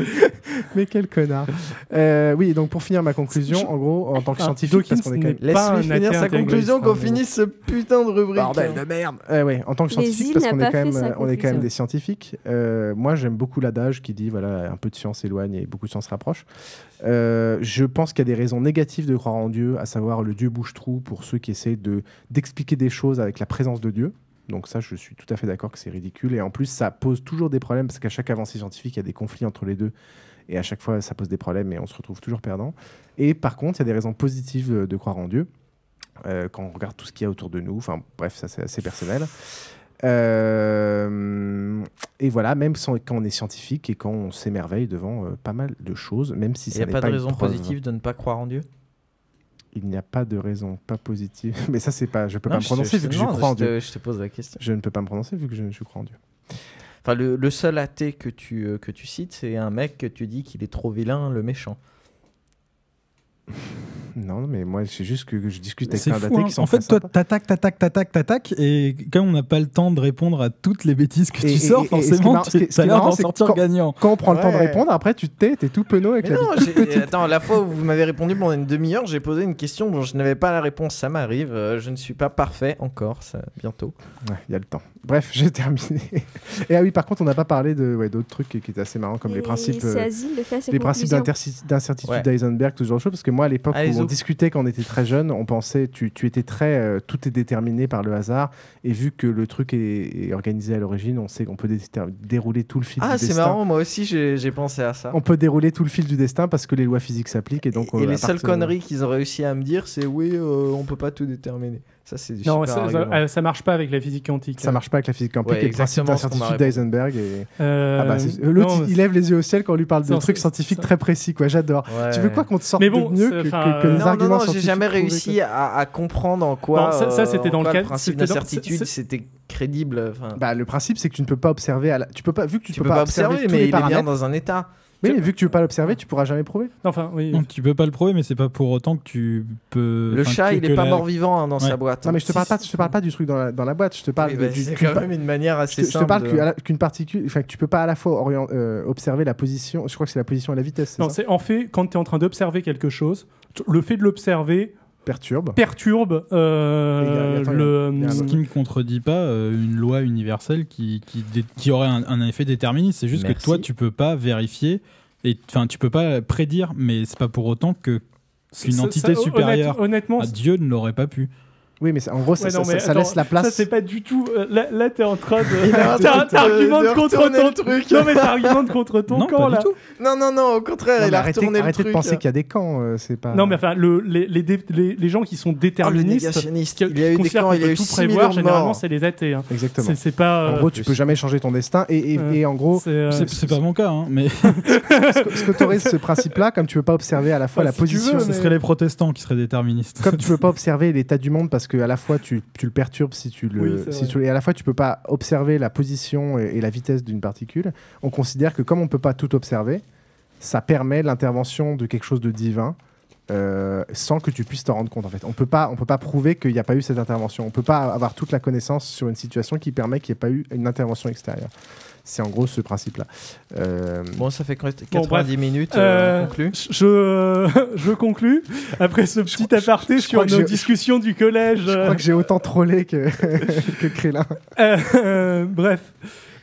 *laughs* Mais quel connard. Euh, oui, donc pour finir ma conclusion, en gros, en tant que Ah, scientifique, parce qu'on est quand même. Laisse-lui finir sa conclusion, qu'on finisse ce putain de rubrique. Bordel de merde. Euh, ouais, en tant que Mais scientifique, il parce qu'on pas est, quand fait même, sa on est quand même des scientifiques. euh, moi, j'aime beaucoup l'adage qui dit voilà, un peu de science éloigne et beaucoup de science rapproche. Euh, je pense qu'il y a des raisons négatives de croire en Dieu, à savoir le Dieu bouche-trou pour ceux qui essaient de d'expliquer des choses avec la présence de Dieu. Donc ça, je suis tout à fait d'accord que c'est ridicule. Et en plus, ça pose toujours des problèmes parce qu'à chaque avancée scientifique, il y a des conflits entre les deux. Et à chaque fois, ça pose des problèmes et on se retrouve toujours perdant. Et par contre, il y a des raisons positives euh, de croire en Dieu. euh, quand on regarde tout ce qu'il y a autour de nous. Enfin, bref, ça c'est assez personnel. Euh, et voilà, même sans- quand on est scientifique et quand on s'émerveille devant euh, pas mal de choses, même si Il ça n'y a n'est pas pas de raison preuve. positive de ne pas croire en Dieu? Il n'y a pas de raison pas positive. *laughs* Mais ça, c'est pas. Je peux Non, pas me prononcer te vu que je crois en te- Dieu. je te pose la question. Je ne peux pas me prononcer vu que je, je crois en Dieu. Enfin, le, le seul athée que tu, euh, que tu cites, c'est un mec que tu dis qu'il est trop vilain, le méchant. *laughs* Non, mais moi, c'est juste que, je discute avec plein d'athées hein. qui sont En fait, toi, t'attaques, t'attaques, t'attaques, t'attaques, et comme on n'a pas le temps de répondre à toutes les bêtises que Et- tu et- sors, et- et forcément, mar- ce qui est- tu as l'air d'en sortir quand- gagnant. Quand on prend le temps de répondre, après, tu te tais, t'es tout penaud avec Mais la non, toute attends, la fois où vous m'avez répondu pendant une demi-heure, j'ai posé une question dont je n'avais pas la réponse. Ça m'arrive. euh, je ne suis pas parfait encore. Ça, bientôt. Ouais, il y a le temps. Bref, *laughs* j'ai terminé. Et ah oui, par contre, on n'a pas parlé de ouais, d'autres trucs qui, qui étaient assez marrants, comme les Et principes, euh, Asile, le fait à cette les principes d'incertitude d'Eisenberg, de choses. Parce que moi, à l'époque où. Discutait quand on était très jeune, on pensait tu, tu étais très euh, tout est déterminé par le hasard. Et vu que le truc est, est organisé à l'origine, on sait qu'on peut dé- dérouler tout le fil Ah, du c'est destin. marrant. Moi aussi, j'ai pensé à ça. On peut dérouler tout le fil du destin parce que les lois physiques s'appliquent et donc Et euh, les seules conneries qu'ils ont réussi à me dire, c'est oui, euh, on peut pas tout déterminer. Ça, c'est du Non, super ça, ça, argument. euh, ça marche pas avec la physique quantique. Ça marche pas avec la physique quantique Ouais, et le principe exactement d'incertitude répondu. d'Eisenberg. Et... Euh, Ah bah, c'est- L'autre, non, il, il lève les yeux au ciel quand on lui parle de Non, trucs scientifiques très précis. quoi. J'adore. Ouais. Tu veux quoi qu'on te sorte Mais bon, de mieux que, que- que les non, non, arguments non, j'ai scientifiques jamais réussi à, à comprendre en quoi, Non, ça- ça, euh, c'était dans le quoi cadre- principe d'incertitude, c'était crédible. Bah, le principe, c'est que tu ne peux pas observer. À la... Tu peux pas, vu que tu, tu peux pas observer, mais il est bien dans un état. Oui, mais vu que tu peux pas l'observer, tu pourras jamais prouver. Enfin, oui. Donc, tu peux pas le prouver, mais c'est pas pour autant que tu peux. Le chat, il est pas la- mort-vivant hein, dans Ouais. sa boîte. Non, mais je te Si, parle pas, je te parle pas du truc dans la, dans la boîte. Je te parle Oui, bah, du- c'est quand même une manière Je assez te, je te simple. parle de- que- à la- qu'une particule, enfin que tu peux pas à la fois orient- euh, observer la position. Je crois que c'est la position et la vitesse. Non, c'est en fait quand tu es en train d'observer quelque chose, le fait de l'observer Perturbe. perturbe euh, y a- y a- le. y a Ce qui ne contredit pas euh, une loi universelle qui, qui, dé- qui aurait un, un effet déterministe. C'est juste Merci. que toi, tu peux pas vérifier et enfin, tu peux pas prédire, mais c'est pas pour autant que qu'une entité ça- supérieure honnête- honnêtement, à Dieu ne l'aurait pas pu. Oui, mais en gros, ça, Ouais, non, ça- mais ça attends, laisse la place. Ça, c'est pas du tout. euh, là, là t'es en train de. *laughs* T'argumentes de contre ton le truc. Non, mais t'argumentes contre ton Non, camp, pas là. du tout. Non, non, non, au contraire, Non, il a arrêtez, retourné le arrêtez truc. de penser qu'il y a des camps. euh, c'est pas. Non, mais enfin, le, les, les, les, les gens qui sont Oh, le déterministes. qui- Il y a eu qui des considèrent camps, il y a eu tout 6 millions prévoir, généralement, c'est les athées. hein. Exactement. C'est- pas. En euh, gros, tu peux jamais changer ton destin. Et, euh, en gros, c'est, euh, C'est pas mon cas, hein, mais *laughs* ce qu'autorise ce principe-là, comme tu peux pas observer à la fois Bah, la veux, position. ce seraient les protestants qui seraient déterministes. Comme tu peux pas observer l'état du monde parce que à la fois tu, tu le perturbes si tu le Oui, si tu, et à la fois tu peux pas observer la position et, et la vitesse d'une particule. On considère que comme on peut pas tout observer, ça permet l'intervention de quelque chose de divin. euh, sans que tu puisses t'en rendre compte en fait. On peut pas, on peut pas prouver qu'il n'y a pas eu cette intervention. On peut pas avoir toute la connaissance sur une situation qui permet qu'il n'y ait pas eu une intervention extérieure. C'est en gros ce principe-là. Euh, Bon, ça fait 90 Bon, minutes. Euh, euh, on conclut. Je, je *laughs* conclus après ce petit aparté sur crois que nos discussions du collège. je crois que j'ai autant trollé que, *laughs* que Krillin. *laughs* Euh, euh, bref.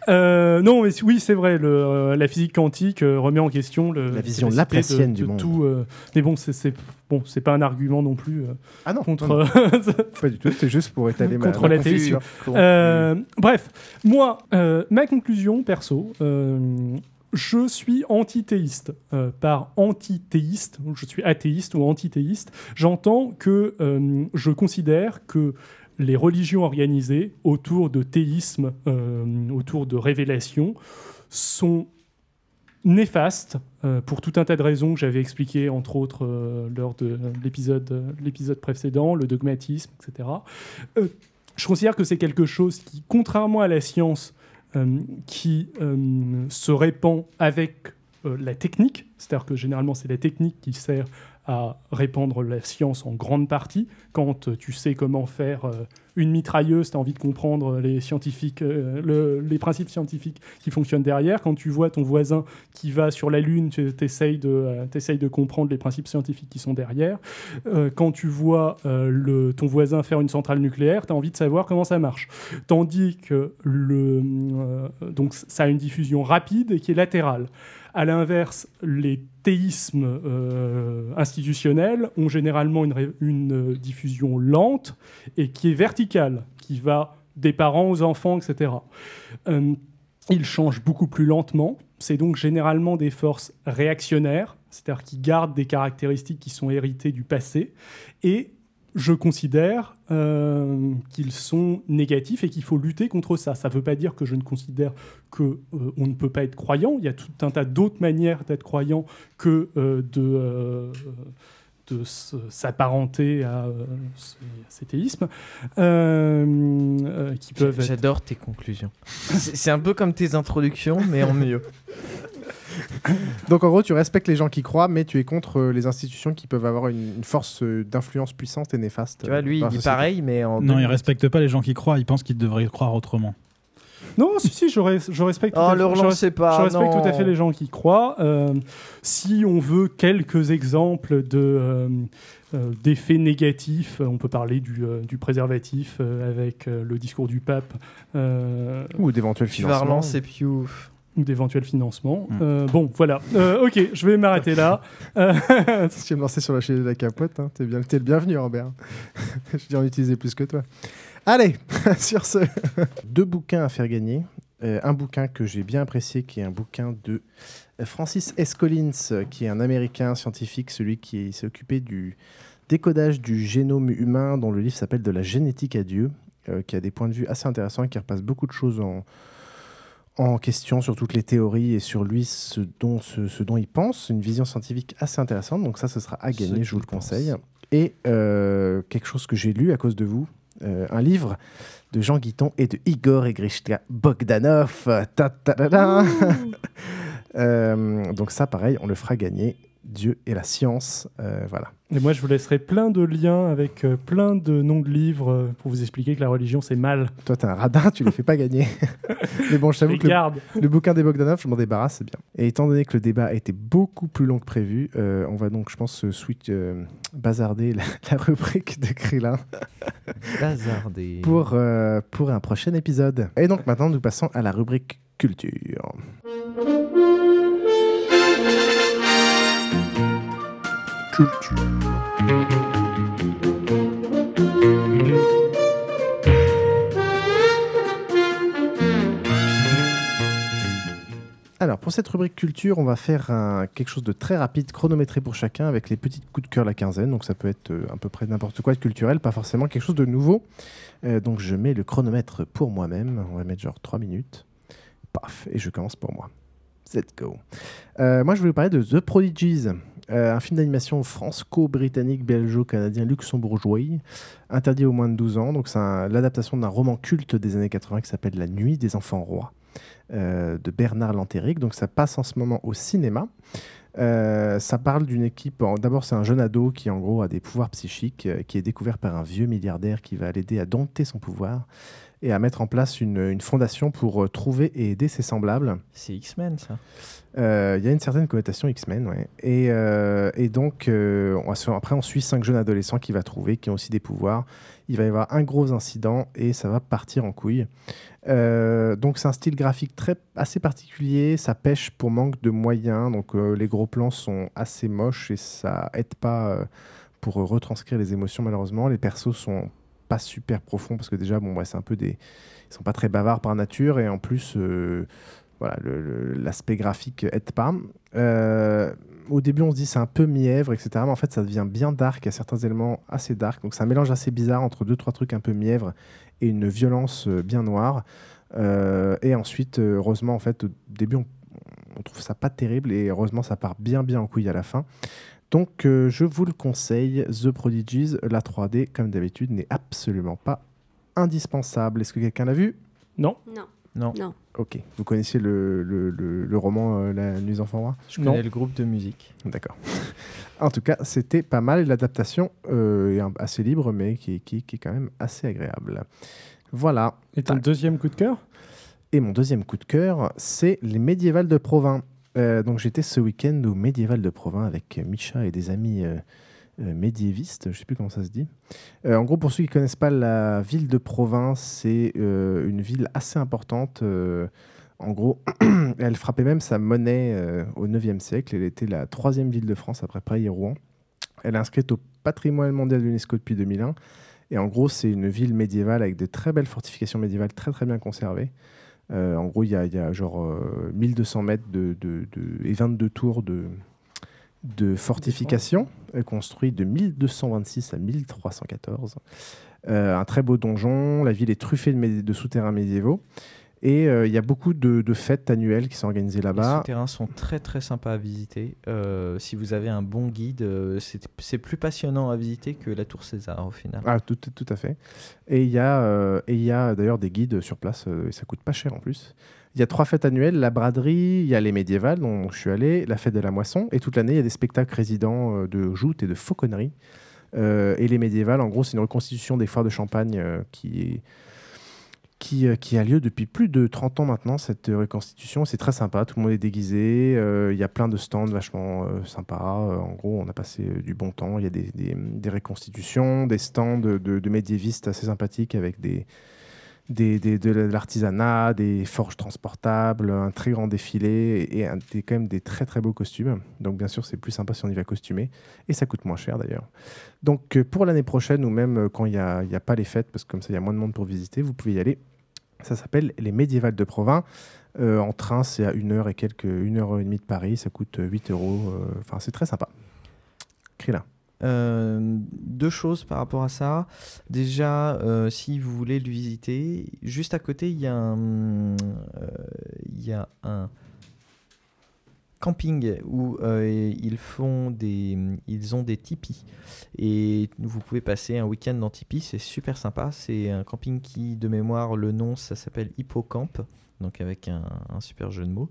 Euh, non, mais oui, c'est vrai. Le, euh, la physique quantique euh, remet en question le, La vision laplacienne de- du de monde. Tout, euh, mais bon, c'est c'est bon, c'est pas un argument non plus euh, Ah non, contre. non, *laughs* Pas du tout, c'était juste pour étaler ma, Contre l'athéisme. confusion. Euh, bref, moi, euh, ma conclusion perso, euh, je suis antithéiste. Euh, par antithéiste, je suis athéiste ou antithéiste, j'entends que euh, je considère que les religions organisées autour de théisme, euh, autour de révélation, sont néfastes euh, pour tout un tas de raisons que j'avais expliquées, entre autres euh, lors de l'épisode l'épisode précédent, le dogmatisme, etc. Je considère que c'est quelque chose qui, contrairement à la science, qui se répand avec la technique, c'est-à-dire que généralement c'est la technique qui sert à répandre la science en grande partie. Quand euh, tu sais comment faire euh, une mitrailleuse, tu as envie de comprendre les, scientifiques, euh, le- les principes scientifiques qui fonctionnent derrière. Quand tu vois ton voisin qui va sur la Lune, tu essayes de, euh, t'essayes de comprendre les principes scientifiques qui sont derrière. Euh, quand tu vois euh, le, ton voisin faire une centrale nucléaire, tu as envie de savoir comment ça marche. Tandis que le, euh, donc ça a une diffusion rapide et qui est latérale. À l'inverse, les théismes euh, institutionnels ont généralement une, euh, diffusion lente et qui est verticale, qui va des parents aux enfants, etc. Euh, ils changent beaucoup plus lentement. C'est donc généralement des forces réactionnaires, c'est-à-dire qui gardent des caractéristiques qui sont héritées du passé. Je considère euh, qu'ils sont négatifs et qu'il faut lutter contre ça. Ça ne veut pas dire que je ne considère que euh, on ne peut pas être croyant. Il y a tout un tas d'autres manières d'être croyant que euh, de, euh, de s'apparenter à, euh, ce- à ces théismes, euh, euh, qui peuvent être- J'adore tes conclusions. C'est un peu comme tes introductions, mais en mieux. *laughs* *laughs* Donc en gros, tu respectes les gens qui croient, mais tu es contre euh, les institutions qui peuvent avoir une, une force euh, d'influence puissante et néfaste. Tu vois, lui, euh, il dit pareil, mais en. Non, il respecte pas les gens qui croient, il pense qu'ils devraient croire autrement. Non, si, si, je, res- je respecte, Oh, tout, à le fait, je relancez pas, je respecte non. tout à fait les gens qui croient. Euh, si on veut quelques exemples de, euh, euh, d'effets négatifs, on peut parler du, euh, du préservatif euh, avec euh, le discours du pape. euh, Ou d'éventuels Tu vas financements. relancer Piouf. Ou d'éventuels financements. Hmm. Euh, bon, voilà. Euh, ok, je vais m'arrêter là. *laughs* Euh, *laughs* Si tu veux me lancer sur la chaîne de la capote, hein, t'es, bien, t'es le bienvenu, Robert. *laughs* je vais en utiliser plus que toi. Allez, sur ce, deux bouquins à faire gagner. Euh, un bouquin que j'ai bien apprécié, qui est un bouquin de Francis S. Collins, qui est un Américain scientifique, celui qui s'est occupé du décodage du génome humain, dont le livre s'appelle De la génétique à Dieu, euh, qui a des points de vue assez intéressants et qui repasse beaucoup de choses en, en question sur toutes les théories et sur lui, ce dont, ce, ce dont il pense. Une vision scientifique assez intéressante. Donc ça, ce sera à Ce gagner, je vous le pense. conseille. Et euh, quelque chose que j'ai lu à cause de vous, euh, un livre de Jean Guiton et de Igor et Grishka Bogdanov. Ta ta ta ta. *laughs* Euh, donc ça, pareil, on le fera gagner. Dieu et la science, euh, voilà. Et moi, je vous laisserai plein de liens avec euh, plein de noms de livres euh, pour vous expliquer que la religion, c'est mal. Toi, t'es un radin, tu les fais pas gagner. *laughs* Mais bon, je t'avoue Les que le, le bouquin des Bogdanov, je m'en débarrasse, c'est bien. Et étant donné que le débat a été beaucoup plus long que prévu, euh, on va donc, je pense, se switch, euh, bazarder la, *laughs* la rubrique de Krillin Bazarder. pour, euh, pour un prochain épisode. Et donc maintenant, nous passons à la rubrique culture. Alors, pour cette rubrique culture, on va faire quelque chose de très rapide, chronométré pour chacun, avec les petits coups de cœur la quinzaine. Donc, ça peut être euh, à peu près n'importe quoi de culturel, pas forcément quelque chose de nouveau. Euh, donc, je mets le chronomètre pour moi-même. On va mettre genre 3 minutes. Paf, et je commence pour moi. Let's go. Euh, moi, je voulais vous parler de The Prodigies, un film d'animation franco-britannique, belgeo-canadien, luxembourgeois, interdit aux moins de 12 ans. Donc, c'est l'adaptation d'un roman culte des années 80 qui s'appelle La Nuit des enfants rois euh, de Bernard Lantéric. Donc, ça passe en ce moment au cinéma. Euh, ça parle d'une équipe. D'abord, c'est un jeune ado qui, en gros, a des pouvoirs psychiques, euh, qui est découvert par un vieux milliardaire qui va l'aider à dompter son pouvoir et à mettre en place une, une fondation pour euh, trouver et aider ses semblables. C'est X-Men, ça. Euh, Il y a une certaine connotation X-Men, ouais. Et, euh, et donc, on après, on suit cinq jeunes adolescents qu'il va trouver, qui ont aussi des pouvoirs. Il va y avoir un gros incident et ça va partir en couille. Euh, donc, c'est un style graphique très, assez particulier. Ça pêche pour manque de moyens. Donc, euh, les gros plans sont assez moches et ça aide pas euh, pour retranscrire les émotions, malheureusement. Les persos sont super profonds parce que déjà, bon, ouais, c'est un peu des. Ils sont pas très bavards par nature et en plus. euh, voilà, l'aspect graphique aide pas. Euh, au début, on se dit c'est un peu mièvre, etc. Mais en fait, ça devient bien dark. Il y a certains éléments assez dark. Donc, c'est un mélange assez bizarre entre deux, trois trucs un peu mièvre et une violence euh, bien noire. Et ensuite, heureusement, en fait, au début, on, on trouve ça pas terrible et heureusement, ça part bien, bien en couille à la fin. Donc, euh, je vous le conseille. The Prodigies, la 3D, comme d'habitude, n'est absolument pas indispensable. Est-ce que quelqu'un l'a vu? Non. Non. Non. Non. Ok. Vous connaissiez le, le- le- le roman euh, La Nuit enfants rois? Je connais le groupe de musique. D'accord. en tout cas, c'était pas mal. L'adaptation euh, est un- assez libre, mais qui, qui- qui est quand même assez agréable. Voilà. Et ton deuxième coup de cœur? Et mon deuxième coup de cœur, c'est les médiévales de Provins. Euh, donc j'étais ce week-end au médiéval de Provins avec Micha et des amis euh, euh, médiévistes, je sais plus comment ça se dit. En gros, pour ceux qui connaissent pas la ville de Provins, c'est une ville assez importante. en gros, *clears throat* elle frappait même sa monnaie au 9e siècle. Elle était la troisième ville de France après Paris et Rouen. Elle est inscrite au patrimoine mondial de l'UNESCO depuis 2001. Et en gros, c'est une ville médiévale avec de très belles fortifications médiévales très très bien conservées. Euh, en gros, il y, a- genre euh, 1200 mètres de, et 22 tours de, de fortifications euh, construites de 1226 à 1314. Euh, un très beau donjon. La ville est truffée de souterrains médiévaux. Et euh, il y a beaucoup de, de fêtes annuelles qui sont organisées Les là-bas. souterrains sont très très sympas à visiter. Euh, si vous avez un bon guide, euh, c'est plus passionnant à visiter que la Tour César au final. Ah, tout, tout à fait. Et il y a, euh, a d'ailleurs des guides sur place, et ça coûte pas cher en plus. Il y a trois fêtes annuelles, la braderie, il y a les médiévales dont je suis allé, la fête de la moisson, et toute l'année il y a des spectacles résidents de joutes et de fauconnerie. Euh, et les médiévales, en gros, c'est une reconstitution des foires de Champagne qui est qui, euh, qui a lieu depuis plus de 30 ans maintenant, cette reconstitution. C'est très sympa, tout le monde est déguisé, euh, il y a plein de stands vachement euh, sympas. En gros, on a passé du bon temps. Il y a des, des- des reconstitutions, des stands de, de médiévistes assez sympathiques avec des, des, de l'artisanat, des forges transportables, un très grand défilé et, des, quand même des très très beaux costumes. Donc bien sûr, c'est plus sympa si on y va costumé et ça coûte moins cher d'ailleurs. Donc pour l'année prochaine ou même quand il n'y a, y a pas les fêtes, parce que comme ça il y a moins de monde pour visiter, vous pouvez y aller. Ça s'appelle les médiévales de Provins. Euh, en train, c'est à une heure et quelques, une heure et demie de Paris. Ça coûte euh, 8 euros. euh, Enfin, c'est très sympa. Krillin. Euh, deux choses par rapport à ça. Déjà, euh, si vous voulez le visiter, juste à côté, euh, il y a un camping où euh, ils font des, ils ont des tipis et vous pouvez passer un week-end dans tipi, c'est super sympa. C'est un camping qui, de mémoire, le nom, ça s'appelle Hippocamp. Donc avec un, super jeu de mots.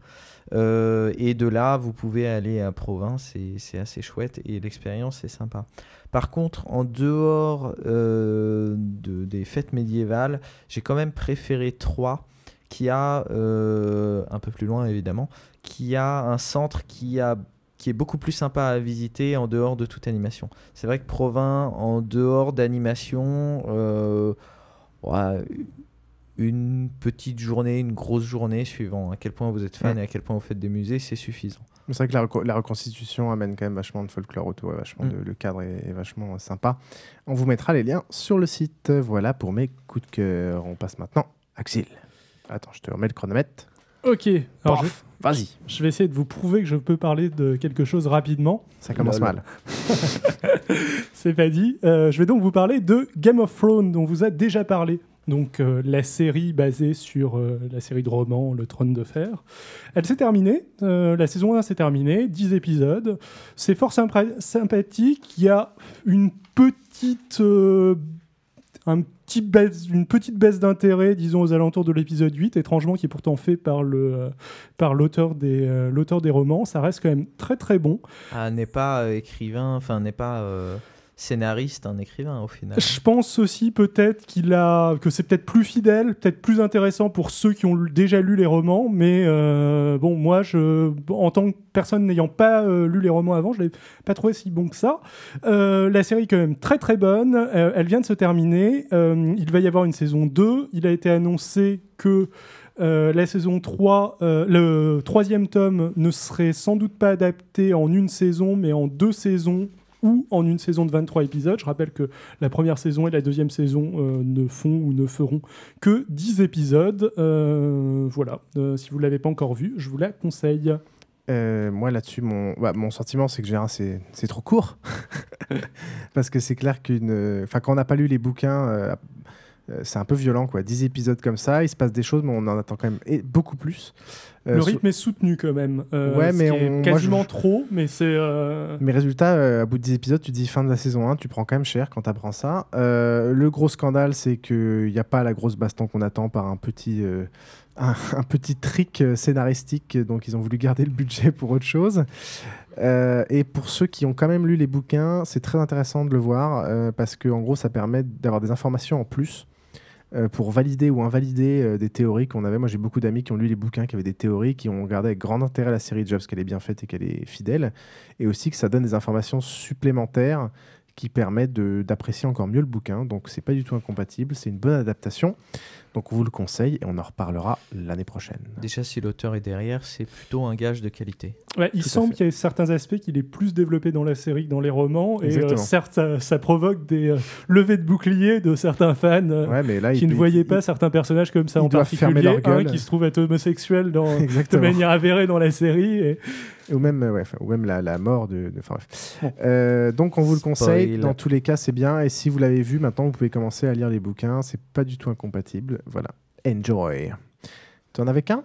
Euh, et de là, vous pouvez aller à Provins, c'est c'est assez chouette et l'expérience est sympa. Par contre, en dehors euh, de, des fêtes médiévales, j'ai quand même préféré Troyes, qui a, euh, un peu plus loin évidemment, qui a un centre qui, a, qui est beaucoup plus sympa à visiter en dehors de toute animation. C'est vrai que Provins, en dehors d'animation, euh, ouais, une petite journée, une grosse journée, suivant à quel point vous êtes fan Ouais. et à quel point vous faites des musées, c'est suffisant. C'est vrai que la, reco- la reconstitution amène quand même vachement de folklore autour, et vachement Mm. de- le cadre est, est vachement sympa. On vous mettra les liens sur le site. Voilà pour mes coups de cœur. On passe maintenant à Axil. Attends, je te remets le chronomètre. Ok, alors je, vas-y. je vais essayer de vous prouver que je peux parler de quelque chose rapidement. Ça commence Lol. mal. *laughs* C'est pas dit. Euh, je vais donc vous parler de Game of Thrones, dont on vous a déjà parlé. Donc euh, la série basée sur euh, la série de romans Le Trône de Fer. Elle s'est terminée, euh, la saison 1 s'est terminée, 10 épisodes. C'est fort sympa- sympathique, il y a une petite... euh, un baisse, une petite baisse d'intérêt, disons, aux alentours de l'épisode 8, étrangement, qui est pourtant fait par euh, l'auteur des, euh, des romans. Ça reste quand même très très bon. Ah, n'est pas euh, écrivain, enfin n'est pas scénariste, un écrivain au final. Je pense aussi peut-être qu'il a que c'est peut-être plus fidèle, peut-être plus intéressant pour ceux qui ont déjà lu les romans. Mais euh, bon, moi, je, en tant que personne n'ayant pas euh, lu les romans avant, je l'ai pas trouvé si bon que ça. Euh, la série est quand même très très bonne. Elle vient de se terminer. Il va y avoir une saison 2. Il a été annoncé que la saison 3, euh, le troisième tome ne serait sans doute pas adapté en une saison, mais en deux saisons ou en une saison de 23 épisodes. Je rappelle que la première saison et la deuxième saison euh, ne font ou ne feront que 10 épisodes. Euh, voilà, Euh, si vous ne l'avez pas encore vu, je vous la conseille. Moi là-dessus, mon, bah, mon sentiment, c'est que généralement, c'est trop court. *laughs* Parce que c'est clair qu'une. Enfin, quand on n'a pas lu les bouquins, c'est un peu violent, quoi. 10 épisodes comme ça, il se passe des choses, mais on en attend quand même et beaucoup plus. Euh, le rythme est soutenu quand même. Euh, Ouais, mais est on- moi, quasiment je- trop, mais c'est. euh, Mais résultat, euh, à bout de 10 épisodes, tu dis fin de la saison 1, tu prends quand même cher quand tu apprends ça. Euh, le gros scandale, c'est qu'il n'y a pas la grosse baston qu'on attend par un petit, euh, un, *laughs* un petit trick euh, scénaristique, donc ils ont voulu garder le budget pour autre chose. Euh, et pour ceux qui ont quand même lu les bouquins, c'est très intéressant de le voir, euh, parce que en gros, ça permet d'avoir des informations en plus euh, pour valider ou invalider euh, des théories qu'on avait. Moi, j'ai beaucoup d'amis qui ont lu les bouquins, qui avaient des théories, qui ont regardé avec grand intérêt la série déjà parce qu'elle est bien faite et qu'elle est fidèle, et aussi que ça donne des informations supplémentaires qui permettent d'apprécier encore mieux le bouquin. Donc, c'est pas du tout incompatible, c'est une bonne adaptation. Donc, on vous le conseille et on en reparlera l'année prochaine. Déjà, si l'auteur est derrière, c'est plutôt un gage de qualité. Ouais, il Tout semble qu'il y ait certains aspects qu'il est plus développé dans la série que dans les romans. Et euh, certes, ça, ça provoque des euh, levées de boucliers de certains fans euh, Ouais, mais là, qui il- ne voyaient il- pas certains personnages comme ça en particulier. Un qui se trouve être homosexuel dans, *laughs* de manière avérée dans la série. Et... Ou même, euh, ouais, ou même la, la mort de. de- enfin, bref. Euh, donc, on vous le conseille. Spoil. Dans tous les cas, c'est bien. Et si vous l'avez vu, maintenant, vous pouvez commencer à lire les bouquins. C'est pas du tout incompatible. Voilà. Enjoy. Tu en avais qu'un?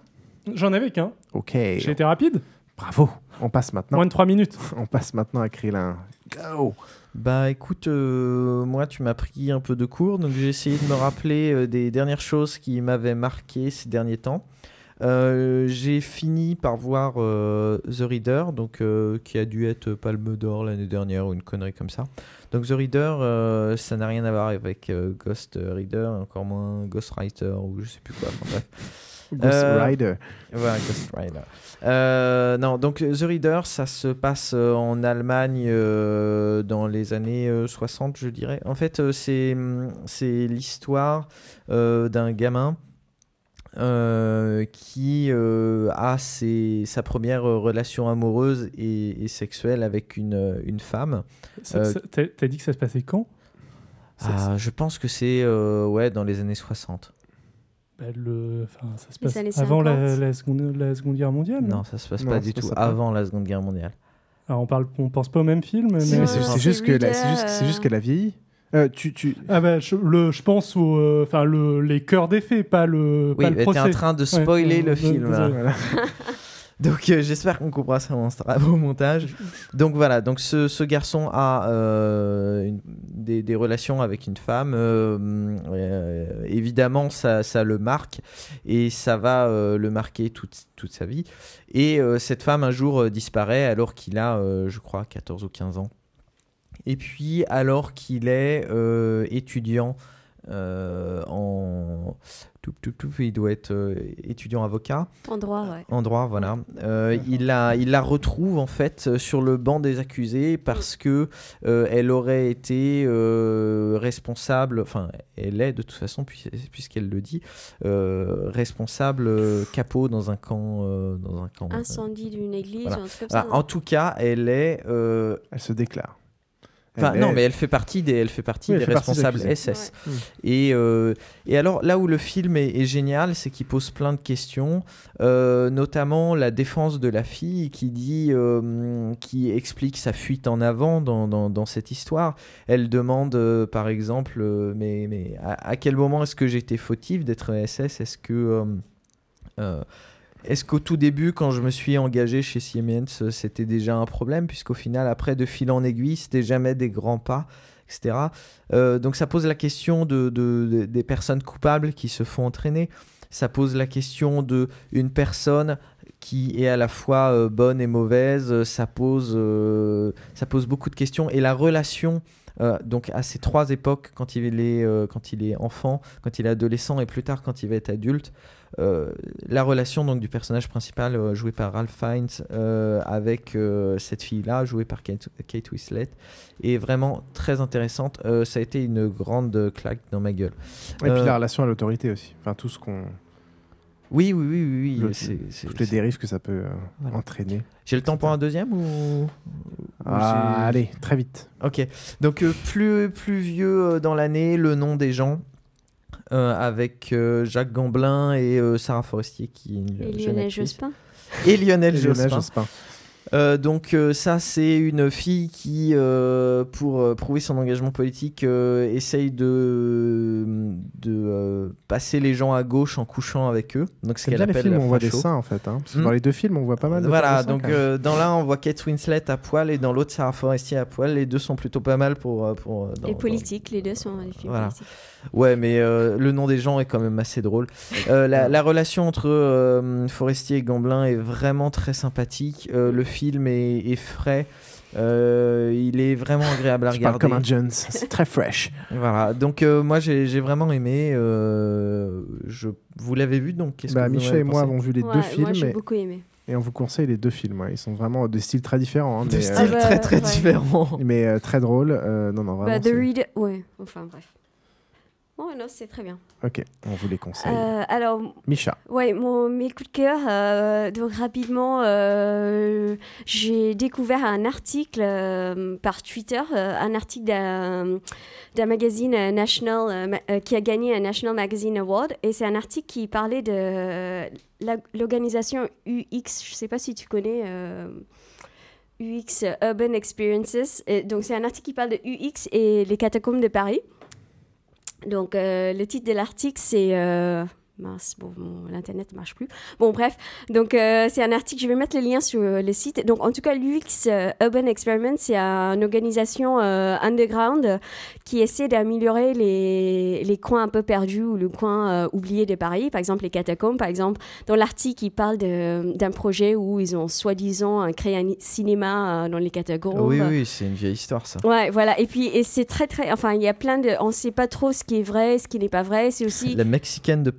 J'en avais qu'un. Ok. J'ai été rapide? Bravo. On passe maintenant. Moins de 3 minutes. *laughs* On passe maintenant à Krillin. Go Bah écoute, euh, moi tu m'as pris un peu de cours, donc j'ai essayé de me rappeler euh, des dernières choses qui m'avaient marqué ces derniers temps. Euh, j'ai fini par voir euh, The Reader, donc euh, qui a dû être Palme d'Or l'année dernière ou une connerie comme ça. Donc The Reader, euh, ça n'a rien à voir avec euh, Ghost Reader, encore moins Ghost Writer ou je sais plus quoi. enfin, bref. *laughs* Ghost Rider. Voilà, Ghost Rider. Euh, non, donc The Reader, ça se passe euh, en Allemagne euh, dans les années euh, 60, je dirais. En fait, euh, c'est hum, c'est l'histoire euh, d'un gamin euh, qui euh, a ses- sa première euh, relation amoureuse et, et sexuelle avec une, une femme. Euh, T'as dit que ça se passait quand? Ah, je pense que c'est euh, ouais, dans les années 60. Bah, le... ça se passe avant la, 50. la seconde, la Seconde Guerre mondiale Non, ça se passe Non, pas du tout avant la Seconde Guerre mondiale. Alors, on parle, on pense pas au même film, mais C'est juste qu'elle a vieilli. Euh, tu, tu... Ah bah, je, le, je pense au, euh, enfin le, les cœurs des faits, pas le. Oui, pas le mais t'es en train de spoiler Ouais, le euh, film. là. *laughs* donc euh, j'espère qu'on coupera ça au *laughs* au montage. Donc voilà, donc ce, ce garçon a euh, une- des, des relations avec une femme. euh, euh, évidemment, ça, ça le marque et ça va euh, le marquer toute, toute sa vie. Et euh, cette femme un jour euh, disparaît alors qu'il a, euh, je crois, 14 ou 15 ans. Et puis alors qu'il est euh, étudiant euh, en... Tout, tout, tout, il doit être euh, étudiant avocat. En droit, ouais. En droit, voilà. Euh, il, la, il la retrouve en fait sur le banc des accusés parce que euh, elle aurait été euh, responsable, enfin elle est de toute façon puis- puisqu'elle le dit, euh, responsable euh, capot dans un camp, euh, dans un camp. Incendie d'une église Voilà. ou un truc comme Voilà. ça. En tout cas, elle est. euh, Elle se déclare. Enfin, non, mais elle fait partie des, elle fait partie Oui, elle des fait partie des responsables. SS. Ouais. Et, euh, et alors, là où le film est, est génial, c'est qu'il pose plein de questions, euh, notamment la défense de la fille qui dit, euh, qui explique sa fuite en avant dans, dans, dans cette histoire. Elle demande, euh, par exemple, euh, mais, mais à, à quel moment est-ce que j'étais fautive d'être SS Est-ce que. euh, euh, est-ce qu'au tout début, quand je me suis engagé chez Siemens, euh, c'était déjà un problème Puisqu'au final, après, de fil en aiguille, c'était jamais des grands pas, etc. Euh, donc ça pose la question de, de- de- des personnes coupables qui se font entraîner. Ça pose la question de une personne qui est à la fois euh, bonne et mauvaise. Ça pose, ça pose beaucoup de questions. Et la relation donc à ces trois époques, quand il est, quand il est enfant, quand il est adolescent et plus tard quand il va être adulte, euh, la relation donc du personnage principal euh, joué par Ralph Fiennes euh, avec cette fille-là jouée par Kate, Kate Winslet est vraiment très intéressante. Ça a été une grande claque dans ma gueule. Et puis la relation à l'autorité aussi. Enfin, tout ce qu'on. Oui, oui, oui, oui. oui, Le- toutes les dérives que ça peut Voilà. entraîner. J'ai le temps pour un deuxième ou Ah, allez, très vite. Ok. Donc plus plus vieux dans l'année, le nom des gens. Euh, avec euh, Jacques Gamblin et euh, Sarah Forestier qui est une Et jeune Lionel actrice. Jospin. Et Lionel Et Lionel Jospin. Jospin. Euh, donc euh, ça c'est une fille qui euh, pour euh, prouver son engagement politique euh, essaye de, de euh, passer les gens à gauche en couchant avec eux donc ce C'est qu'elle bien les films où la on voit des seins en fait. hein. Parce que Hmm. Dans les deux films, on voit pas mal de Voilà, seins, donc euh, dans l'un on voit Kate Winslet à poil et dans l'autre Sarah Forestier à poil. Les deux sont plutôt pas mal pour. pour euh, dans- Et dans- politique, les deux sont des films Voilà. politiques. Ouais, mais euh, le nom des gens est quand même assez drôle. Euh, la, *laughs* la relation entre euh, Forestier et Gamblin est vraiment très sympathique. Euh, le film est, est frais. Euh, il est vraiment agréable à regarder. comme un Jones, c'est très fresh. Voilà, donc euh, moi j'ai j'ai vraiment aimé. euh, je, vous l'avez vu donc Bah, que Michel et moi avons vu les Ouais, deux moi, films. j'ai et- beaucoup aimé. Et on vous conseille les deux films. ouais. Ils sont vraiment de styles très différents. hein, De mais, styles très, très ouais. différents. Mais euh, très drôles. Euh, non, non, vraiment. Bah, The Reader, ouais, enfin bref. Oh non, c'est très bien. Ok, on vous les conseille. Euh, alors, Micha. Ouais, mon, mes coups de cœur. euh, donc rapidement, euh, j'ai découvert un article par Twitter, un article d'un magazine national qui a gagné un National Magazine Award, et c'est un article qui parlait de l'organisation UX. Je sais pas si tu connais. UX Urban Experiences. Et donc, c'est un article qui parle de UX et les catacombes de Paris. Donc, euh, le titre de l'article, c'est euh, mince, bon, mon- l'internet marche plus. Bon, bref, donc euh, c'est un article. Je vais mettre le lien sur euh, le site. Donc, en tout cas, l'UX euh, Urban Experiment, c'est une organisation euh, underground qui essaie d'améliorer les, les coins un peu perdus ou le coin oublié de Paris. Par exemple, les catacombes. Par exemple, dans l'article, ils parlent d'un projet où ils ont soi-disant créé un cinéma dans les catacombes. Oui, oui, c'est une vieille histoire ça. Ouais, voilà. Et puis, et c'est très, très. Enfin, il y a plein de. On sait pas trop ce qui est vrai, ce qui n'est pas vrai. C'est aussi. La mexicaine de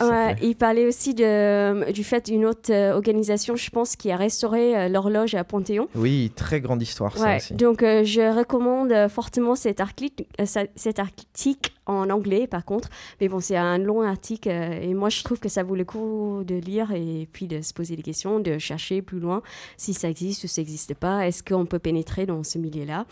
il Ouais, s'appelait. il parlait aussi de, du fait d'une autre euh, organisation, je pense, qui a restauré euh, l'horloge à Panthéon. Oui, très grande histoire ça Ouais, aussi. donc euh, je recommande euh, fortement cet article, euh, sa- cet article en anglais par contre. Mais bon, c'est un long article euh, et moi je trouve que ça vaut le coup de lire et puis de se poser des questions, de chercher plus loin si ça existe ou ça n'existe pas. Est-ce qu'on peut pénétrer dans ce milieu-là?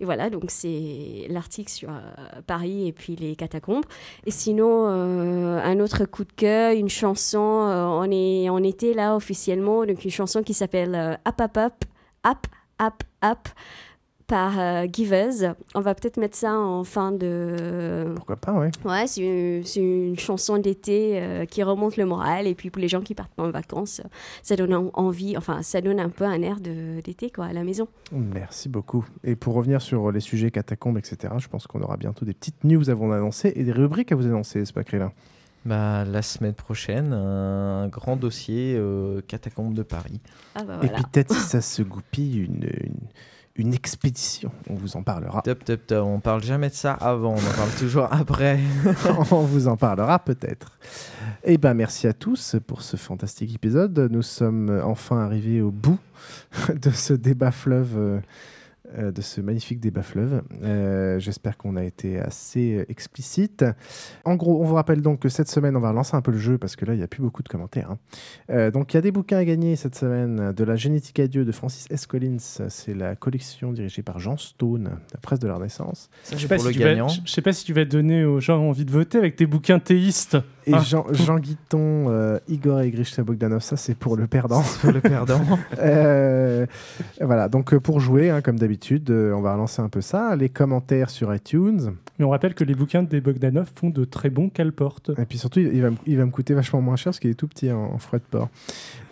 Et voilà, donc c'est l'article sur euh, Paris et puis les catacombes. Et sinon, euh, un autre coup de cœur, une chanson, euh, on, est, on était là officiellement, donc une chanson qui s'appelle euh, Up Up Up, Up Up Up par euh, Givers. On va peut-être mettre ça en fin de... Pourquoi pas, ouais. Ouais, c'est une, c'est une chanson d'été euh, qui remonte le moral. Et puis pour les gens qui partent en vacances, ça donne en- envie, enfin, ça donne un peu un air de- d'été, quoi, à la maison. Merci beaucoup. Et pour revenir sur les sujets catacombes, etc., je pense qu'on aura bientôt des petites news à vous annoncer et des rubriques à vous annoncer, c'est pas là Bah, la semaine prochaine, un grand dossier euh, catacombe de Paris. Ah bah Et puis peut-être si ça se goupille, une, une, une expédition, on vous en parlera. Top, top, top. On parle jamais de ça avant, on en parle toujours après. *laughs* on vous en parlera peut-être. Eh ben merci à tous pour ce fantastique épisode. Nous sommes enfin arrivés au bout *laughs* de ce débat fleuve. Euh, de ce magnifique débat fleuve. Euh, J'espère qu'on a été assez euh, explicite. En gros, on vous rappelle donc que cette semaine, on va relancer un peu le jeu parce que là, il n'y a plus beaucoup de commentaires. hein. Euh, donc, il y a des bouquins à gagner cette semaine. De la génétique à Dieu de Francis S. Collins. C'est la collection dirigée par Jean Stone, la presse de la Renaissance. Je sais, si je sais pas si tu vas donner aux gens envie de voter avec tes bouquins théistes. Et Ah. Jean, Jean Guiton, euh, Igor et Grishka Bogdanov, ça c'est pour le perdant. pour le perdant. *laughs* Euh, voilà, donc pour jouer, hein, comme d'habitude, euh, on va relancer un peu ça. Les commentaires sur iTunes. Mais on rappelle que les bouquins des Bogdanov font de très bons cale-portes. Et puis surtout, il il va, me- il va me coûter vachement moins cher parce qu'il est tout petit en, en froid de port.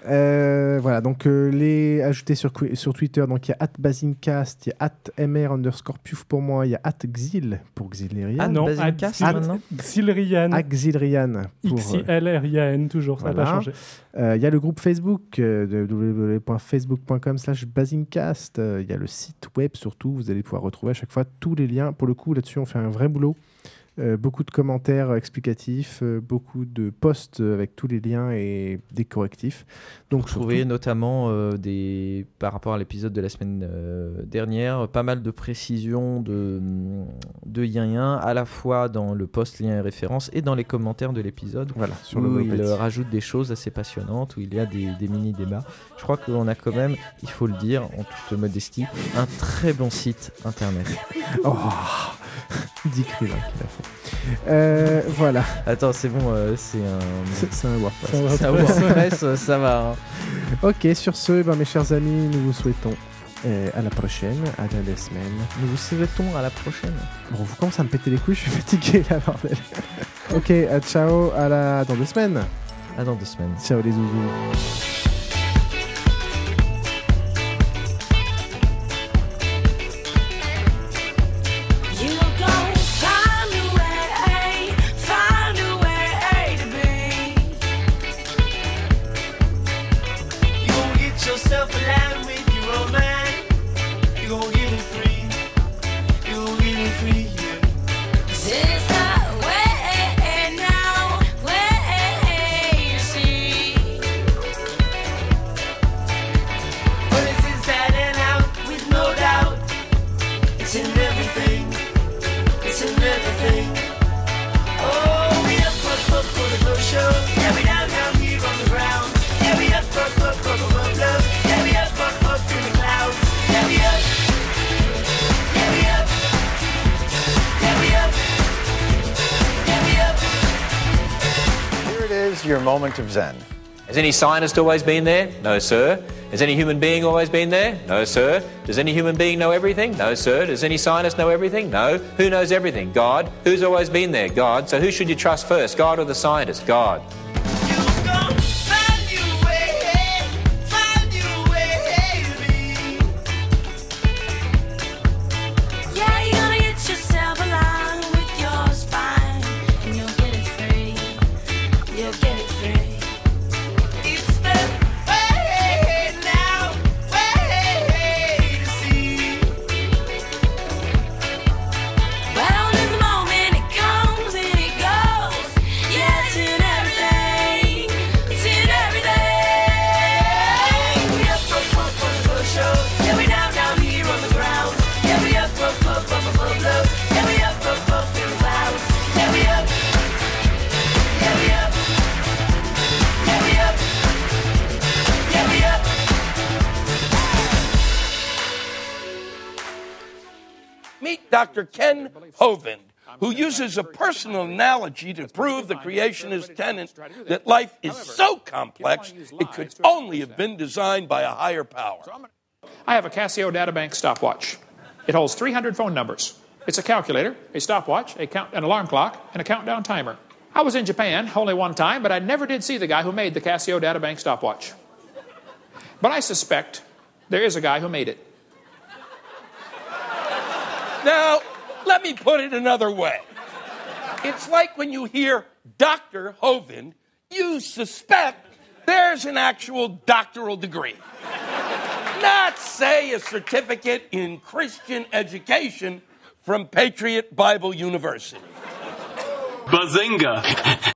Euh, voilà, donc euh, les ajouter sur, sur Twitter, donc il y a @basincast, il y a @mr underscore puf pour moi, il y a @xil pour Xilerian. Ah non, Basincast, At- maintenant Xilrian. Xilrian X-I-L-R-I-A-N, toujours, ça n'a pas changé. Euh, Il y a le groupe Facebook, euh, de www.facebook.com slash basincast. Euh, Il y a le site web surtout. Vous allez pouvoir retrouver à chaque fois tous les liens. Pour le coup, là-dessus, on fait un vrai boulot. Euh, beaucoup de commentaires explicatifs, euh, beaucoup de posts avec tous les liens et des correctifs. Donc, Vous trouvez surtout- notamment euh, des, par rapport à l'épisode de la semaine dernière, pas mal de précisions de, de yin yin, à la fois dans le post lien et référence et dans les commentaires de l'épisode. Voilà, sur où le il rajoute des choses assez passionnantes, où il y a des, des mini débats. Je crois qu'on a quand même, il faut le dire en toute modestie, un très bon site internet. Oh, Dick Rivin qui l'a fait. Euh, voilà. Attends, c'est bon, euh, c'est un. C'est un WordPress. C'est un WordPress. Euh, ça va, hein. Ok, sur ce, eh ben, mes chers amis, nous vous souhaitons euh, à la prochaine, à dans deux semaines. Nous vous souhaitons à la prochaine. Bon, vous commencez à me péter les couilles, je suis *laughs* fatigué là, bordel. ok, ciao, à la... dans deux semaines. À dans deux semaines. Ciao les zouzous. Of zen. Has any scientist always been there? No, sir. Has any human being always been there? No, sir. Does any human being know everything? No, sir. Does any scientist know everything? No. Who knows everything? God. Who's always been there? God. So who should you trust first, God or the scientist? God. Who uses a personal analogy to prove the creationist tenet that life is so complex it could only have been designed by a higher power. I have a Casio Databank stopwatch. It holds 300 phone numbers. It's a calculator, a stopwatch, a count, an alarm clock, and a countdown timer. I was in Japan only one time, but I never did see the guy who made the Casio Databank stopwatch. But I suspect there is a guy who made it. Now, let me put it another way. It's like when you hear Dr. Hovind, you suspect there's an actual doctoral degree. Not, say, a certificate in Christian education from Patriot Bible University. Bazinga!